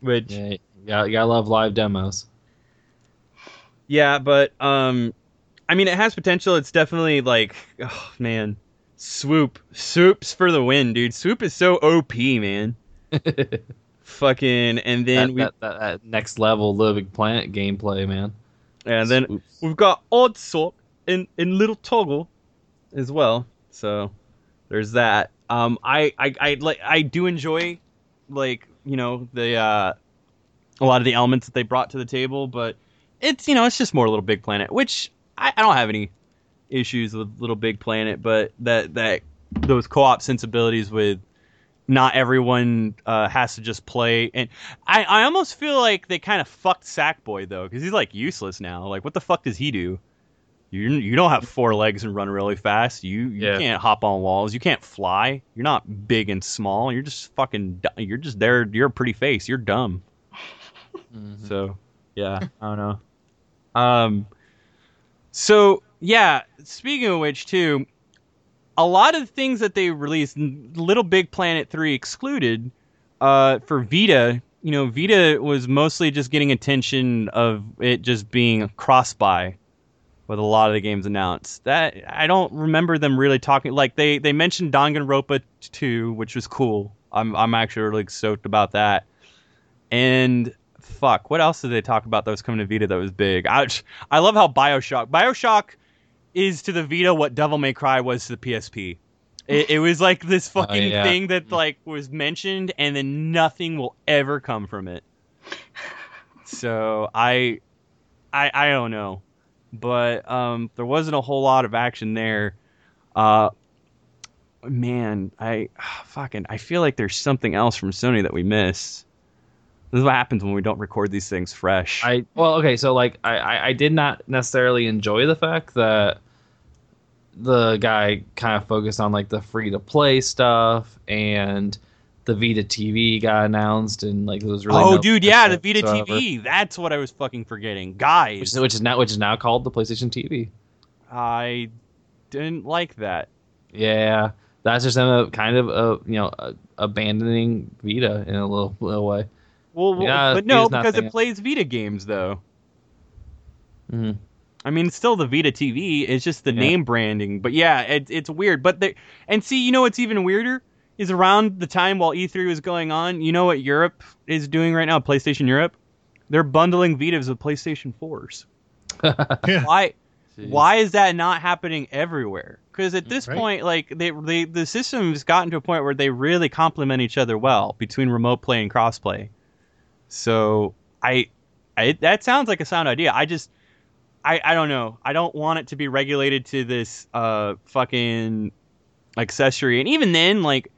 which Yeah, you gotta love live demos. Yeah, but um, I mean, it has potential. It's definitely like, oh man, swoop, swoops for the win, dude. Swoop is so OP, man. Fucking, and then that, we, that, that, that next level Little Big Planet gameplay, man. and then Swoops. we've got OddSock in and Little Toggle as well. So there's that. Um, I I I like I do enjoy like you know the uh a lot of the elements that they brought to the table, but it's you know it's just more Little Big Planet, which I, I don't have any issues with Little Big Planet, but that that those co-op sensibilities with not everyone uh, has to just play, and I I almost feel like they kind of fucked Sackboy though, because he's like useless now. Like, what the fuck does he do? You you don't have four legs and run really fast. You you Yeah. can't hop on walls. You can't fly. You're not big and small. You're just fucking. You're just there. You're a pretty face. You're dumb. Mhm. So yeah, I don't know. Um, so yeah. Speaking of which, too, a lot of things that they released, Little Big Planet three excluded, uh, for Vita. You know, Vita was mostly just getting attention of it just being cross-buy with a lot of the games announced. That I don't remember them really talking like they they mentioned Danganronpa 2, which was cool. I'm I'm actually really stoked about that. And fuck, what else did they talk about that was coming to Vita that was big? I I love how BioShock BioShock is to the Vita what Devil May Cry was to the PSP. It, it was like this Oh, fucking yeah. thing that like was mentioned and then nothing will ever come from it. So I I I don't know. But um there wasn't a whole lot of action there. Uh man, I fucking I feel like there's something else from Sony that we missed. This is what happens when we don't record these things fresh. I well, okay, so like I, I I did not necessarily enjoy the fact that the guy kind of focused on like the free to play stuff and the Vita TV got announced and like there was really oh, no dude, yeah, the Vita whatsoever, TV. That's what I was fucking forgetting. which Guys, is, which is now which is now called the PlayStation TV. I didn't like that. Yeah, that's just them kind of uh, you know uh, abandoning Vita in a little little way. Well, well, Yeah, but no, because nothing. it plays Vita games though. hmm I mean, it's still the Vita TV. It's just the Yeah. name branding. But yeah, it, it's weird. But they and see, you know what's even weirder is around the time while E3 was going on. You know what Europe is doing right now? PlayStation Europe. They're bundling Vitas with PlayStation 4s. Yeah. Why? Why is that not happening everywhere? Because at this Right. point, like they, they, the system's gotten to a point where they really complement each other well between remote play and crossplay. So I, I that sounds like a sound idea. I just, I, I don't know. I don't want it to be regulated to this uh fucking accessory. And even then, like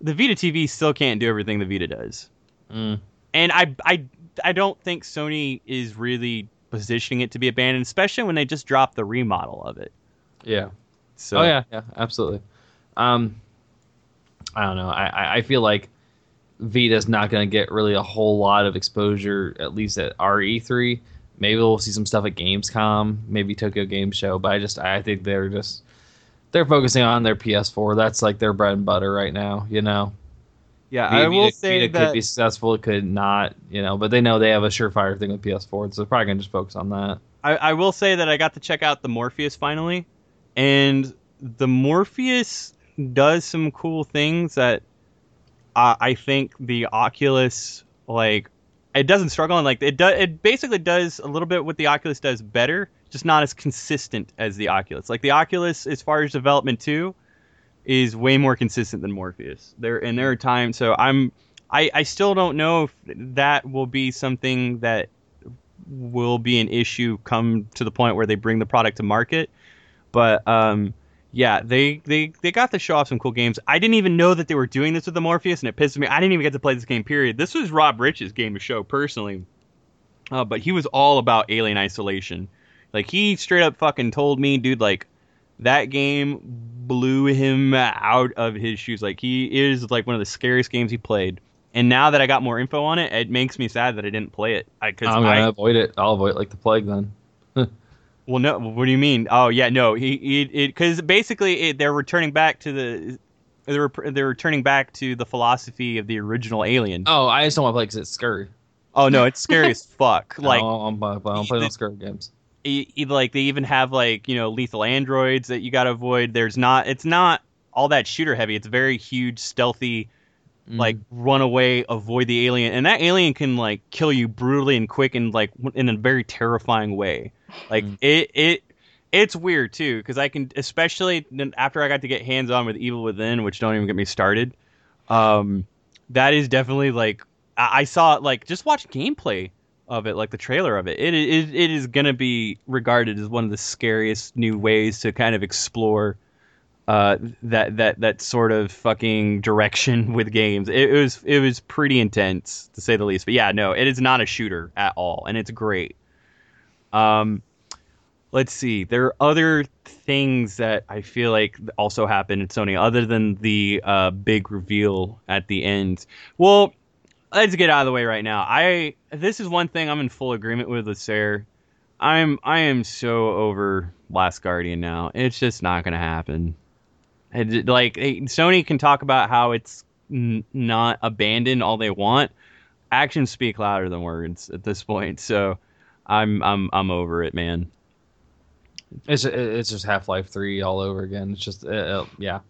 the Vita TV still can't do everything the Vita does Mm. and I, I, I don't think Sony is really positioning it to be abandoned, especially when they just dropped the remodel of it. Yeah. So oh yeah, yeah, absolutely. Um, I don't know. I I, I feel like Vita's not going to get really a whole lot of exposure, at least at RE3. Maybe we'll see some stuff at Gamescom, maybe Tokyo Game Show. But I just I think they're just they're focusing on their PS4. That's like their bread and butter right now. You know. yeah, Vita- I will Vita- say Vita that could be successful, it could not. You know, but they know they have a surefire thing with PS4, so they're probably going to just focus on that. I, I will say that I got to check out the Morpheus finally, and the Morpheus does some cool things that uh, I think the Oculus like it doesn't struggle and like it does it basically does a little bit what the Oculus does better, just not as consistent as the Oculus. Like the Oculus, as far as development too, is way more consistent than Morpheus. There and there are times so I'm I, I still don't know if that will be something that will be an issue come to the point where they bring the product to market. But um, yeah, they, they they got to show off some cool games. I didn't even know that they were doing this with the Morpheus, and it pissed me. I didn't even get to play this game. Period. This was Rob Rich's game to show personally, uh, but he was all about Alien Isolation. Like he straight up fucking told me, dude, like that game blew him out of his shoes. Like he is like one of the scariest games he played. And now that I got more info on it, it makes me sad that I didn't play it. I, cause I'm gonna avoid it. I'll avoid it like the plague then. Well, no. What do you mean? Oh, yeah, no. He, because basically it, they're returning back to the, they're they're returning back to the philosophy of the original Alien. Oh, I just don't want to play because it's scary. Oh no, it's scary as fuck. Like, i'm not I don't play the- those scary games. e- e- like they even have like you know lethal androids that you got to avoid. There's not. It's not all that shooter heavy. It's very huge, stealthy. Mm. Like run away, avoid the alien, and that alien can like kill you brutally and quick and like in a very terrifying way. Like Mm. it, it, it's weird too because I can, especially after I got to get hands on with Evil Within, which don't even get me started. Um, that is definitely like I, I saw like just watch gameplay of it, like the trailer of it, it it, it is gonna be regarded as one of the scariest new ways to kind of explore uh, that that that sort of fucking direction with games. It, it was it was pretty intense to say the least. But yeah, no, it is not a shooter at all, and it's great. Um, let's see. There are other things that I feel like also happened in Sony other than the uh, big reveal at the end. Well, let's get out of the way right now. I this is one thing I'm in full agreement with with Sarah. I'm I am so over Last Guardian now. It's just not gonna happen. And, like eh, Sony can talk about how it's n- not abandoned all they want. Actions speak louder than words at this point. So I'm I'm I'm over it, man. It's it's just Half Life Three all over again. It's just uh, uh, yeah,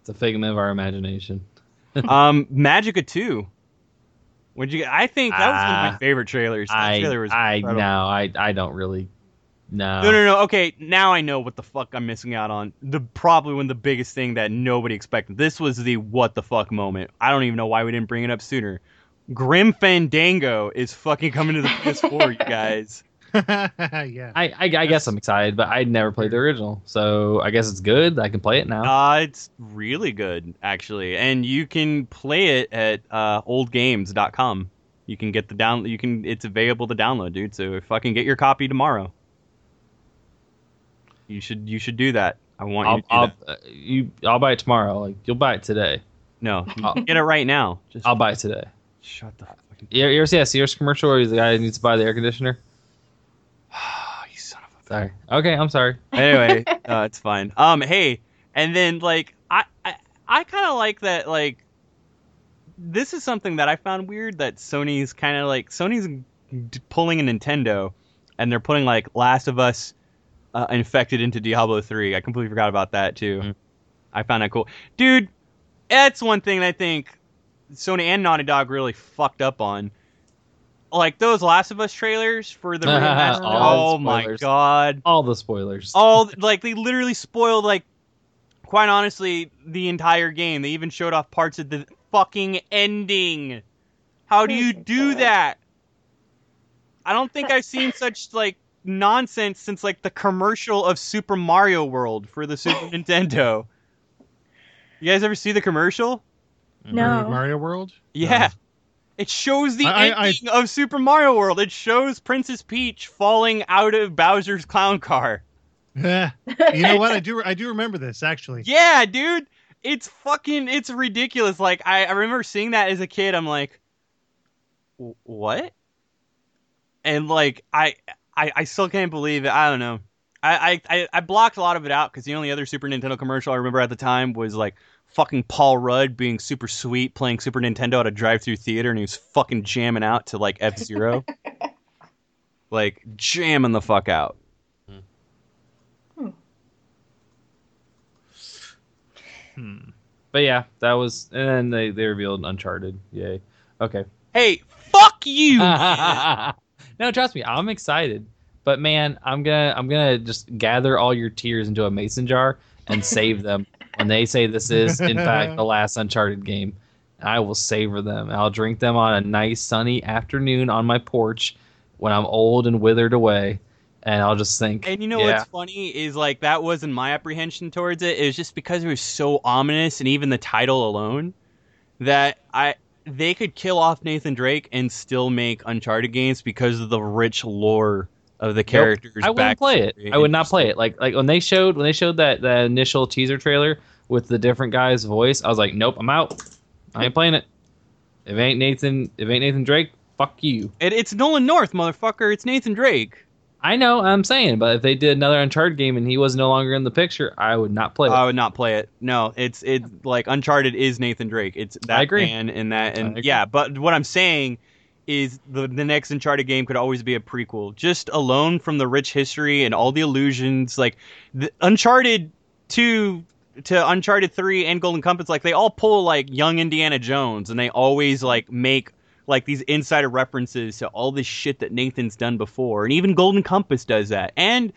it's a figment of our imagination. um, Magicka Two. Would you? I think that was one of my Ah, favorite trailers. That I trailer was I incredible. no I I don't really no No, no, no. Okay, now I know what the fuck I'm missing out on. The probably one of the biggest thing that nobody expected. This was the what the fuck moment. I don't even know why we didn't bring it up sooner. Grim Fandango is fucking coming to the PS4, you guys. yeah. I, I I guess I'm excited, but I never played the original, so I guess it's good. I can play it now. Uh, it's really good actually, and you can play it at uh, oldgames.com. You can get the down. You can. It's available to download, dude. So fucking get your copy tomorrow. You should. You should do that. I want you I'll to I'll, uh, you I'll buy it tomorrow. Like you'll buy it today. No, I'll- get it right now. Just I'll buy it today. Shut the fucking. You, you ever see that Sears commercial where the guy needs to buy the air conditioner? Oh, you son of a. Sorry. Okay, I'm sorry. Anyway, uh, it's fine. Um, hey, and then like I I, I kind of like that like. This is something that I found weird that Sony's kind of like Sony's d- pulling a Nintendo, and they're putting like Last of Us uh, infected into Diablo three. I completely forgot about that too. Mhm. I found that cool, dude. That's one thing I think Sony and Naughty Dog really fucked up on. Like those Last of Us trailers for the remaster. All oh my god! All the spoilers. all like they literally spoiled like quite honestly the entire game they even showed off parts of the fucking ending how do you do that i don't think i've seen such like nonsense since like the commercial of super mario world for the super nintendo you guys ever see the commercial No. Mario World? yeah it shows the I- I- ending of super mario world it shows princess peach falling out of bowser's clown car Yeah. you know what? I do. I do remember this actually. Yeah, dude. It's fucking it's ridiculous. Like I, I remember seeing that as a kid. I'm like, what? And like I, I I still can't believe it. I don't know. I I, I- I blocked a lot of it out because the only other Super Nintendo commercial I remember at the time was like fucking Paul Rudd being super sweet playing Super Nintendo at a drive-through theater, and he was fucking jamming out to like F Zero, like jamming the fuck out. Hmm. Hmm. But yeah, that was, and then they, they revealed Uncharted. Yay. Okay. Hey, fuck you. no, trust me, I'm excited. But man, I'm gonna I'm gonna just gather all your tears into a mason jar and save them when they say this is in fact the last Uncharted game. I will savor them. I'll drink them on a nice sunny afternoon on my porch when I'm old and withered away, and I'll just think. And you know yeah, what's funny is like that wasn't my apprehension towards it. It was just because it was so ominous, and even the title alone, that I they could kill off Nathan Drake and still make Uncharted games because of the rich lore of the characters. I wouldn't play it. I would not play it. Like like when they showed when they showed that that initial teaser trailer with the different guy's voice, I was like, nope, I'm out. I ain't playing it. If it ain't Nathan, if it ain't Nathan Drake, fuck you. It, it's Nolan North, motherfucker. It's Nathan Drake. I know, I'm saying, but if they did another Uncharted game and he was no longer in the picture, I would not play it. I would not play it. No, it's it's like Uncharted is Nathan Drake. It's that I agree. man and that and yeah. But what I'm saying is the the next Uncharted game could always be a prequel, just alone from the rich history and all the illusions. Like the Uncharted two to Uncharted three and Golden Compass, like they all pull like young Indiana Jones, and they always like make like these insider references to all this shit that Nathan's done before, and even Golden Compass does that. And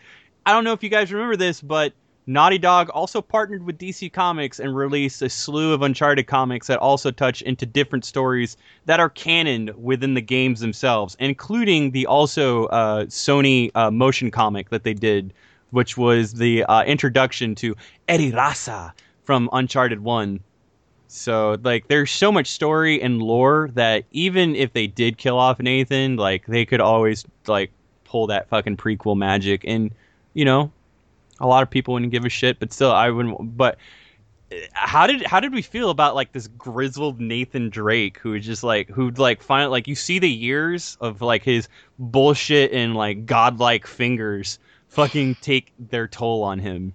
I don't know if you guys remember this, but Naughty Dog also partnered with DC Comics and released a slew of Uncharted comics that also touch into different stories that are canon within the games themselves, including the also uh, Sony uh, motion comic that they did, which was the uh, introduction to Eddy Raja from Uncharted 1. So, like, there's so much story and lore that even if they did kill off Nathan, like, they could always, like, pull that fucking prequel magic and, you know, a lot of people wouldn't give a shit, but still, I wouldn't. But uh, how did how did we feel about like this grizzled Nathan Drake who is just like who'd like find like you see the years of like his bullshit and like godlike fingers fucking take their toll on him,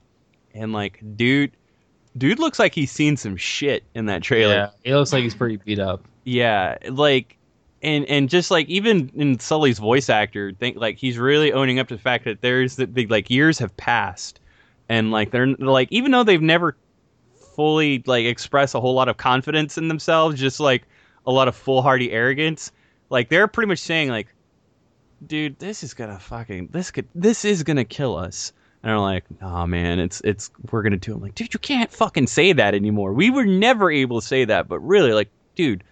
and like dude, dude looks like he's seen some shit in that trailer. Yeah, he looks like he's pretty beat up. Yeah, like and and just like even in Sully's voice actor, think like he's really owning up to the fact that there's the, the like years have passed, and like they're like even though they've never fully like express a whole lot of confidence in themselves, just like a lot of foolhardy arrogance, like they're pretty much saying like, dude, this is gonna fucking this could this is gonna kill us. And I'm like, oh man, it's it's we're gonna do. it. I'm like, dude, you can't fucking say that anymore. We were never able to say that, but really, like, dude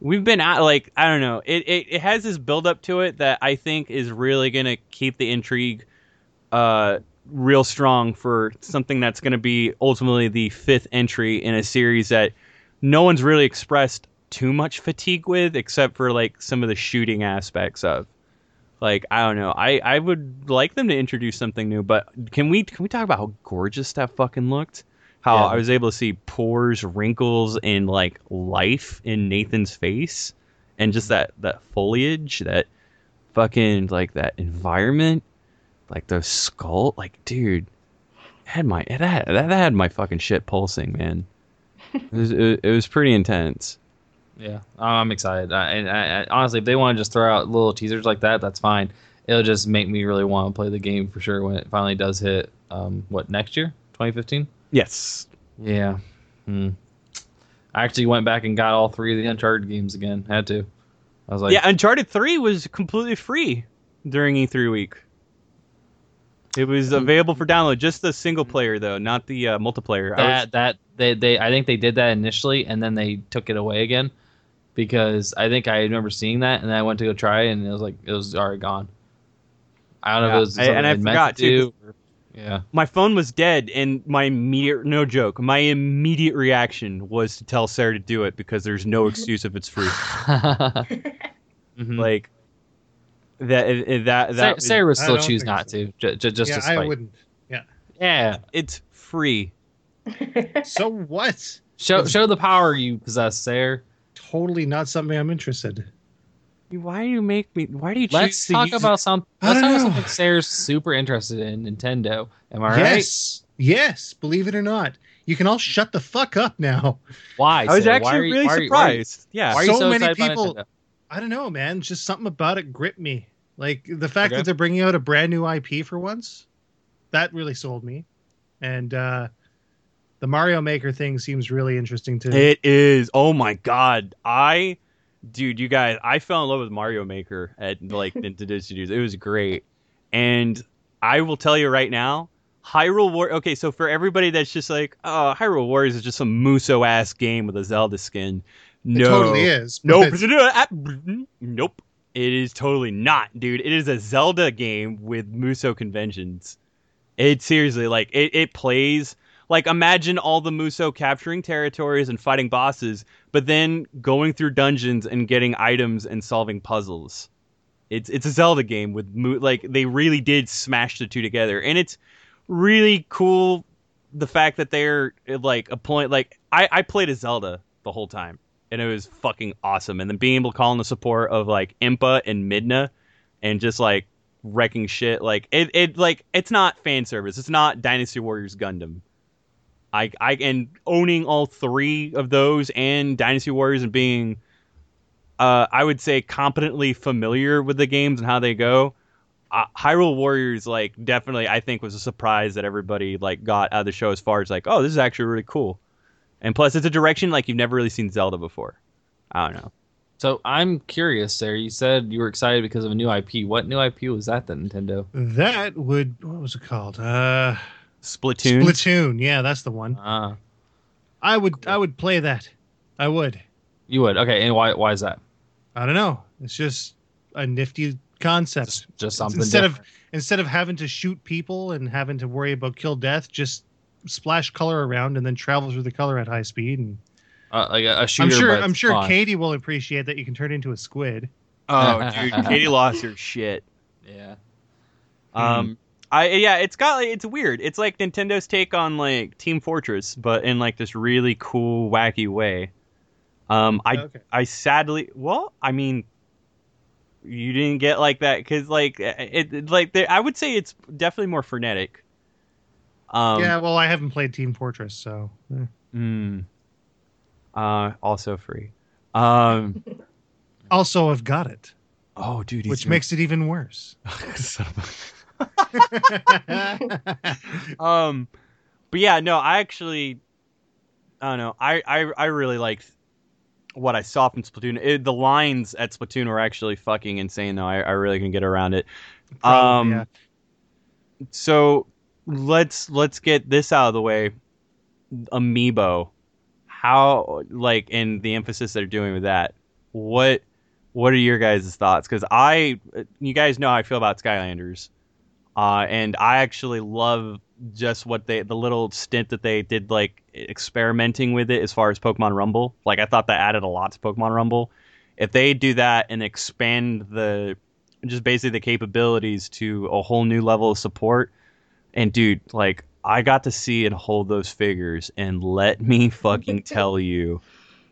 we've been at like I don't know. It, it it has this build up to it that I think is really gonna keep the intrigue uh real strong for something that's gonna be ultimately the fifth entry in a series that no one's really expressed too much fatigue with except for like some of the shooting aspects of. Like I don't know. I I would like them to introduce something new, but can we can we talk about how gorgeous that fucking looked? How Yeah. I was able to see pores, wrinkles, and like life in Nathan's face, and just that that foliage, that fucking like that environment, like the skull, like dude, had my it had, that had my fucking shit pulsing, man. It was, it, it was pretty intense. Yeah, I'm excited. I, and I, I, honestly, if they want to just throw out little teasers like that, that's fine. It'll just make me really want to play the game for sure when it finally does hit. Um, what next year? 2015? Yes, Yeah. Hmm. I actually went back and got all three of the Uncharted games again. Had to. I was like, yeah. Uncharted Three was completely free during E3 week. It was available for download, just the single player though, not the uh, multiplayer. I was- that that they they I think they did that initially and then they took it away again because I think I remember seeing that and then I went to go try it and it was like it was already gone. I don't know if it was I- and I forgot, to too, do or- Yeah. my phone was dead and my immediate no joke my immediate reaction was to tell sarah to do it because there's no excuse if it's free Mhm. like that, that, that. Sarah, would still choose not so. to, j- j- just yeah, to spite. I wouldn't. Yeah, it's free So what? show show the power you possess, Sarah. Totally not something I'm interested. Why do you make me why do you choose Let's to talk use about some. Let's don't talk about something Sarah's super interested in. Nintendo. Am I right? Yes. Yes. Believe it or not. You can all shut the fuck up now. Why? i was Sarah? actually Why are you- really why are you- why are you- surprised yeah Why are you So so, many people- I don't know, man. Just something about it gripped me. Like the fact Okay. that they're bringing out a brand new IP for once, that really sold me. And uh the Mario Maker thing seems really interesting too. it is oh my god i dude you guys i fell in love with mario maker at like nintendo studios it was great and i will tell you right now hyrule war okay so for everybody that's just like oh hyrule warriors is just some musou ass game with a zelda skin it no totally is. Nope. nope. It is totally not, dude. It is a Zelda game with Musou conventions. It seriously like it, it plays like imagine all the Musou capturing territories and fighting bosses, but then going through dungeons and getting items and solving puzzles. It's it's a Zelda game with like they really did smash the two together, and it's really cool the fact that they're like a point like I I played a Zelda the whole time and it was fucking awesome. And then being able to call in the support of like Impa and Midna and just like wrecking shit like it, it like it's not fan service. It's not Dynasty Warriors Gundam. I I and owning all three of those and Dynasty Warriors and being uh I would say competently familiar with the games and how they go. Uh, Hyrule Warriors like definitely I think was a surprise that everybody like got out of the show as far as like oh this is actually really cool. And plus, it's a direction like you've never really seen Zelda before. I don't know. So I'm curious, Sarah. You said you were excited because of a new IP. What new IP was that? That Nintendo. That would what was it called? Uh Splatoon. Splatoon, yeah, that's the one. Ah, I would I would play that. I would. you would. Okay, and why? Why is that? I don't know. It's just a nifty concept. Just, just something. instead of instead of having to shoot people and having to worry about kill death, just splash color around and then travel through the color at high speed. And uh, like a, a shooter. I'm sure I'm sure fun. Katie will appreciate that you can turn into a squid. Oh, dude, Katie lost her shit. Yeah. Um, I yeah, it's got it's weird. It's like Nintendo's take on like Team Fortress, but in like this really cool, wacky way. Um, I okay. I sadly, well, I mean, you didn't get like that because like it, it like there, I would say it's definitely more frenetic. Um, yeah, well, I haven't played Team Fortress, so eh. mm, uh, also free. Um, also I've got it, oh, dude, which makes it even worse. Son of a- um, but yeah, no, I actually, I don't know. I I, I really liked what I saw from Splatoon. It, the lines at Splatoon were actually fucking insane, though. I, I really can get around it. Probably, um, yeah. So let's let's get this out of the way. Amiibo, how like and the emphasis they're doing with that. What what are your guys' thoughts? Because I, you guys know how I feel about Skylanders, uh, and I actually love just what they the little stint that they did like experimenting with it as far as Pokemon Rumble. Like I thought that added a lot to Pokemon Rumble. If they do that and expand the just basically the capabilities to a whole new level of support, and dude, like I got to see and hold those figures, and let me fucking tell you,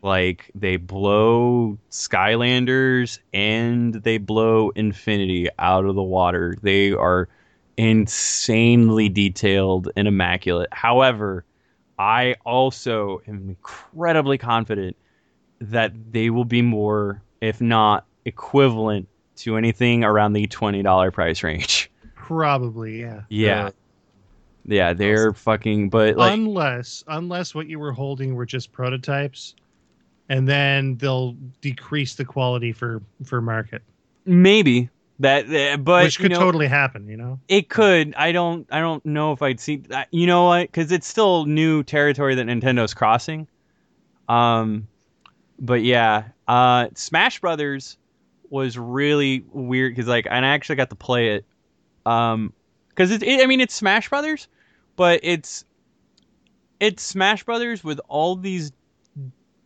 like they blow Skylanders and they blow Infinity out of the water. They are insanely detailed and immaculate. However, I also am incredibly confident that they will be more, if not equivalent, to anything around the twenty dollar price range. Probably, yeah. Yeah. Yeah, they're fucking but like unless unless what you were holding were just prototypes, and then they'll decrease the quality for for market, maybe that uh, but which could you know, totally happen. You know, It could. I don't. I don't know if I'd see. You know what? Because it's still new territory that Nintendo's crossing. Um, but yeah, uh, Smash Brothers was really weird because like, and I actually got to play it. Um, because it's. It, I mean, it's Smash Brothers, but it's it's Smash Brothers with all these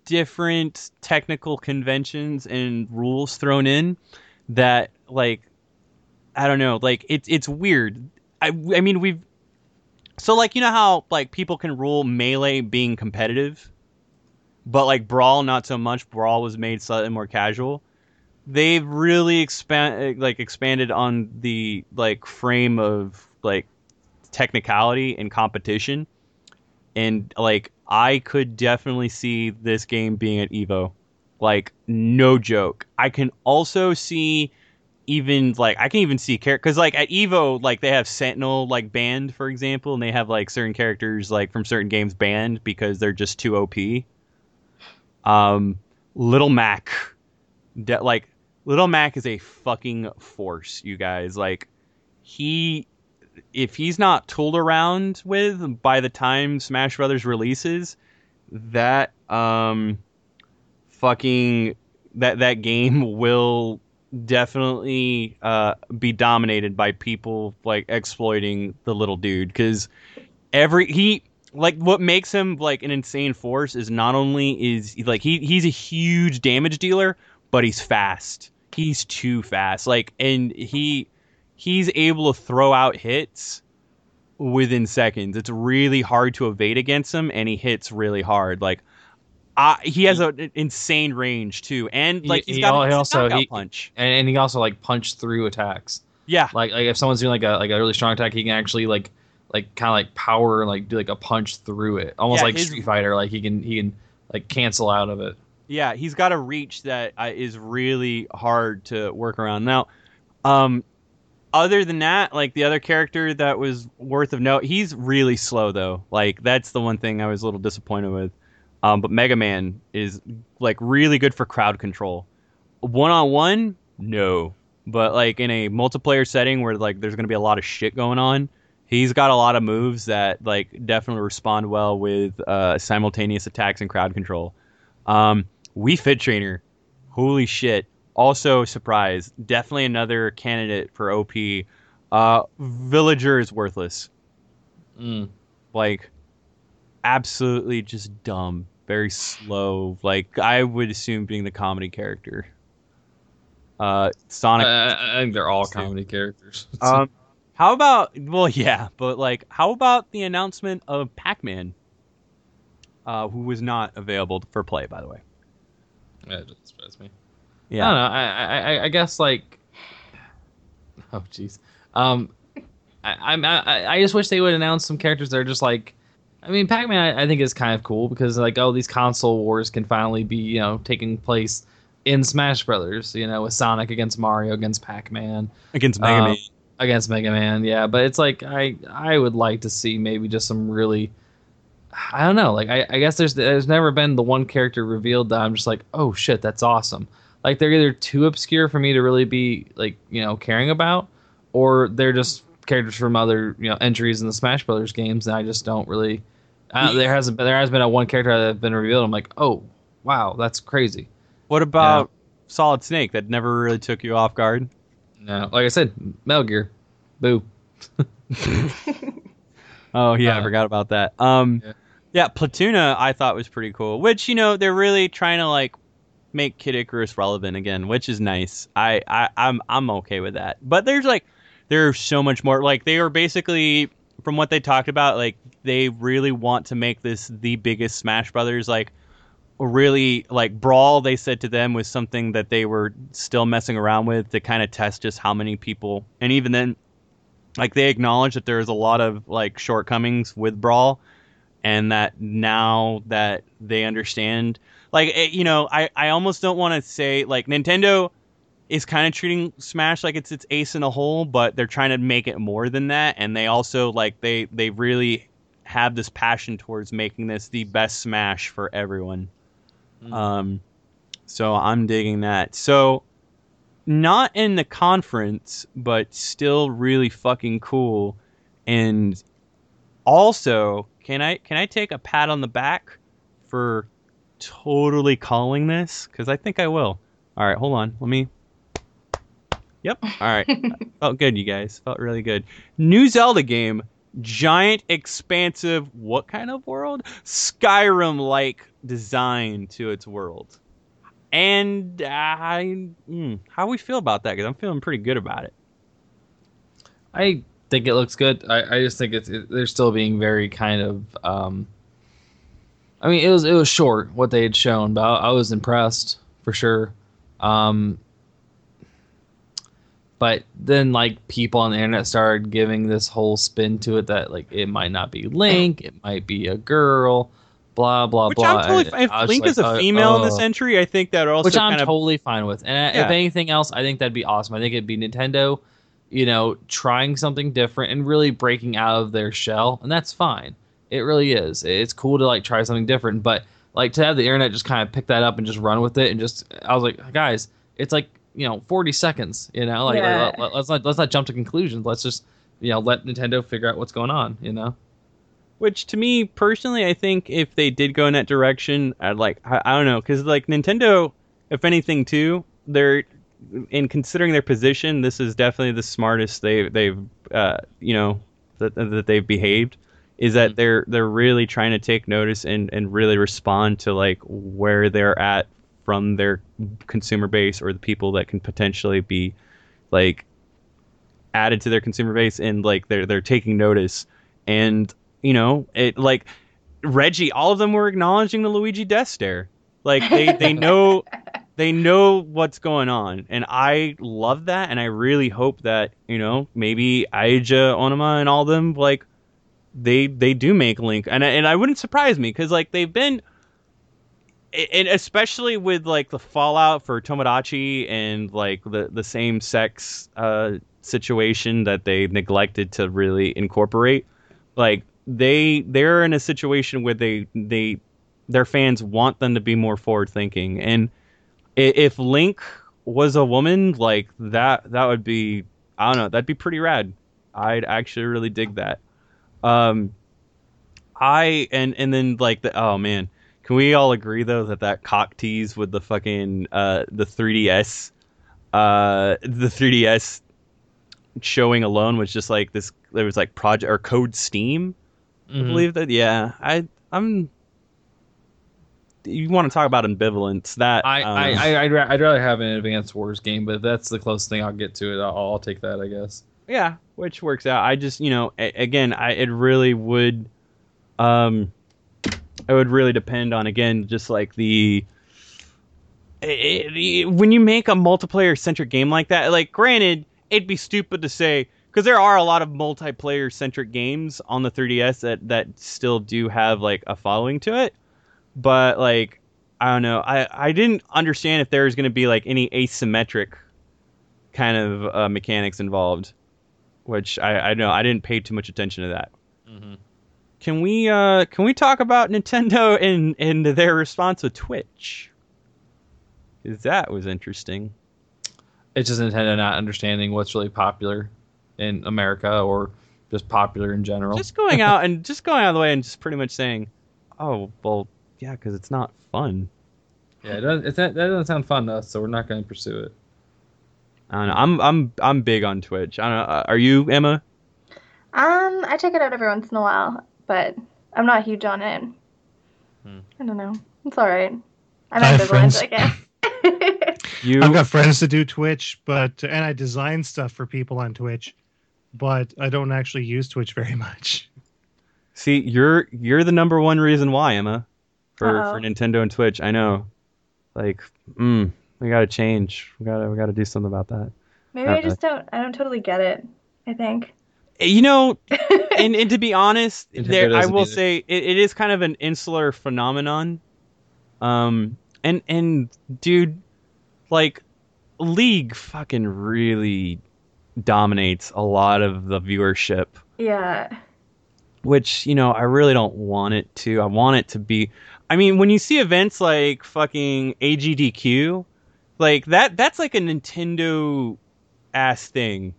different technical conventions and rules thrown in that like I don't know, like it's it's weird. I I mean we've so like you know how like people can rule melee being competitive, but like brawl not so much. Brawl was made slightly more casual. They've really expand like expanded on the like frame of like technicality and competition, and like I could definitely see this game being at Evo, like no joke. I can also see even like I can even see character because like at Evo like they have Sentinel like banned for example, and they have like certain characters like from certain games banned because they're just too OP. Um, Little Mac, de- like Little Mac is a fucking force, you guys. Like he, if he's not tooled around with by the time Smash Brothers releases, that um, fucking that that game will definitely uh, be dominated by people like exploiting the little dude because every he like what makes him like an insane force is not only is like he he's a huge damage dealer but he's fast. He's too fast. Like and he he's able to throw out hits within seconds. It's really hard to evade against him and he hits really hard. Like uh, he has an insane range too and like he's he got he also- he- punch and, and he also like punch through attacks. yeah Like like if someone's doing like a like a really strong attack, he can actually like like kind of like power like do like a punch through it, almost Yeah, like his- Street Fighter. Like he can he can like cancel out of it. Yeah, he's got a reach that uh, is really hard to work around. Now, um, other than that, like the other character that was worth of note, he's really slow though. Like that's the one thing I was a little disappointed with. Um, but Mega Man is like really good for crowd control. One on one, no. But like in a multiplayer setting where like there's gonna be a lot of shit going on, He's got a lot of moves that like definitely respond well with uh, simultaneous attacks and crowd control. Um, Wii Fit Trainer, holy shit! Also, surprise, definitely another candidate for OP. Uh, Villager is worthless. Mm. Like, absolutely just dumb, very slow. Like I would assume being the comedy character. Uh, Sonic. I, I think they're all comedy characters. Um, how about well, yeah, but like, how about the announcement of Pac-Man, uh, who was not available for play, by the way. yeah, it doesn't surprise me. Yeah, I don't know. I, I, I- I guess like, oh jeez. Um, I, I'm- I, I just wish they would announce some characters that are just like, I mean, Pac-Man. I, I think is kind of cool because like, oh, these console wars can finally be you know taking place in Smash Brothers. You know, with Sonic against Mario against Pac-Man against Mega uh, Man. against Mega Man. Yeah, but it's like I I would like to see maybe just some really. I don't know. Like I, I guess there's there's never been the one character revealed that I'm just like, oh shit, that's awesome. Like they're either too obscure for me to really be like you know caring about, or they're just characters from other you know entries in the Smash Brothers games, and I just don't really. Uh, there hasn't been there has been a one character that has been revealed. I'm like, oh wow, that's crazy. What about Solid Snake? That never really took you off guard. No, like I said, Metal Gear, boo. Oh yeah, I Uh, forgot about that. Um, yeah. yeah. Palutena I thought was pretty cool. Which you know they're really trying to like make Kid Icarus relevant again, which is nice. I, I I'm I'm okay with that. But there's like there's so much more. Like they are basically from what they talked about, like they really want to make this the biggest Smash Brothers like really like brawl they said to them was something that they were still messing around with to kind of test just how many people and even then like they acknowledge that there's a lot of like shortcomings with brawl and that now that they understand like it, you know i i almost don't want to say like nintendo is kind of treating smash like it's its ace in a hole but they're trying to make it more than that and they also like they they really have this passion towards making this the best smash for everyone Mm. um so i'm digging that so not in the conference, but still really fucking cool. And also, can I can I take a pat on the back for totally calling this? Because I think I will. All right, hold on. Let me. Yep. All right. Felt good, you guys. Felt really good. New Zelda game. Giant, expansive, what kind of world? Skyrim like design to its world. And I, mm, how we feel about that? Because I'm feeling pretty good about it. I think it looks good. I, I just think it's it, they're still being very kind of. Um, I mean, it was it was short what they had shown, but I, I was impressed for sure. Um, but then like people on the internet started giving this whole spin to it that like it might not be Link, it might be a girl, blah blah Which blah. I'm totally. Fine. If Link like, is a uh, female in this uh, entry, I think that also which I'm of. totally fine with. And Yeah. if anything else, I think that'd be awesome. I think it'd be Nintendo, you know, trying something different and really breaking out of their shell, and that's fine. It really is. It's cool to like try something different, but like to have the internet just kind of pick that up and just run with it, and just I was like, guys, it's like you know 40 seconds, you know, like, Yeah. like, let, us not let's not jump to conclusions. Let's just you know let Nintendo figure out what's going on, you know. Which to me personally, I think if they did go in that direction, I'd like. I, I don't know, because like Nintendo, if anything, too, they're in considering their position. This is definitely the smartest they they've uh, you know that that they've behaved. Is that Mhm. they're they're really trying to take notice and and really respond to like where they're at from their consumer base or the people that can potentially be like added to their consumer base and like they're they're taking notice. And you know it like Reggie all of them were acknowledging the Luigi death stare. Like they they know they know what's going on. And I love that. And I really hope that you know maybe Eiji Aonuma and all them like they they do make Link. And and I wouldn't surprise me cuz like they've been and especially with like the fallout for Tomodachi and like the the same sex uh, situation that they neglected to really incorporate, like they they're in a situation where they they their fans want them to be more forward thinking, and if Link was a woman, like that that would be I don't know that'd be pretty rad. I'd actually really dig that. Um, I and and then like the oh man, can we all agree though that that cock tease with the fucking uh the 3ds, uh the 3ds showing alone was just like this. There was like project or code Steam. I Mhm. believe that. Yeah, I I'm. You want to talk about ambivalence? That I, um, I, I, I'd, ra- I'd rather have an Advanced Wars game, but that's the closest thing I'll get to it. I'll, I'll take that, I guess. Yeah, which works out. I just, you know, a- again, I it really would, um, it would really depend on again, just like the. it- it- when you make a multiplayer centric game like that, like granted, it'd be stupid to say because there are a lot of multiplayer centric games on the 3DS that that still do have like a following to it, but like I don't know, I I didn't understand if there was going to be like any asymmetric kind of uh, mechanics involved which I, I know I didn't pay too much attention to that. Mm-hmm. Can we uh can we talk about Nintendo and and their response with Twitch? 'Cause that was interesting. It's just Nintendo not understanding what's really popular in America or just popular in general. Just going out and just going out of the way and just pretty much saying, "Oh, well, yeah, because it's not fun." yeah, it doesn't, it's not, that doesn't sound fun to us, so we're not going to pursue it. I don't know. I'm I'm I'm big on Twitch. I don't know. uh, Are you Emma? Um, I check it out every once in a while, but I'm not huge on it. Hmm. I don't know. It's all right. I'm I have ambivalent, friends- I guess. You I've got friends that do Twitch, but and I design stuff for people on Twitch, but I don't actually use Twitch very much. see you're you're the number one reason why Emma for Uh-oh. for Nintendo and Twitch. I know. Like, mm, we got to change. We got to we got to do something about that. Maybe Not I just don't. I don't totally get it. I think. You know, and and to be honest, there I will either. say it, it is kind of an insular phenomenon. Um, and and dude, like, League fucking really dominates a lot of the viewership, yeah. which you know I really don't want it to. I want it to be. I mean, when you see events like fucking AGDQ, like that, that's like a Nintendo ass thing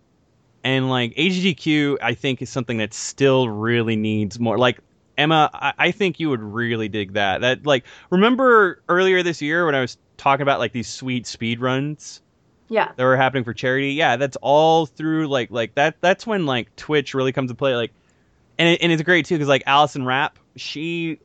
and like AGDQ, I think is something that still really needs more. Like Emma, I, I think you would really dig that. That like remember earlier this year when I was talking about like these sweet speed runs Yeah. that were happening for charity. Yeah, that's all through like like that. That's when like Twitch really comes to play. Like, and it, and it's great too because like Allison Rapp, she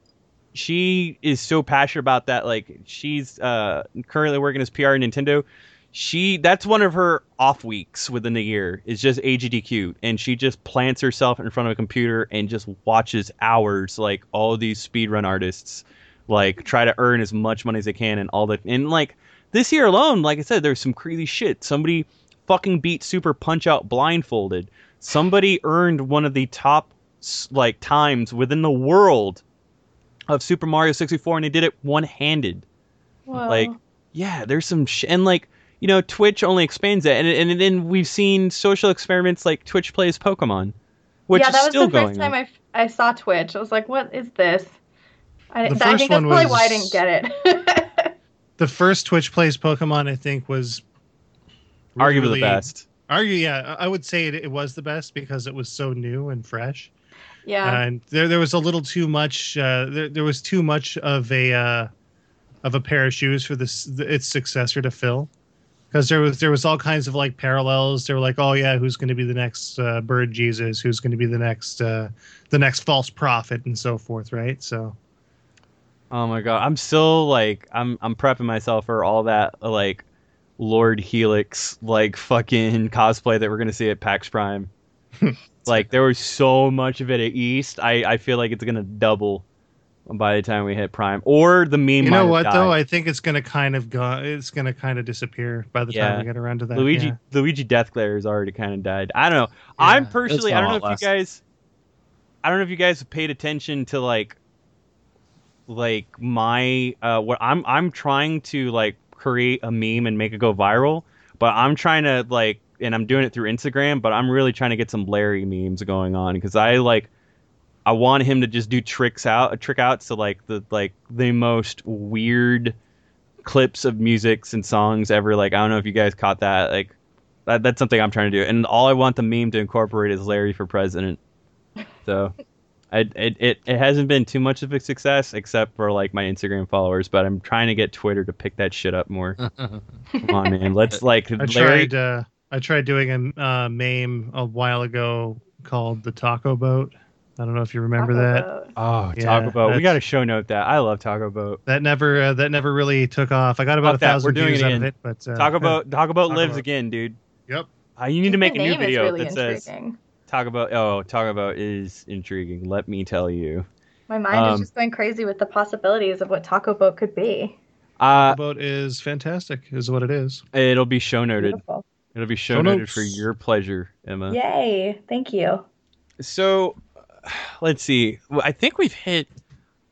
she is so passionate about that. Like she's uh currently working as PR at Nintendo. She that's one of her off weeks within the year is just AGDQ, and she just plants herself in front of a computer and just watches hours like all these speedrun artists like try to earn as much money as they can and all the and like this year alone, like I said, there's some crazy shit. Somebody fucking beat Super Punch Out blindfolded. Somebody earned one of the top like times within the world of Super Mario 64, and they did it one handed. Whoa. Like, yeah, there's some sh- and like you know, Twitch only expands it, and and then we've seen social experiments like Twitch plays Pokemon, which yeah, is that was the first time on. I, f- I saw Twitch. I was like, what is this? I, The I first think that's one probably why I didn't get it. The first Twitch plays Pokemon, I think, was Arguably the best. Argue, yeah, I I would say it, it was the best because it was so new and fresh. yeah. and there there was a little too much. Uh, there, there was too much of a uh, of a pair of shoes for this its successor to fill, because there was there was all kinds of like parallels. They were like, oh yeah, who's going to be the next uh, Bird Jesus? Who's going to be the next uh, the next false prophet and so forth, right? So Oh my god, I'm still like I'm I'm prepping myself for all that like Lord Helix like fucking cosplay that we're gonna see at PAX Prime. like there was so much of it at East, I I feel like it's gonna double by the time we hit Prime. Or the meme. you know what though? I think it's to kind of go. It's to kind of disappear by the Yeah. time we get around to that. Luigi yeah. Luigi Deathglare has already kind of died. I don't know. I'm personally I don't know if you guys I don't know if you guys have paid attention to like like my uh what I'm I'm trying to like create a meme and make it go viral, but I'm trying to like and I'm doing it through Instagram, but I'm really trying to get some Larry memes going on because I like I want him to just do tricks out a trick outs to like the like the most weird clips of musics and songs ever like I don't know if you guys caught that like that, that's something I'm trying to do. And all I want the meme to incorporate is Larry for president. So, I, it, it it hasn't been too much of a success except for like my Instagram followers, but I'm trying to get Twitter to pick that shit up more. Come on, man. Let's like I Larry. tried. Uh, I tried doing a uh, meme a while ago called the Taco Boat. I don't know if you remember Taco that. Boat. Oh, Yeah, Taco Boat. We got to show note that. I love Taco Boat. That never. Uh, that never really took off. I got about Fuck a that, thousand doing views it out of it, but uh, Taco Boat. Taco Boat Taco lives Boat. again, dude. Yep. Uh, you need to make a new video really that says intriguing. Taco Boat. Oh, Taco Boat is intriguing. Let me tell you. My mind Um, is just going crazy with the possibilities of what Taco Boat could be. Uh, Taco Boat is fantastic. Is what it is. it'll be show noted. Beautiful. It'll be show Show noted notes. for your pleasure, Emma. Yay! Thank you. So, let's see. I think we've hit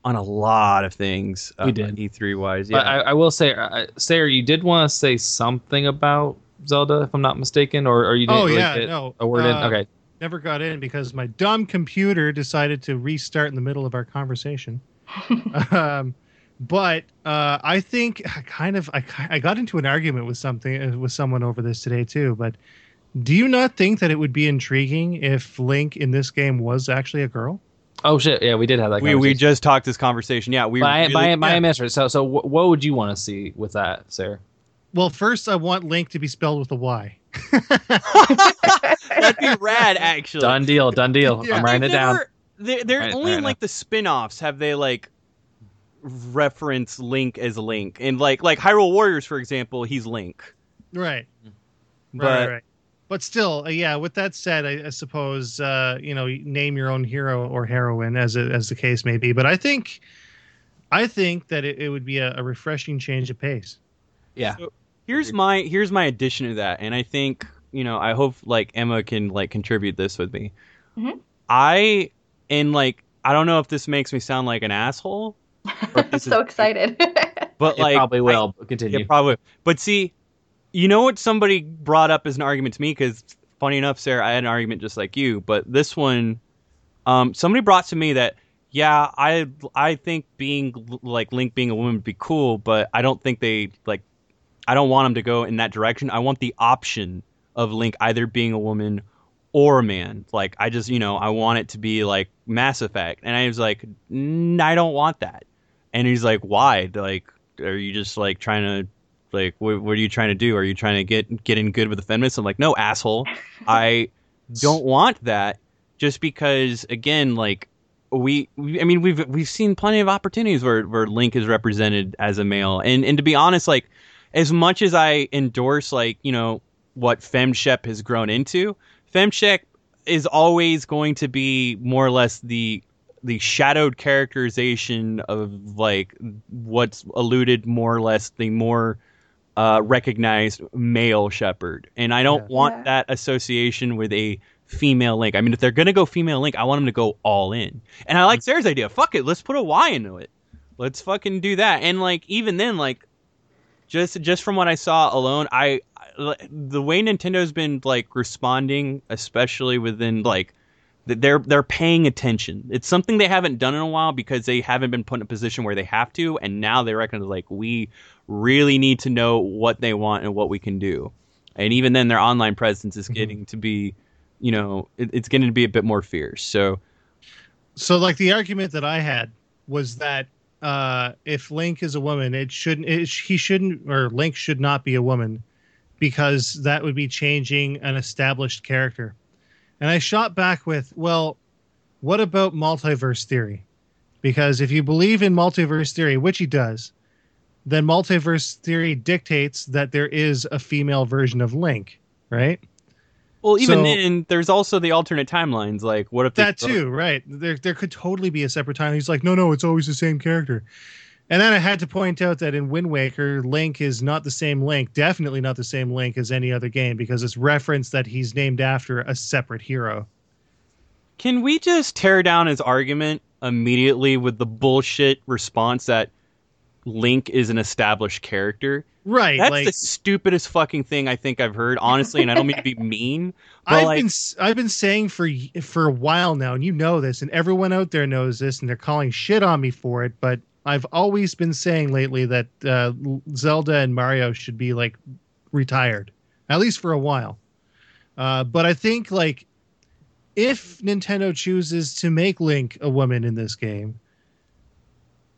on a lot of things. We did. E3 wise. Yeah. But I, I will say, uh, Sarah, you did want to say something about Zelda, if I'm not mistaken, or, or you didn't Oh really yeah, get no. a word in. uh, Okay, Never got in because my dumb computer decided to restart in the middle of our conversation. um, but uh, I think I kind of I, I got into an argument with something uh, with someone over this today too. But do you not think that it would be intriguing if Link in this game was actually a girl? Oh shit! Yeah, we did have that. we we just talked this conversation. Yeah, we But I, really- but I, but I yeah. am interested. So, so what would you want to see with that, Sarah? Well, first I want Link to be spelled with a Y. that'd be rad. Actually, Done deal. Done deal. Yeah. I'm writing it down. never- They're, they're Right, only fair in like the spin-offs have they like reference Link as Link, and like like Hyrule Warriors, for example, he's Link. Right. But right, right, right. But still, uh, yeah. With that said, I, I suppose uh, you know, name your own hero or heroine, as it, as the case may be. But I think, I think that it, it would be a, a refreshing change of pace. Yeah. here's my here's my addition to that, and I think you know I hope like Emma can like contribute this with me. Mhm. I and like I don't know if this makes me sound like an asshole, I'm this is- so excited. but It like probably I- will. Continue. Yeah, probably. But see, you know what somebody brought up as an argument to me because funny enough, Sarah, I had an argument just like you, but this one, um, somebody brought to me that yeah, I I think being like Link being a woman would be cool, but I don't think they like. I don't want them to go in that direction. I want the option of Link either being a woman or a man. Like I just you know I want it to be like Mass Effect, and I was like, "Mm, I don't want that. And he's like, why? Like, are you just like trying to like what, what are you trying to do? Are you trying to get get in good with the feminists? I'm like, no, asshole. I don't want that just because again, like we, we I mean we've we've seen plenty of opportunities where where Link is represented as a male. And and to be honest, like as much as I endorse like, you know, what FemShep has grown into, FemShep is always going to be more or less the the shadowed characterization of like what's alluded more or less the more uh, recognized male Shepard, and I don't Yeah. want Yeah. that association with a female link. I mean, if they're gonna go female link, I want them to go all in. And I like Sarah's idea. Fuck it, let's put a Y into it. Let's fucking do that. And like even then, like just just from what I saw alone, I, I the way Nintendo's been like responding, especially within like th- they're they're paying attention. It's something they haven't done in a while because they haven't been put in a position where they have to, and now they reckon like we really need to know what they want and what we can do. And even then, their online presence is Mhm. getting to be, you know, it, it's getting to be a bit more fierce. So So, like the argument that I had was that uh, if Link is a woman, it shouldn't. It, he shouldn't, or Link should not be a woman, because that would be changing an established character. And I shot back with, well, what about multiverse theory? Because if you believe in multiverse theory, which he does, then multiverse theory dictates that there is a female version of Link, right? Well, even So- then, there's also the alternate timelines. Like, what if they that too, right? There, there could totally be a separate time. He's like, no, no, it's always the same character. And then I had to point out that in Wind Waker, Link is not the same Link, definitely not the same Link as any other game because it's referenced that he's named after a separate hero. Can we just tear down his argument immediately with the bullshit response that Link is an established character? Right? That's like the stupidest fucking thing I think I've heard, honestly, and I don't mean to be mean, but I've like, been I've been saying for for a while now, and you know this, and everyone out there knows this, and they're calling shit on me for it. But I've always been saying lately that uh, Zelda and Mario should be like retired, at least for a while. Uh, but I think like if Nintendo chooses to make Link a woman in this game,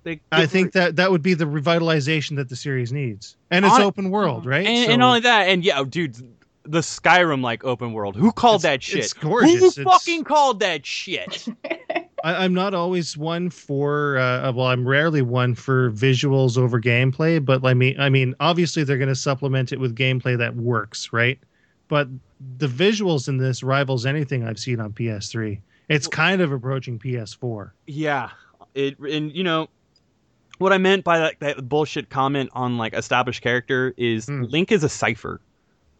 They- I think that that would be the revitalization that the series needs, and it's Hon- open world, right? and, So and only that, and yeah, dude, the Skyrim like open world. Who called It's- that shit? it's gorgeous. Who It's- fucking called that shit? I, I'm not always one for. Uh, well, I'm rarely one for visuals over gameplay, but I mean, I mean, obviously they're going to supplement it with gameplay that works, right? But the visuals in this rivals anything I've seen on PS3. It's kind of approaching PS4. Yeah, it and you know what I meant by that, that bullshit comment on like established character is Hmm. Link is a cipher.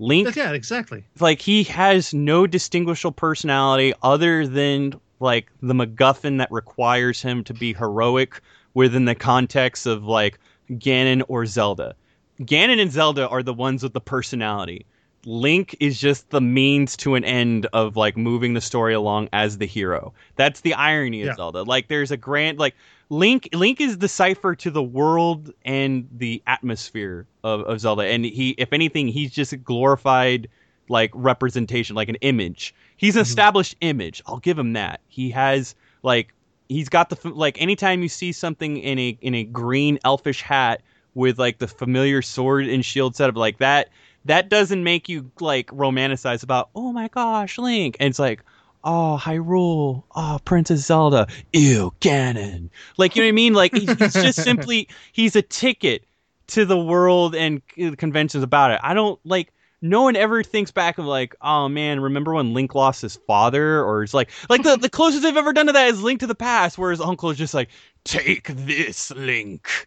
Link Yeah, exactly. like he has no distinguishable personality other than like the MacGuffin that requires him to be heroic within the context of like Ganon or Zelda. Ganon and Zelda are the ones with the personality. Link is just the means to an end of like moving the story along as the hero. That's the irony of Yeah. Zelda. Like there's a grand like Link Link is the cipher to the world and the atmosphere of, of Zelda. And he if anything, he's just a glorified like representation, like an image. He's an Mhm. established image. I'll give him that. He has like he's got the f- like anytime you see something in a in a green elfish hat with like the familiar sword and shield setup like that that doesn't make you like romanticize about oh my gosh link and it's like oh hyrule. Oh princess zelda. Ew ganon like you know what i mean? Like he's, he's just simply he's a ticket to the world and conventions about it. I don't like no one ever thinks back of like, oh man, remember when Link lost his father? Or it's like, like the, the closest they've ever done to that is Link to the Past, where his uncle is just like, take this, Link.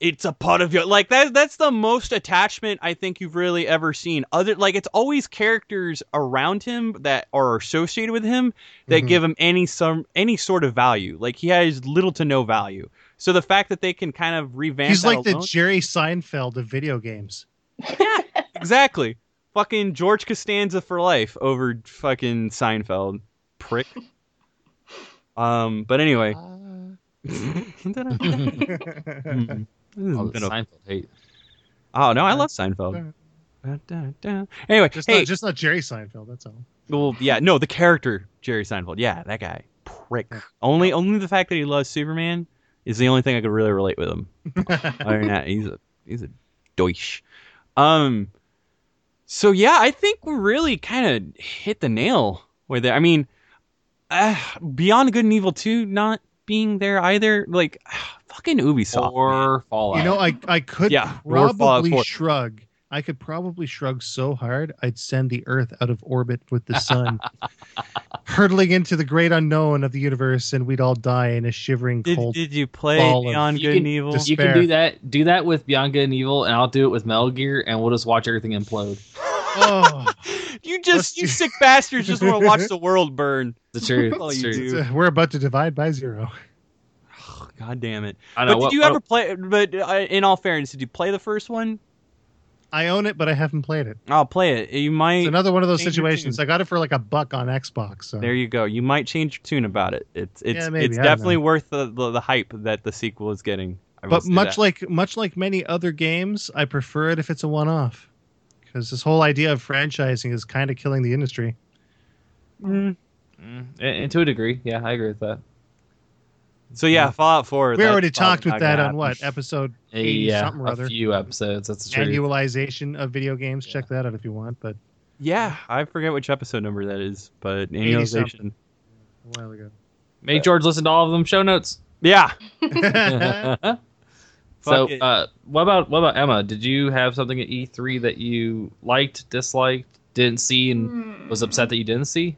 It's a part of your like that. That's the most attachment I think you've really ever seen. Other like it's always characters around him that are associated with him that Mhm. give him any some any sort of value. Like he has little to no value. So the fact that they can kind of revamp He's that like the Jerry Seinfeld of video games. yeah, exactly. Fucking George Costanza for life over fucking Seinfeld. Prick. Um, but anyway. Mm-hmm. Oh, the Been a- hate. oh no, I love Seinfeld. Anyway, just hey, not just not Jerry Seinfeld. That's all. well, yeah, no, the character Jerry Seinfeld, yeah, that guy, prick. Yeah. Only, only the fact that he loves Superman is the only thing I could really relate with him. Other than that, he's a he's a doish. Um, so yeah, I think we really kind of hit the nail with it. I mean, uh, Beyond Good and Evil two not being there either. Like, fucking Ubisoft. man. Or Fallout. You know, I I could Yeah, probably shrug. I could probably shrug so hard I'd send the Earth out of orbit with the sun, hurtling into the great unknown of the universe, and we'd all die in a shivering Did, cold. did you play ball Beyond You Good can and Evil? dis- you can do that. Do that with Beyond Good and Evil, and I'll do it with Metal Gear, and we'll just watch everything implode. Oh, you Let's just, do- you sick bastards, just want to watch the world burn. The truth. Oh, It's you true. do. uh, we're about to divide by zero. God damn it! I know. But what, did you what- ever play? But uh, in all fairness, did you play the first one? I own it, but I haven't played it. I'll play it. You might. It's another one of those situations. I got it for like a buck on Xbox. So. There you go. You might change your tune about it. It's it's Yeah, maybe. it's I definitely know. worth the, the the hype that the sequel is getting. I but much that. like much like many other games, I prefer it if it's a one-off. Because this whole idea of franchising is kind of killing the industry. Mm. Mm, and, and to a degree, yeah, I agree with that. So yeah, Fallout Four. We already talked with that on what episode A, yeah, something or a other. few episodes. That's the truth. Annualization of video games. Check that out if you want. But Yeah, I forget which episode number that is, but 80 annualization. a while ago. Make George listen to all of them. Show notes. Yeah. so, uh, what about what about Emma? Did you have something at E3 that you liked, disliked, didn't see, and Hmm. was upset that you didn't see?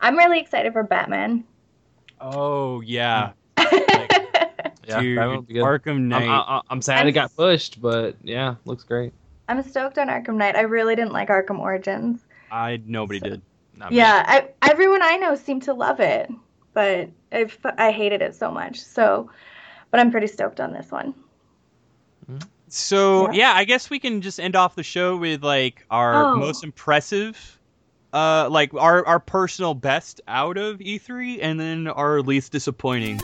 I'm really excited for Batman. Oh yeah, Yeah, dude. that would be good. Arkham I'm, Knight. I, I'm sad it got pushed, but yeah, looks great. I'm stoked on Arkham Knight. I really didn't like Arkham Origins. I nobody did. Not. Yeah, I, everyone I know seemed to love it, but I hated it so much. So, but I'm pretty stoked on this one. So Yeah. yeah, I guess we can just end off the show with like our Oh. most impressive, uh, like our our personal best out of E3, and then our least disappointing.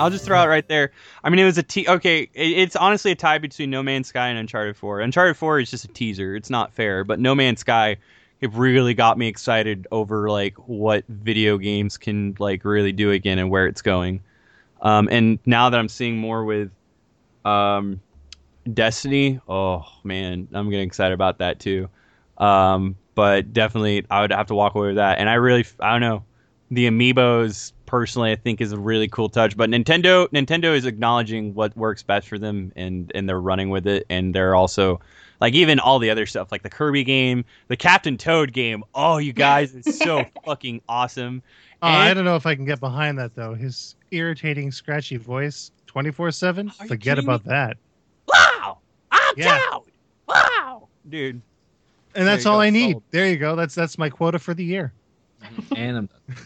I'll just throw out right there. I mean, it was a te- okay. It, it's honestly a tie between No Man's Sky and Uncharted 4. Uncharted 4 is just a teaser. It's not fair, but No Man's Sky it really got me excited over like what video games can like really do again and where it's going. Um, and now that I'm seeing more with um, Destiny, oh man, I'm getting excited about that too. Um, but definitely, I would have to walk away with that. And I really, I don't know, the amiibos personally, I think is a really cool touch. But Nintendo, Nintendo is acknowledging what works best for them, and and they're running with it. And they're also like even all the other stuff, like the Kirby game, the Captain Toad game. Oh, you guys, it's so fucking awesome. Oh, I don't know if I can get behind that though. His irritating, scratchy voice, twenty four seven. Forget kidding about that. Wow, I'm Yeah. Toad. Wow, dude. And that's There you all go, I need. sold. There you go. That's that's my quota for the year. and I'm done.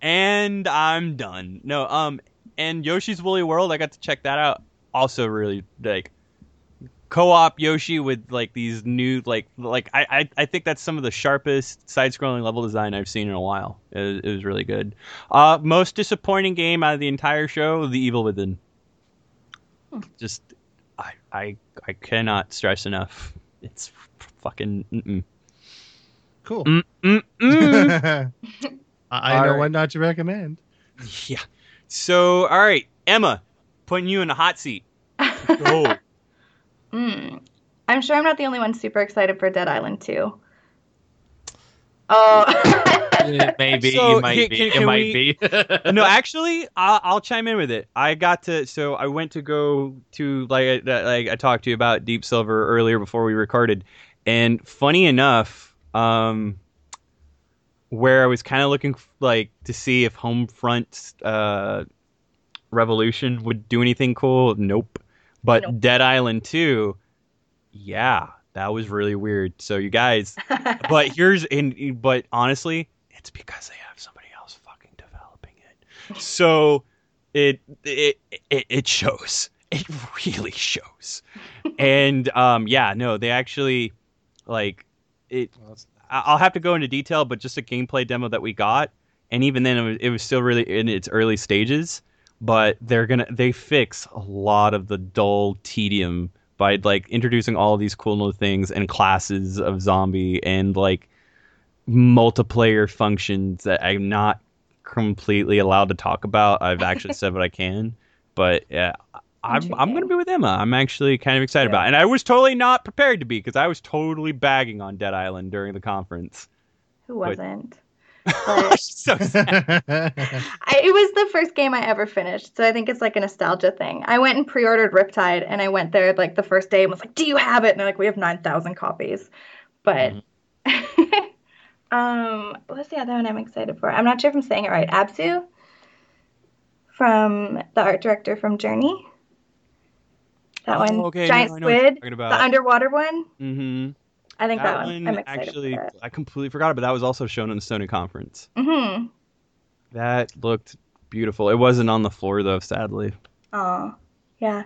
And I'm done. No, um, and Yoshi's Woolly World, I got to check that out. Also, really like co-op Yoshi with like these new like like I I, I think that's some of the sharpest side-scrolling level design I've seen in a while. It, was- it was really good. Uh, most disappointing game out of the entire show, The Evil Within. Just I I I cannot stress enough. It's fucking mm-mm. Cool. Mm, mm, mm. I, I All know right. what not to recommend. Yeah. So, all right, Emma, putting you in the hot seat. Go. Mm. I'm sure I'm not the only one super excited for Dead Island 2. Oh. It may be, So, it might can- be, can- it might we- be. no, actually, I'll, I'll chime in with it. I got to, so I went to go to like, uh, like I talked to you about Deep Silver earlier before we recorded, and funny enough, um, where I was kind of looking like to see if Homefront uh, Revolution would do anything cool. Nope. But Nope. Dead Island 2, yeah, that was really weird. So you guys, but here's in but honestly, it's because they have somebody else fucking developing it. So it it it, it shows. It really shows. and um yeah, no, they actually like it I- I'll have to go into detail, but just a gameplay demo that we got, and even then, it was, it was still really in its early stages. But they're gonna they fix a lot of the dull tedium by like introducing all these cool new things and classes of zombie and like multiplayer functions that I'm not completely allowed to talk about. I've actually said what I can, but yeah. I'm, I'm going to be with Emma. I'm actually kind of excited Yeah. about it. And I was totally not prepared to be because I was totally bagging on Dead Island during the conference. Who wasn't? But so sad. I, it was the first game I ever finished, so I think it's like a nostalgia thing. I went and pre-ordered Riptide, and I went there like the first day and was like, "Do you have it?" And they're like, "We have nine thousand copies." But um, what's the other one I'm excited for? I'm not sure if I'm saying it right. Abzû from the art director from Journey. That Oh, one, okay, giant no, I know what you're squid, the underwater one. mm-hmm. I think that, That one. one I'm excited actually. I completely forgot, it, but that was also shown in the Sony conference. Mm-hmm. That looked beautiful. It wasn't on the floor though, sadly. Oh, yeah.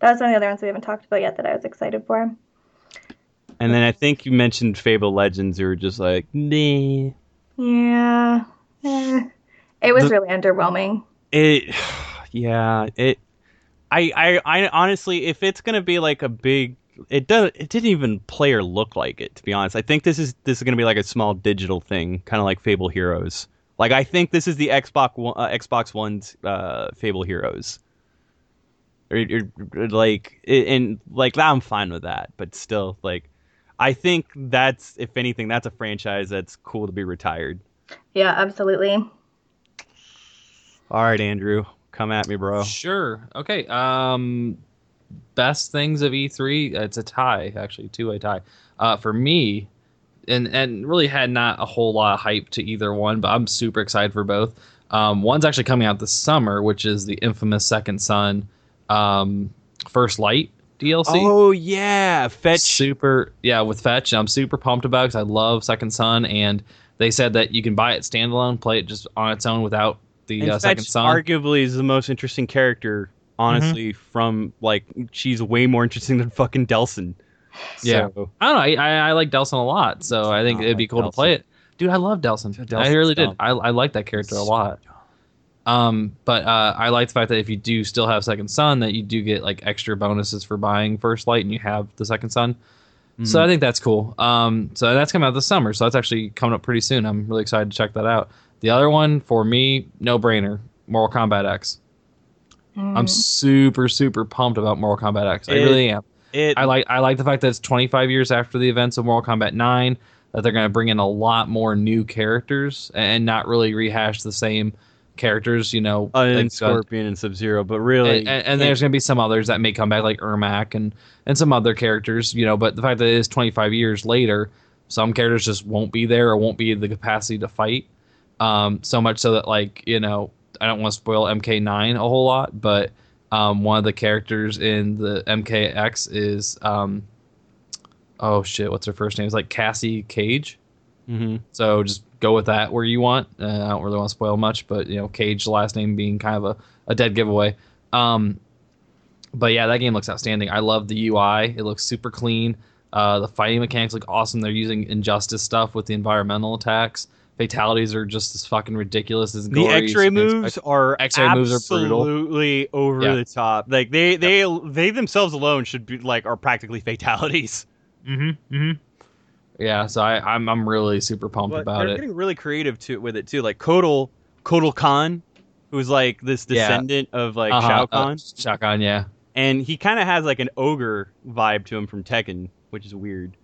That was one of the other ones we haven't talked about yet that I was excited for. And then I think you mentioned Fable Legends. You were just like, nah. Yeah. Eh. It was The- really underwhelming. It, yeah. It. I, I, I honestly, if it's gonna be like a big, it does. It didn't even play or look like it. To be honest, I think this is this is gonna be like a small digital thing, kind of like Fable Heroes. Like I think this is the Xbox One, uh, Xbox One's uh, Fable Heroes. Or, or- or, like, and like I'm fine with that. But still, like, I think that's if anything, that's a franchise that's cool to be retired. Yeah, absolutely. All right, Andrew, come at me, bro. Sure. Okay. Um, best things of E3. It's a tie, actually, two way tie. Uh, for me, and and really had not a whole lot of hype to either one, but I'm super excited for both. Um, one's actually coming out this summer, which is the infamous Second Son, um, First Light DLC. Oh yeah, fetch. Super, yeah, with Fetch. I'm super pumped about it because I love Second Son, and they said that you can buy it standalone, play it just on its own without the And uh, Fetch Second Son. arguably is the most interesting character, honestly. From like, she's way more interesting than fucking Delsin. Yeah. I don't know. I, I, I like Delsin a lot, so I think Oh, it'd be cool to play it. Dude, I love Delsin. Delsin's I really did. I, I like that character a lot. Um, but uh, I like the fact that if you do still have Second Son, that you do get like extra bonuses for buying First Light, and you have the Second Son. So I think that's cool. Um, so that's coming out this summer. So that's actually coming up pretty soon. I'm really excited to check that out. The other one for me, no brainer, Mortal Kombat X. I'm super super pumped about Mortal Kombat X. I It- really am. It, I like I like the fact that it's 25 years after the events of Mortal Kombat 9 that they're going to bring in a lot more new characters and not really rehash the same characters, you know. uh, and like, uh, Scorpion and Sub Zero, but really, and, and, and there's going to be some others that may come back like Ermac and and some other characters, you know, but the fact that it is 25 years later, some characters just won't be there or won't be the capacity to fight. Um, so much so that like, you know, I don't want to spoil MK9 a whole lot, but um, one of the characters in the MKX is um, oh shit, what's her first name? It's like Cassie Cage. Mm-hmm. So just go with that where you want. Uh, I don't really want to spoil much, but you know, Cage, last name being kind of a, a dead giveaway. Um, but yeah, that game looks outstanding. I love the UI. It looks super clean. Uh, the fighting mechanics look awesome. They're using injustice stuff with the environmental attacks. Fatalities are just as fucking ridiculous as the gory X-ray moves are X-ray moves are absolutely over Yeah. the top. Like they, they, they themselves alone should be like are practically fatalities. Mm-hmm. Mm-hmm. Yeah, so I, I'm I'm really super pumped But about they're it. getting really creative to with it too. Like Kotal, Kotal Khan, who's like this Yeah. descendant of like Uh-huh, Shao uh, Shao Kahn, yeah. and he kind of has like an ogre vibe to him from Tekken, which is weird.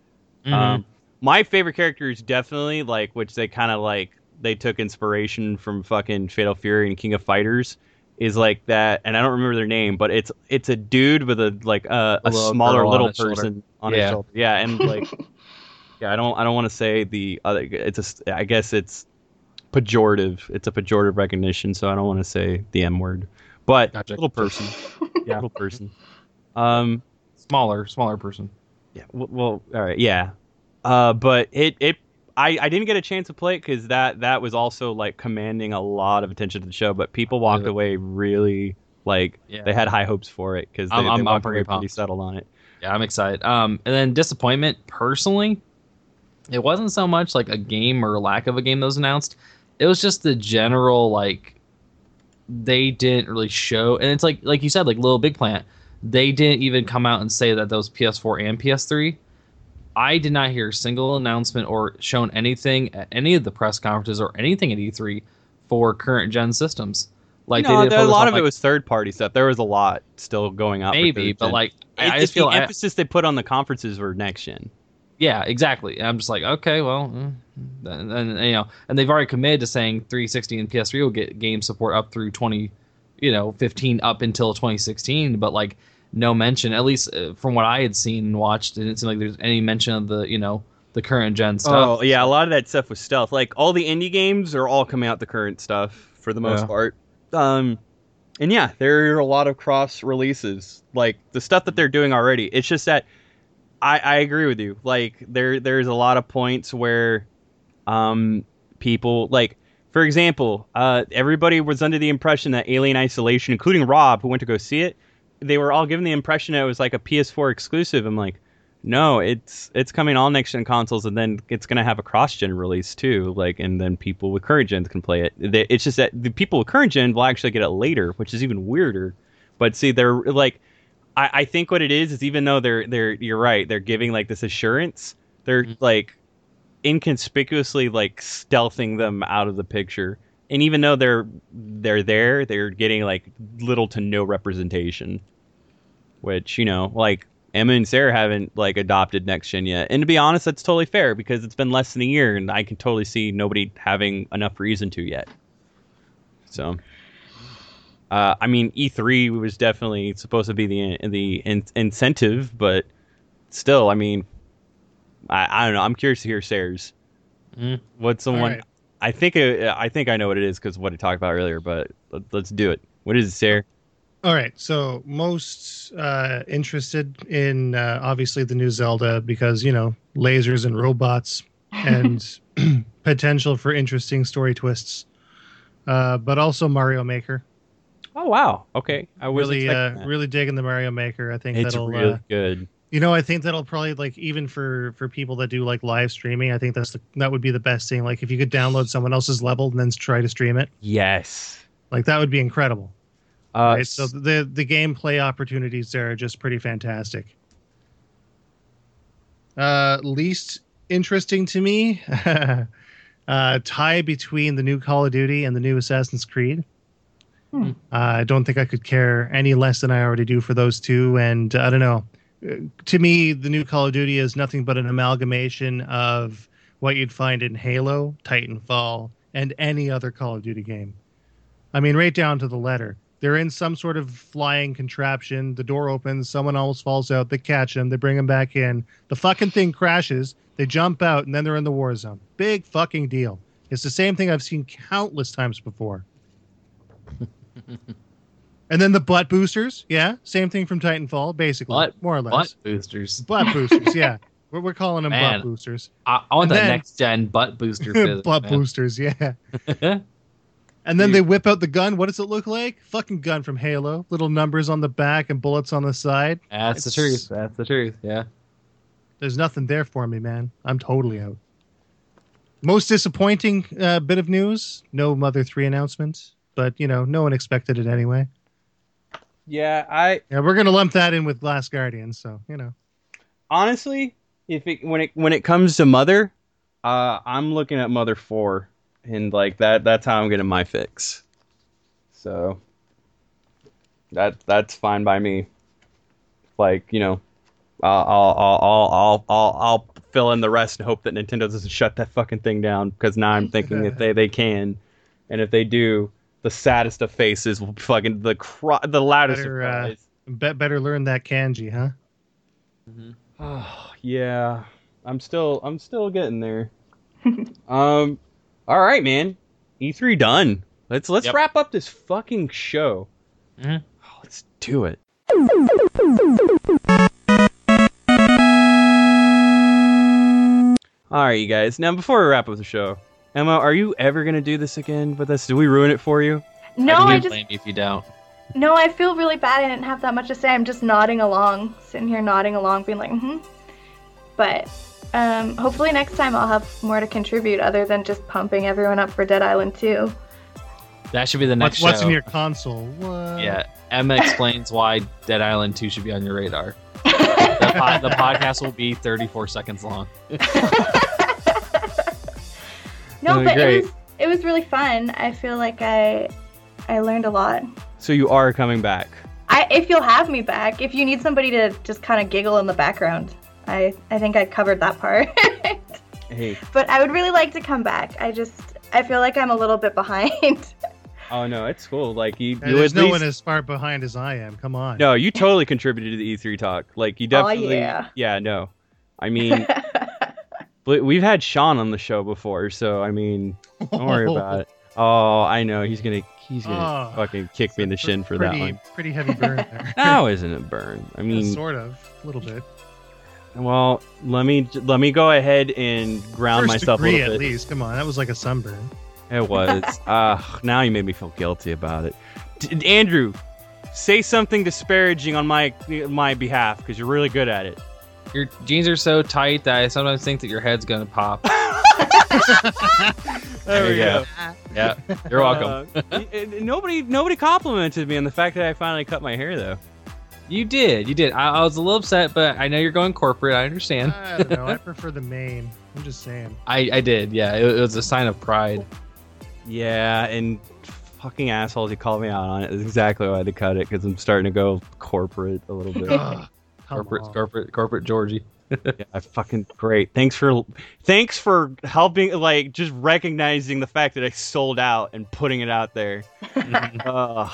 Mhm. Um, my favorite character is definitely like which they kind of like they took inspiration from fucking Fatal Fury and King of Fighters is like that, and I don't remember their name, but it's it's a dude with a like uh, A a little smaller girl on little shoulder. person on Yeah. his shoulder. Yeah, and like yeah, I don't I don't want to say the other. It's a I guess it's pejorative. It's a pejorative recognition, so I don't want to say the M word. But Gotcha. little person, yeah, little person. Um, smaller, smaller person. yeah. Well, all right. Yeah. Uh, but it it I I didn't get a chance to play it because that that was also like commanding a lot of attention to the show. But people walked away really like Yeah. they had high hopes for it because they, I'm- they I'm- I'm walked pretty away pretty settled on it. Yeah, I'm excited. Um, and then disappointment personally, it wasn't so much like a game or lack of a game that was announced. It was just the general like they didn't really show, and it's like like you said, like LittleBigPlanet, they didn't even come out and say that those PS4 and PS3. I did not hear a single announcement or shown anything at any of the press conferences or anything at E3 for current gen systems. Like you know, they a lot of it was third party stuff. There was a lot still going on. maybe, but like I, I just feel the I- emphasis they put on the conferences were next gen. Yeah, exactly. And I'm just like, okay, well, mm, and, and you know, and they've already committed to saying 360 and PS3 will get game support up through 20, you know, 15 up until 2016. But like, no mention, at least uh, from what I had seen and watched, it didn't seem like there's any mention of the, you know, the current gen stuff. Oh yeah, a lot of that stuff was stealth. Like all the indie games are all coming out the current stuff for the most Yeah. part. Um, and yeah, there are a lot of cross releases. Like the stuff that they're doing already. It's just that I, I agree with you. Like there there's a lot of points where um people like for example, uh everybody was under the impression that Alien Isolation, including Rob who went to go see it, they were all given the impression it was like a PS4 exclusive. I'm like, no, it's it's coming all next gen consoles, and then it's gonna have a cross gen release too. Like, and then people with current gens can play it. They- It's just that the people with current gen will actually get it later, which is even weirder. But see, they're like, I, I think what it is is even though they're they're you're right, they're giving like this assurance. They're Mhm. like inconspicuously like stealthing them out of the picture. And even though they're they're there, they're getting like little to no representation. Which you know, like Emma and Sarah haven't like adopted next gen yet. And to be honest, that's totally fair because it's been less than a year, and I can totally see nobody having enough reason to yet. So, uh, I mean, E3 was definitely supposed to be the the in- incentive, but still, I mean, I, I don't know. I'm curious to hear Sarah's. Mm. What's the one? right. I think uh, I think I know what it is because what I talked about earlier. But let, let's do it. What is it, Sarah? All right, so most uh, interested in uh, obviously the new Zelda because you know lasers and robots and potential for interesting story twists, uh, but also Mario Maker. Oh wow. Okay, I was Really, uh, really digging the Mario Maker. I think It's that'll, really uh, good. you know, I think that'll probably like even for for people that do like live streaming. I think that's the that would be the best thing. Like if you could download someone else's level and then try to stream it. Yes. Like that would be incredible. Uh, right? So the the gameplay opportunities there are just pretty fantastic. Uh, least interesting to me, uh, tie between the new Call of Duty and the new Assassin's Creed. Hmm. Uh, I don't think I could care any less than I already do for those two, and I don't know. Uh, To me, the new Call of Duty is nothing but an amalgamation of what you'd find in Halo, Titanfall, and any other Call of Duty game. I mean, right down to the letter. They're in some sort of flying contraption. The door opens. Someone almost falls out. They catch him. They bring him back in. The fucking thing crashes. They jump out, and then they're in the war zone. Big fucking deal. It's the same thing I've seen countless times before. and then the butt boosters. Yeah, same thing from Titanfall, basically. Butt- more or less. Butt boosters. Butt boosters, yeah. We're, we're calling them Man. butt boosters. I, I want And that then- next gen butt booster. butt man. boosters, yeah. And then Dude. they whip out the gun. What does it look like? Fucking gun from Halo. Little numbers on the back and bullets on the side. That's the truth. That's the truth. Yeah. There's nothing there for me, man. I'm totally out. Most disappointing uh, bit of news: no Mother Three announcement, but you know, no one expected it anyway. yeah, I Yeah, we're gonna lump that in with Last Guardian, so you know. honestly, if it when it when it comes to Mother, uh, I'm looking at Mother Four, and like that that's how I'm getting my fix. So that that's fine by me. Like you know, I'll I'll I'll I'll I'll, I'll, I'll fill in the rest and hope that Nintendo doesn't shut that fucking thing down because now I'm thinking if they they can, and if they do, the saddest of faces will be fucking the cry, the loudest Better, of uh, cries. Bet better learn that kanji, huh? Oh, yeah, I'm still I'm still getting there. um, all right, man. E3 done. Let's let's Yep. wrap up this fucking show. Mhm. Oh, let's do it. All right, you guys. Now, before we wrap up the show, Emma, are you ever gonna do this again with us? Did we ruin it for you? No, I I just blame you if you don't. no, I feel really bad. I didn't have that much to say. I'm just nodding along, sitting here nodding along, being like, hmm. But um, hopefully next time I'll have more to contribute other than just pumping everyone up for Dead Island 2. That should be the next What's, what's show. in your console? What? Yeah, Emma explains why Dead Island 2 should be on your radar. The, po- the podcast will be 34 seconds long. No, but great. it was it was really fun. I feel like I I learned a lot. So you are coming back. I if you'll have me back, if you need somebody to just kind of giggle in the background, I I think I covered that part. Hey. but I would really like to come back. I just I feel like I'm a little bit behind. Oh no, it's cool. Like you, And you there's no least- one as far behind as I am. Come on. No, you totally contributed to the E3 talk. Like you Aw, definitely. yeah. Yeah. no. I mean, we- we've had Sean on the show before, so I mean, don't worry about it. Oh, I know he's gonna he's gonna Oh, fucking kick me in the shin for pretty, that one. Pretty heavy burn there. Now isn't it burn? I Yeah, mean, sort of, a little bit. Well, let me let me go ahead and ground First myself a degree, little at bit. least. Come on, that was like a sunburn. It was. Ah, now you made me feel guilty about it. D- Andrew, say something disparaging on my my behalf because you're really good at it. Your jeans are so tight that I sometimes think that your head's gonna pop. There we go. yeah, you're welcome. Uh, y- y- nobody nobody complimented me on the fact that I finally cut my hair though. You did, you did. I, I was a little upset, but I know you're going corporate. I understand. I don't know. I prefer the mane. I'm just saying. I, I did, yeah. It, it was a sign of pride. Yeah, and fucking assholes, you called me out on it. it. Is exactly why I had to cut it because I'm starting to go corporate a little bit. Ugh, Corporate, on. corporate, corporate Georgie. yeah, I fucking great. Thanks for thanks for helping, like just recognizing the fact that I sold out and putting it out there. Ugh.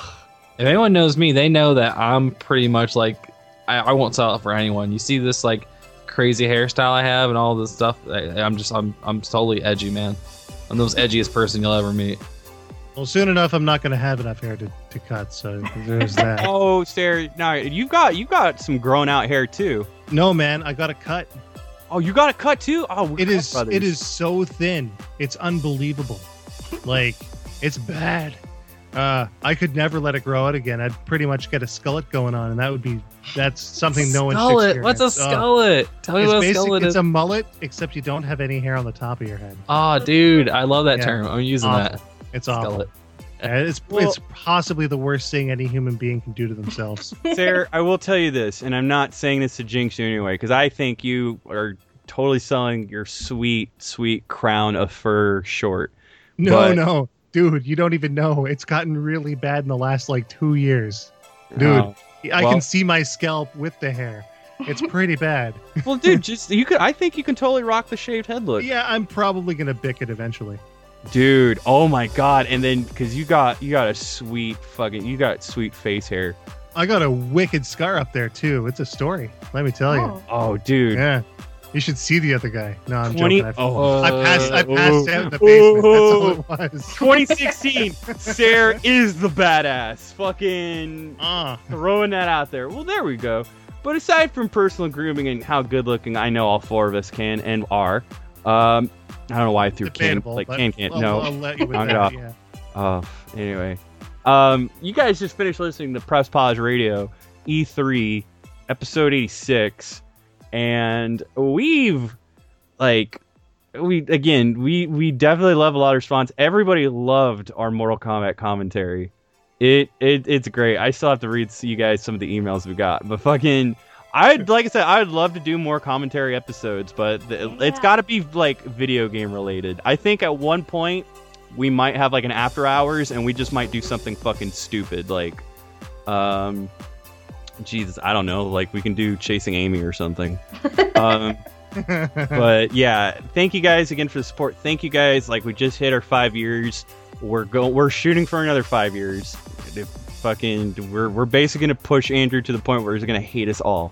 If anyone knows me, they know that I'm pretty much like I, I won't sell it for anyone. You see this like crazy hairstyle I have and all this stuff. I, I'm just I'm I'm totally edgy, man. I'm the most edgiest person you'll ever meet. Well, soon enough, I'm not going to have enough hair to, to cut. So there's that. Oh, Sarah, now you've got you've got some grown out hair too. no, man, I got a cut. Oh, you got a cut too? Oh, we're it is brothers. it is so thin. It's unbelievable. like it's bad. Uh, I could never let it grow out again. I'd pretty much get a skullet going on, and that would be that's something no one should experience. What's a skullet? Tell me It's what a basic. skullet It's is. a mullet, except you don't have any hair on the top of your head. Oh, dude, I love that Yeah. term. I'm using Awful. that. It's awful. Skullet. Uh, It's Well- it's possibly the worst thing any human being can do to themselves. Sarah, I will tell you this, and I'm not saying this to jinx you anyway, because I think you are totally selling your sweet, sweet crown of fur short. No, But- no, dude, you don't even know. It's gotten really bad in the last like two years. Dude, Oh. I Well- can see my scalp with the hair. It's pretty bad. well, dude, just you could. I think you can totally rock the shaved head look, yeah, I'm probably gonna bick it eventually. dude. Oh my god! And then because you got you got a sweet fucking you got sweet face hair. I got a wicked scar up there too. It's a story. Let me tell you. Oh. Oh, dude. Yeah, you should see the other guy. No, I'm 20 joking. I, oh. I passed. I Uh, passed out in the basement. That's all it was. 2016, Sarah is the badass. Fucking Ah, throwing that out there. Well, there we go. But aside from personal grooming and how good looking I know all four of us can and are, um, I don't know why I threw can debatable. like but can can. I'll, No, I'll let you with Knock it that. off. Yeah. Oh, anyway. Um, you guys just finished listening to Press Pause Radio E3 episode 86 and we've like we again, we we definitely love a lot of response. Everybody loved our Mortal Kombat commentary. It it it's great. I still have to read you guys some of the emails we got. But fucking I'd like I said, I would love to do more commentary episodes, but the, it's Yeah. got to be like video game related. I think at one point we might have like an after hours, and we just might do something fucking stupid, like, um, Jesus, I don't know, like we can do chasing Amy or something. um, but yeah, thank you guys again for the support. Thank you guys. Like we just hit our five years. We're go we're shooting for another five years. If fucking we're we're basically gonna push Andrew to the point where he's gonna hate us all.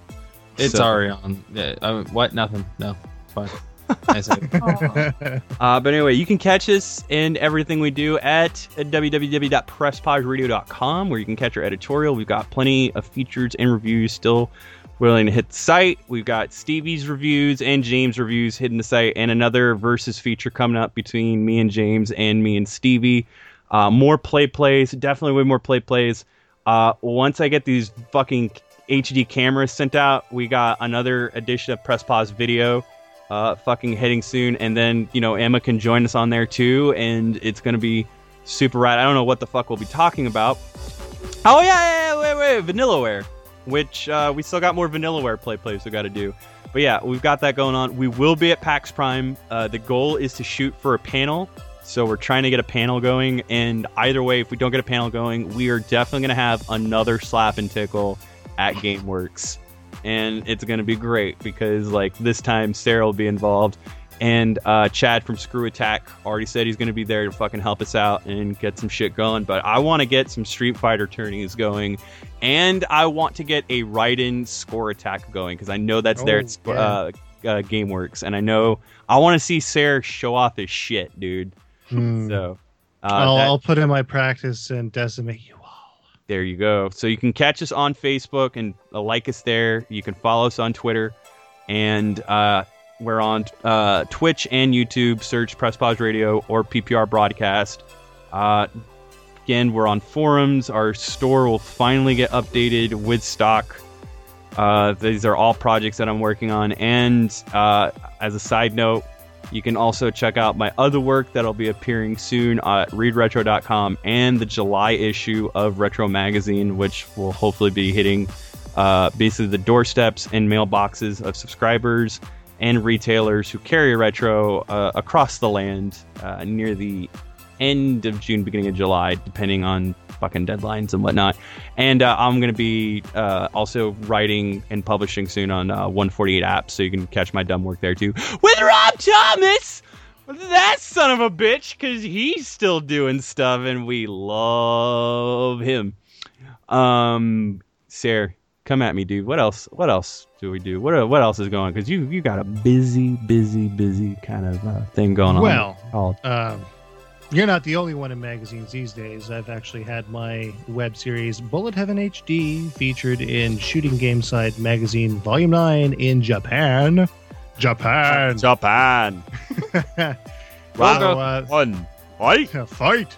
It's So- already. Yeah, I mean, what? Nothing. No. It's fine. Uh, but anyway, you can catch us and everything we do at www.presspauseradio.com, where you can catch our editorial. We've got plenty of features and reviews still willing to hit the site. We've got Stevie's reviews and James reviews hitting the site, and another versus feature coming up between me and James and me and Stevie. Uh, more play plays, definitely way more play plays. Uh, once I get these fucking HD cameras sent out, we got another edition of Press Pause Video uh, fucking hitting soon, and then you know Emma can join us on there too, and it's gonna be super rad. I don't know what the fuck we'll be talking about. Oh yeah, yeah, yeah wait, wait, Vanillaware, which uh, we still got more Vanillaware play plays we got to do. But yeah, we've got that going on. We will be at PAX Prime. Uh, the goal is to shoot for a panel, so we're trying to get a panel going. And either way, if we don't get a panel going, we are definitely gonna have another slap and tickle at GameWorks and it's going to be great because like this time Sarah will be involved and uh, Chad from Screw Attack already said he's going to be there to fucking help us out and get some shit going but I want to get some Street Fighter tourneys going and I want to get a Raiden score attack going because I know that's there Oh, at yeah. uh, uh, GameWorks and I know I want to see Sarah show off his shit dude Hmm. so uh, I'll, that- I'll put in my practice and decimate you. There you go. So you can catch us on Facebook and uh, like us there. You can follow us on Twitter, and uh, we're on uh, Twitch and YouTube. Search Press Pause Radio or PPR Broadcast. Uh, again, we're on forums. Our store will finally get updated with stock. Uh, these are all projects that I'm working on. And uh, as a side note, you can also check out my other work that'll be appearing soon at readretro.com and the July issue of Retro Magazine, which will hopefully be hitting uh, basically the doorsteps and mailboxes of subscribers and retailers who carry retro uh, across the land uh, near the end of June, beginning of July, depending on fucking deadlines and whatnot. And uh, I'm going to be uh, also writing and publishing soon on uh, 148 apps, so you can catch my dumb work there too. With Rob Thomas! That son of a bitch, because he's still doing stuff and we love him. Um, Sarah, come at me, dude. What else? What else do we do? What what else is going? Because you you got a busy, busy, busy kind of uh, thing going on. Well, called Um, you're not the only one in magazines these days. I've actually had my web series Bullet Heaven HD featured in Shooting Game Side magazine volume 9 in Japan. Japan. Japan. so, uh, One. Fight. fight.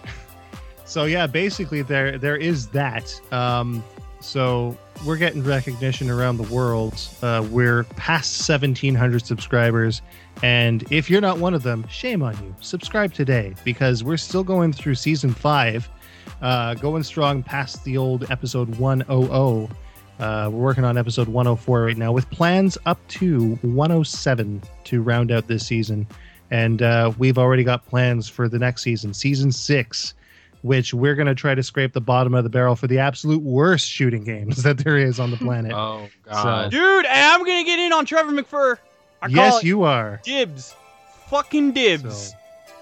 So yeah, basically there there is that. Um, so we're getting recognition around the world. Uh, we're past 1,700 subscribers, and if you're not one of them, shame on you. Subscribe today because we're still going through season five. uh, going strong past the old episode 100. Uh, we're working on episode 104 right now with plans up to 107 to round out this season. And uh, we've already got plans for the next season, season six, which we're going to try to scrape the bottom of the barrel for the absolute worst shooting games that there is on the planet. Oh god. Dude, I'm gonna get in on Trevor McFur. I yes, you are. dibs. Fucking dibs.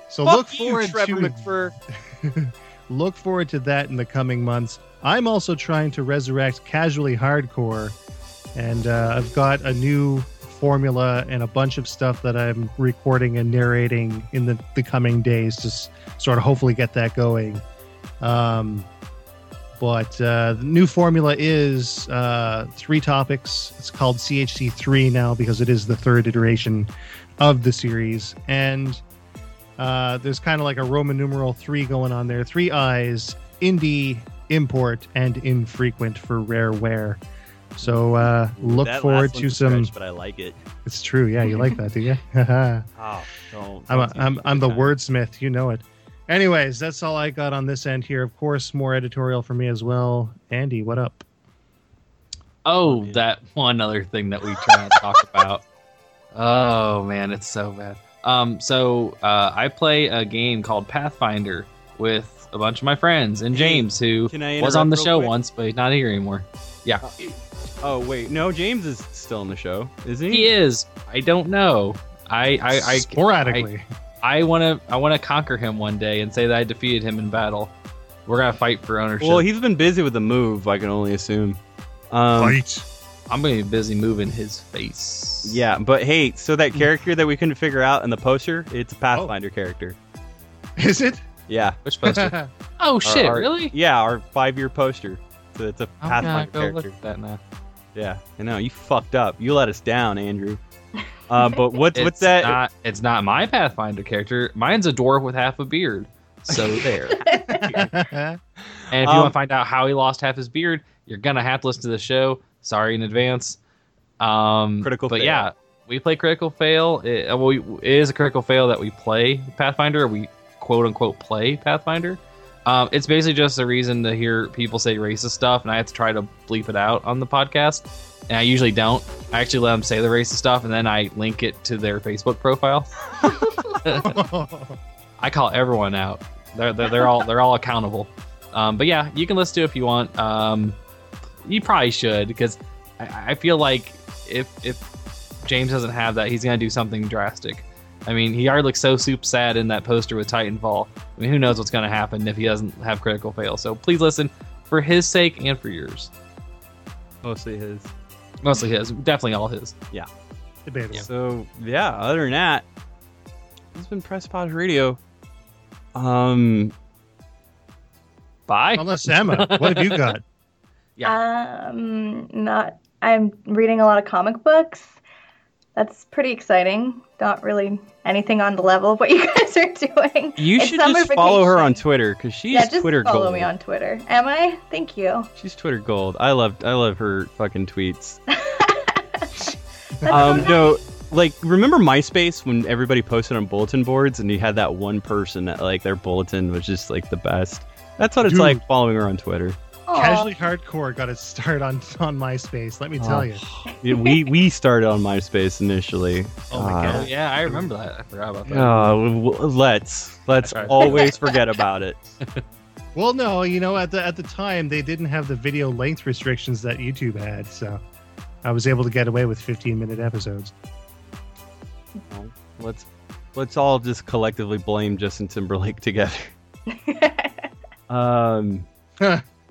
So Fuck look you, forward Trevor to McFur. look forward to that in the coming months. I'm also trying to resurrect casually hardcore, and uh, I've got a new formula and a bunch of stuff that I'm recording and narrating in the, the coming days to s- sort of hopefully get that going. Um, but uh, the new formula is uh, three topics. It's called CHC3 now because it is the third iteration of the series. And uh, there's kind of like a Roman numeral three going on there. Three eyes, indie, import, and infrequent for rare wear. So uh, look That forward to some. stretch, but I like it. It's true. Yeah, you like that, do you? I'm Oh, don't. a, don't I'm I'm the wordsmith. You know it. Anyways, that's all I got on this end here. Of course, more editorial for me as well. Andy, what up? Oh, Yeah. that one other thing that we try to talk about. Oh man, it's so bad. Um, so uh, I play a game called Pathfinder with a bunch of my friends and James, who was on the show quick? once, but he's not here anymore. Oh wait, no, James is still in the show, is he? He is. I don't know. I I I, Sporadically. I want to I want to conquer him one day and say that I defeated him in battle. We're gonna fight for ownership. Well, he's been busy with the move. I can only assume. Um, Fight. I'm gonna be busy moving his face. Yeah, but hey, so that character that we couldn't figure out in the poster, it's a Pathfinder character. Is it? Yeah. Which poster? oh shit! Our- our- really? Yeah, our five-year poster. So it's a I'm gonna Pathfinder go look character. at that now. Yeah, I know you fucked up. You let us down, Andrew. Uh, but what's It's what's that? Not, it's not my Pathfinder character. Mine's a dwarf with half a beard. So there. and if you Um, want to find out how he lost half his beard, you're gonna have to listen to the show. Sorry in advance. Um, Critical but fail. yeah, we play critical fail. It, uh, well, it is a critical fail that we play Pathfinder. We quote unquote play Pathfinder. Um, it's basically just a reason to hear people say racist stuff, and I have to try to bleep it out on the podcast. And I usually don't. I actually let them say the racist stuff, and then I link it to their Facebook profile. I call everyone out. They're they're, they're all they're all accountable. Um, but yeah, you can listen to it if you want. Um, you probably should because I, I feel like if if James doesn't have that, he's gonna do something drastic. I mean, he already looks so soup sad in that poster with Titanfall. I mean, who knows what's gonna happen if he doesn't have critical fail? So please listen for his sake and for yours. Mostly his. Mostly his, definitely all his. Debatable. So yeah, other than that, it's been Press Pause Radio. Um, Bye. Unless Emma, what have you got? Yeah. Um, not. I'm reading a lot of comic books. That's pretty exciting. Not really anything on the level of what you guys are doing. you It's should summer just follow her on. Twitter because she's yeah, just Twitter follow gold. me on Twitter. Am I? Thank you. She's Twitter gold. I love I love her fucking tweets. Um, so no, like remember MySpace when everybody posted on bulletin boards and you had that one person that like their bulletin was just like the best. That's what it's Dude. like following her on Twitter. Aw. Casually Hardcore got its start on on MySpace. Let me tell Oh. you. Yeah, we we started on MySpace initially. Oh my Uh, Oh God. yeah, I remember that. I forgot about that. Uh, w- w- let's let's always forget about it. Well, no, you know, at the at the time they didn't have the video length restrictions that YouTube had, so I was able to get away with 15 minute episodes. Let's let's all just collectively blame Justin Timberlake together. Um,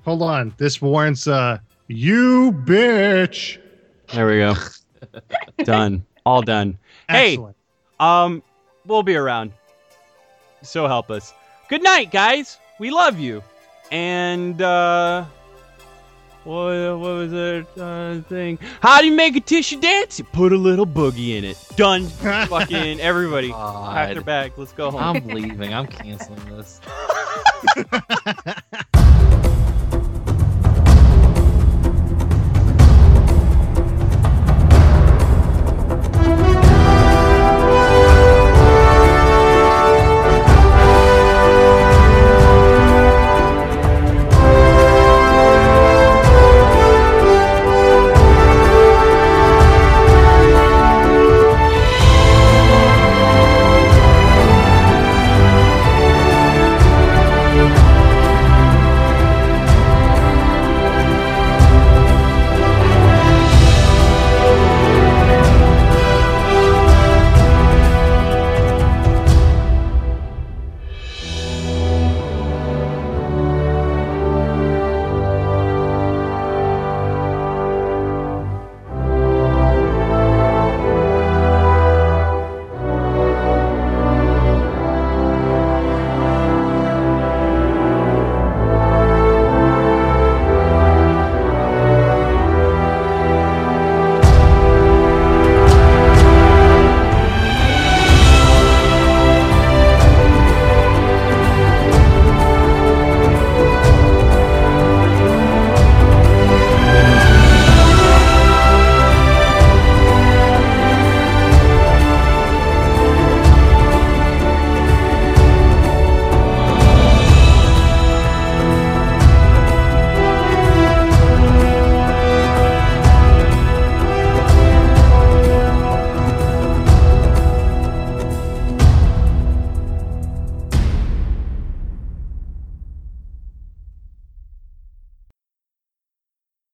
Hold on, this warrants uh, you bitch. there we go. done. All done. Hey. Um, we'll be around. So help us. Good night, guys. We love you. And uh, what what was that uh, thing? How do you make a tissue dance? You put a little boogie in it. Done. Fucking everybody. Pack their God. bag. Let's go home. I'm leaving. I'm canceling this.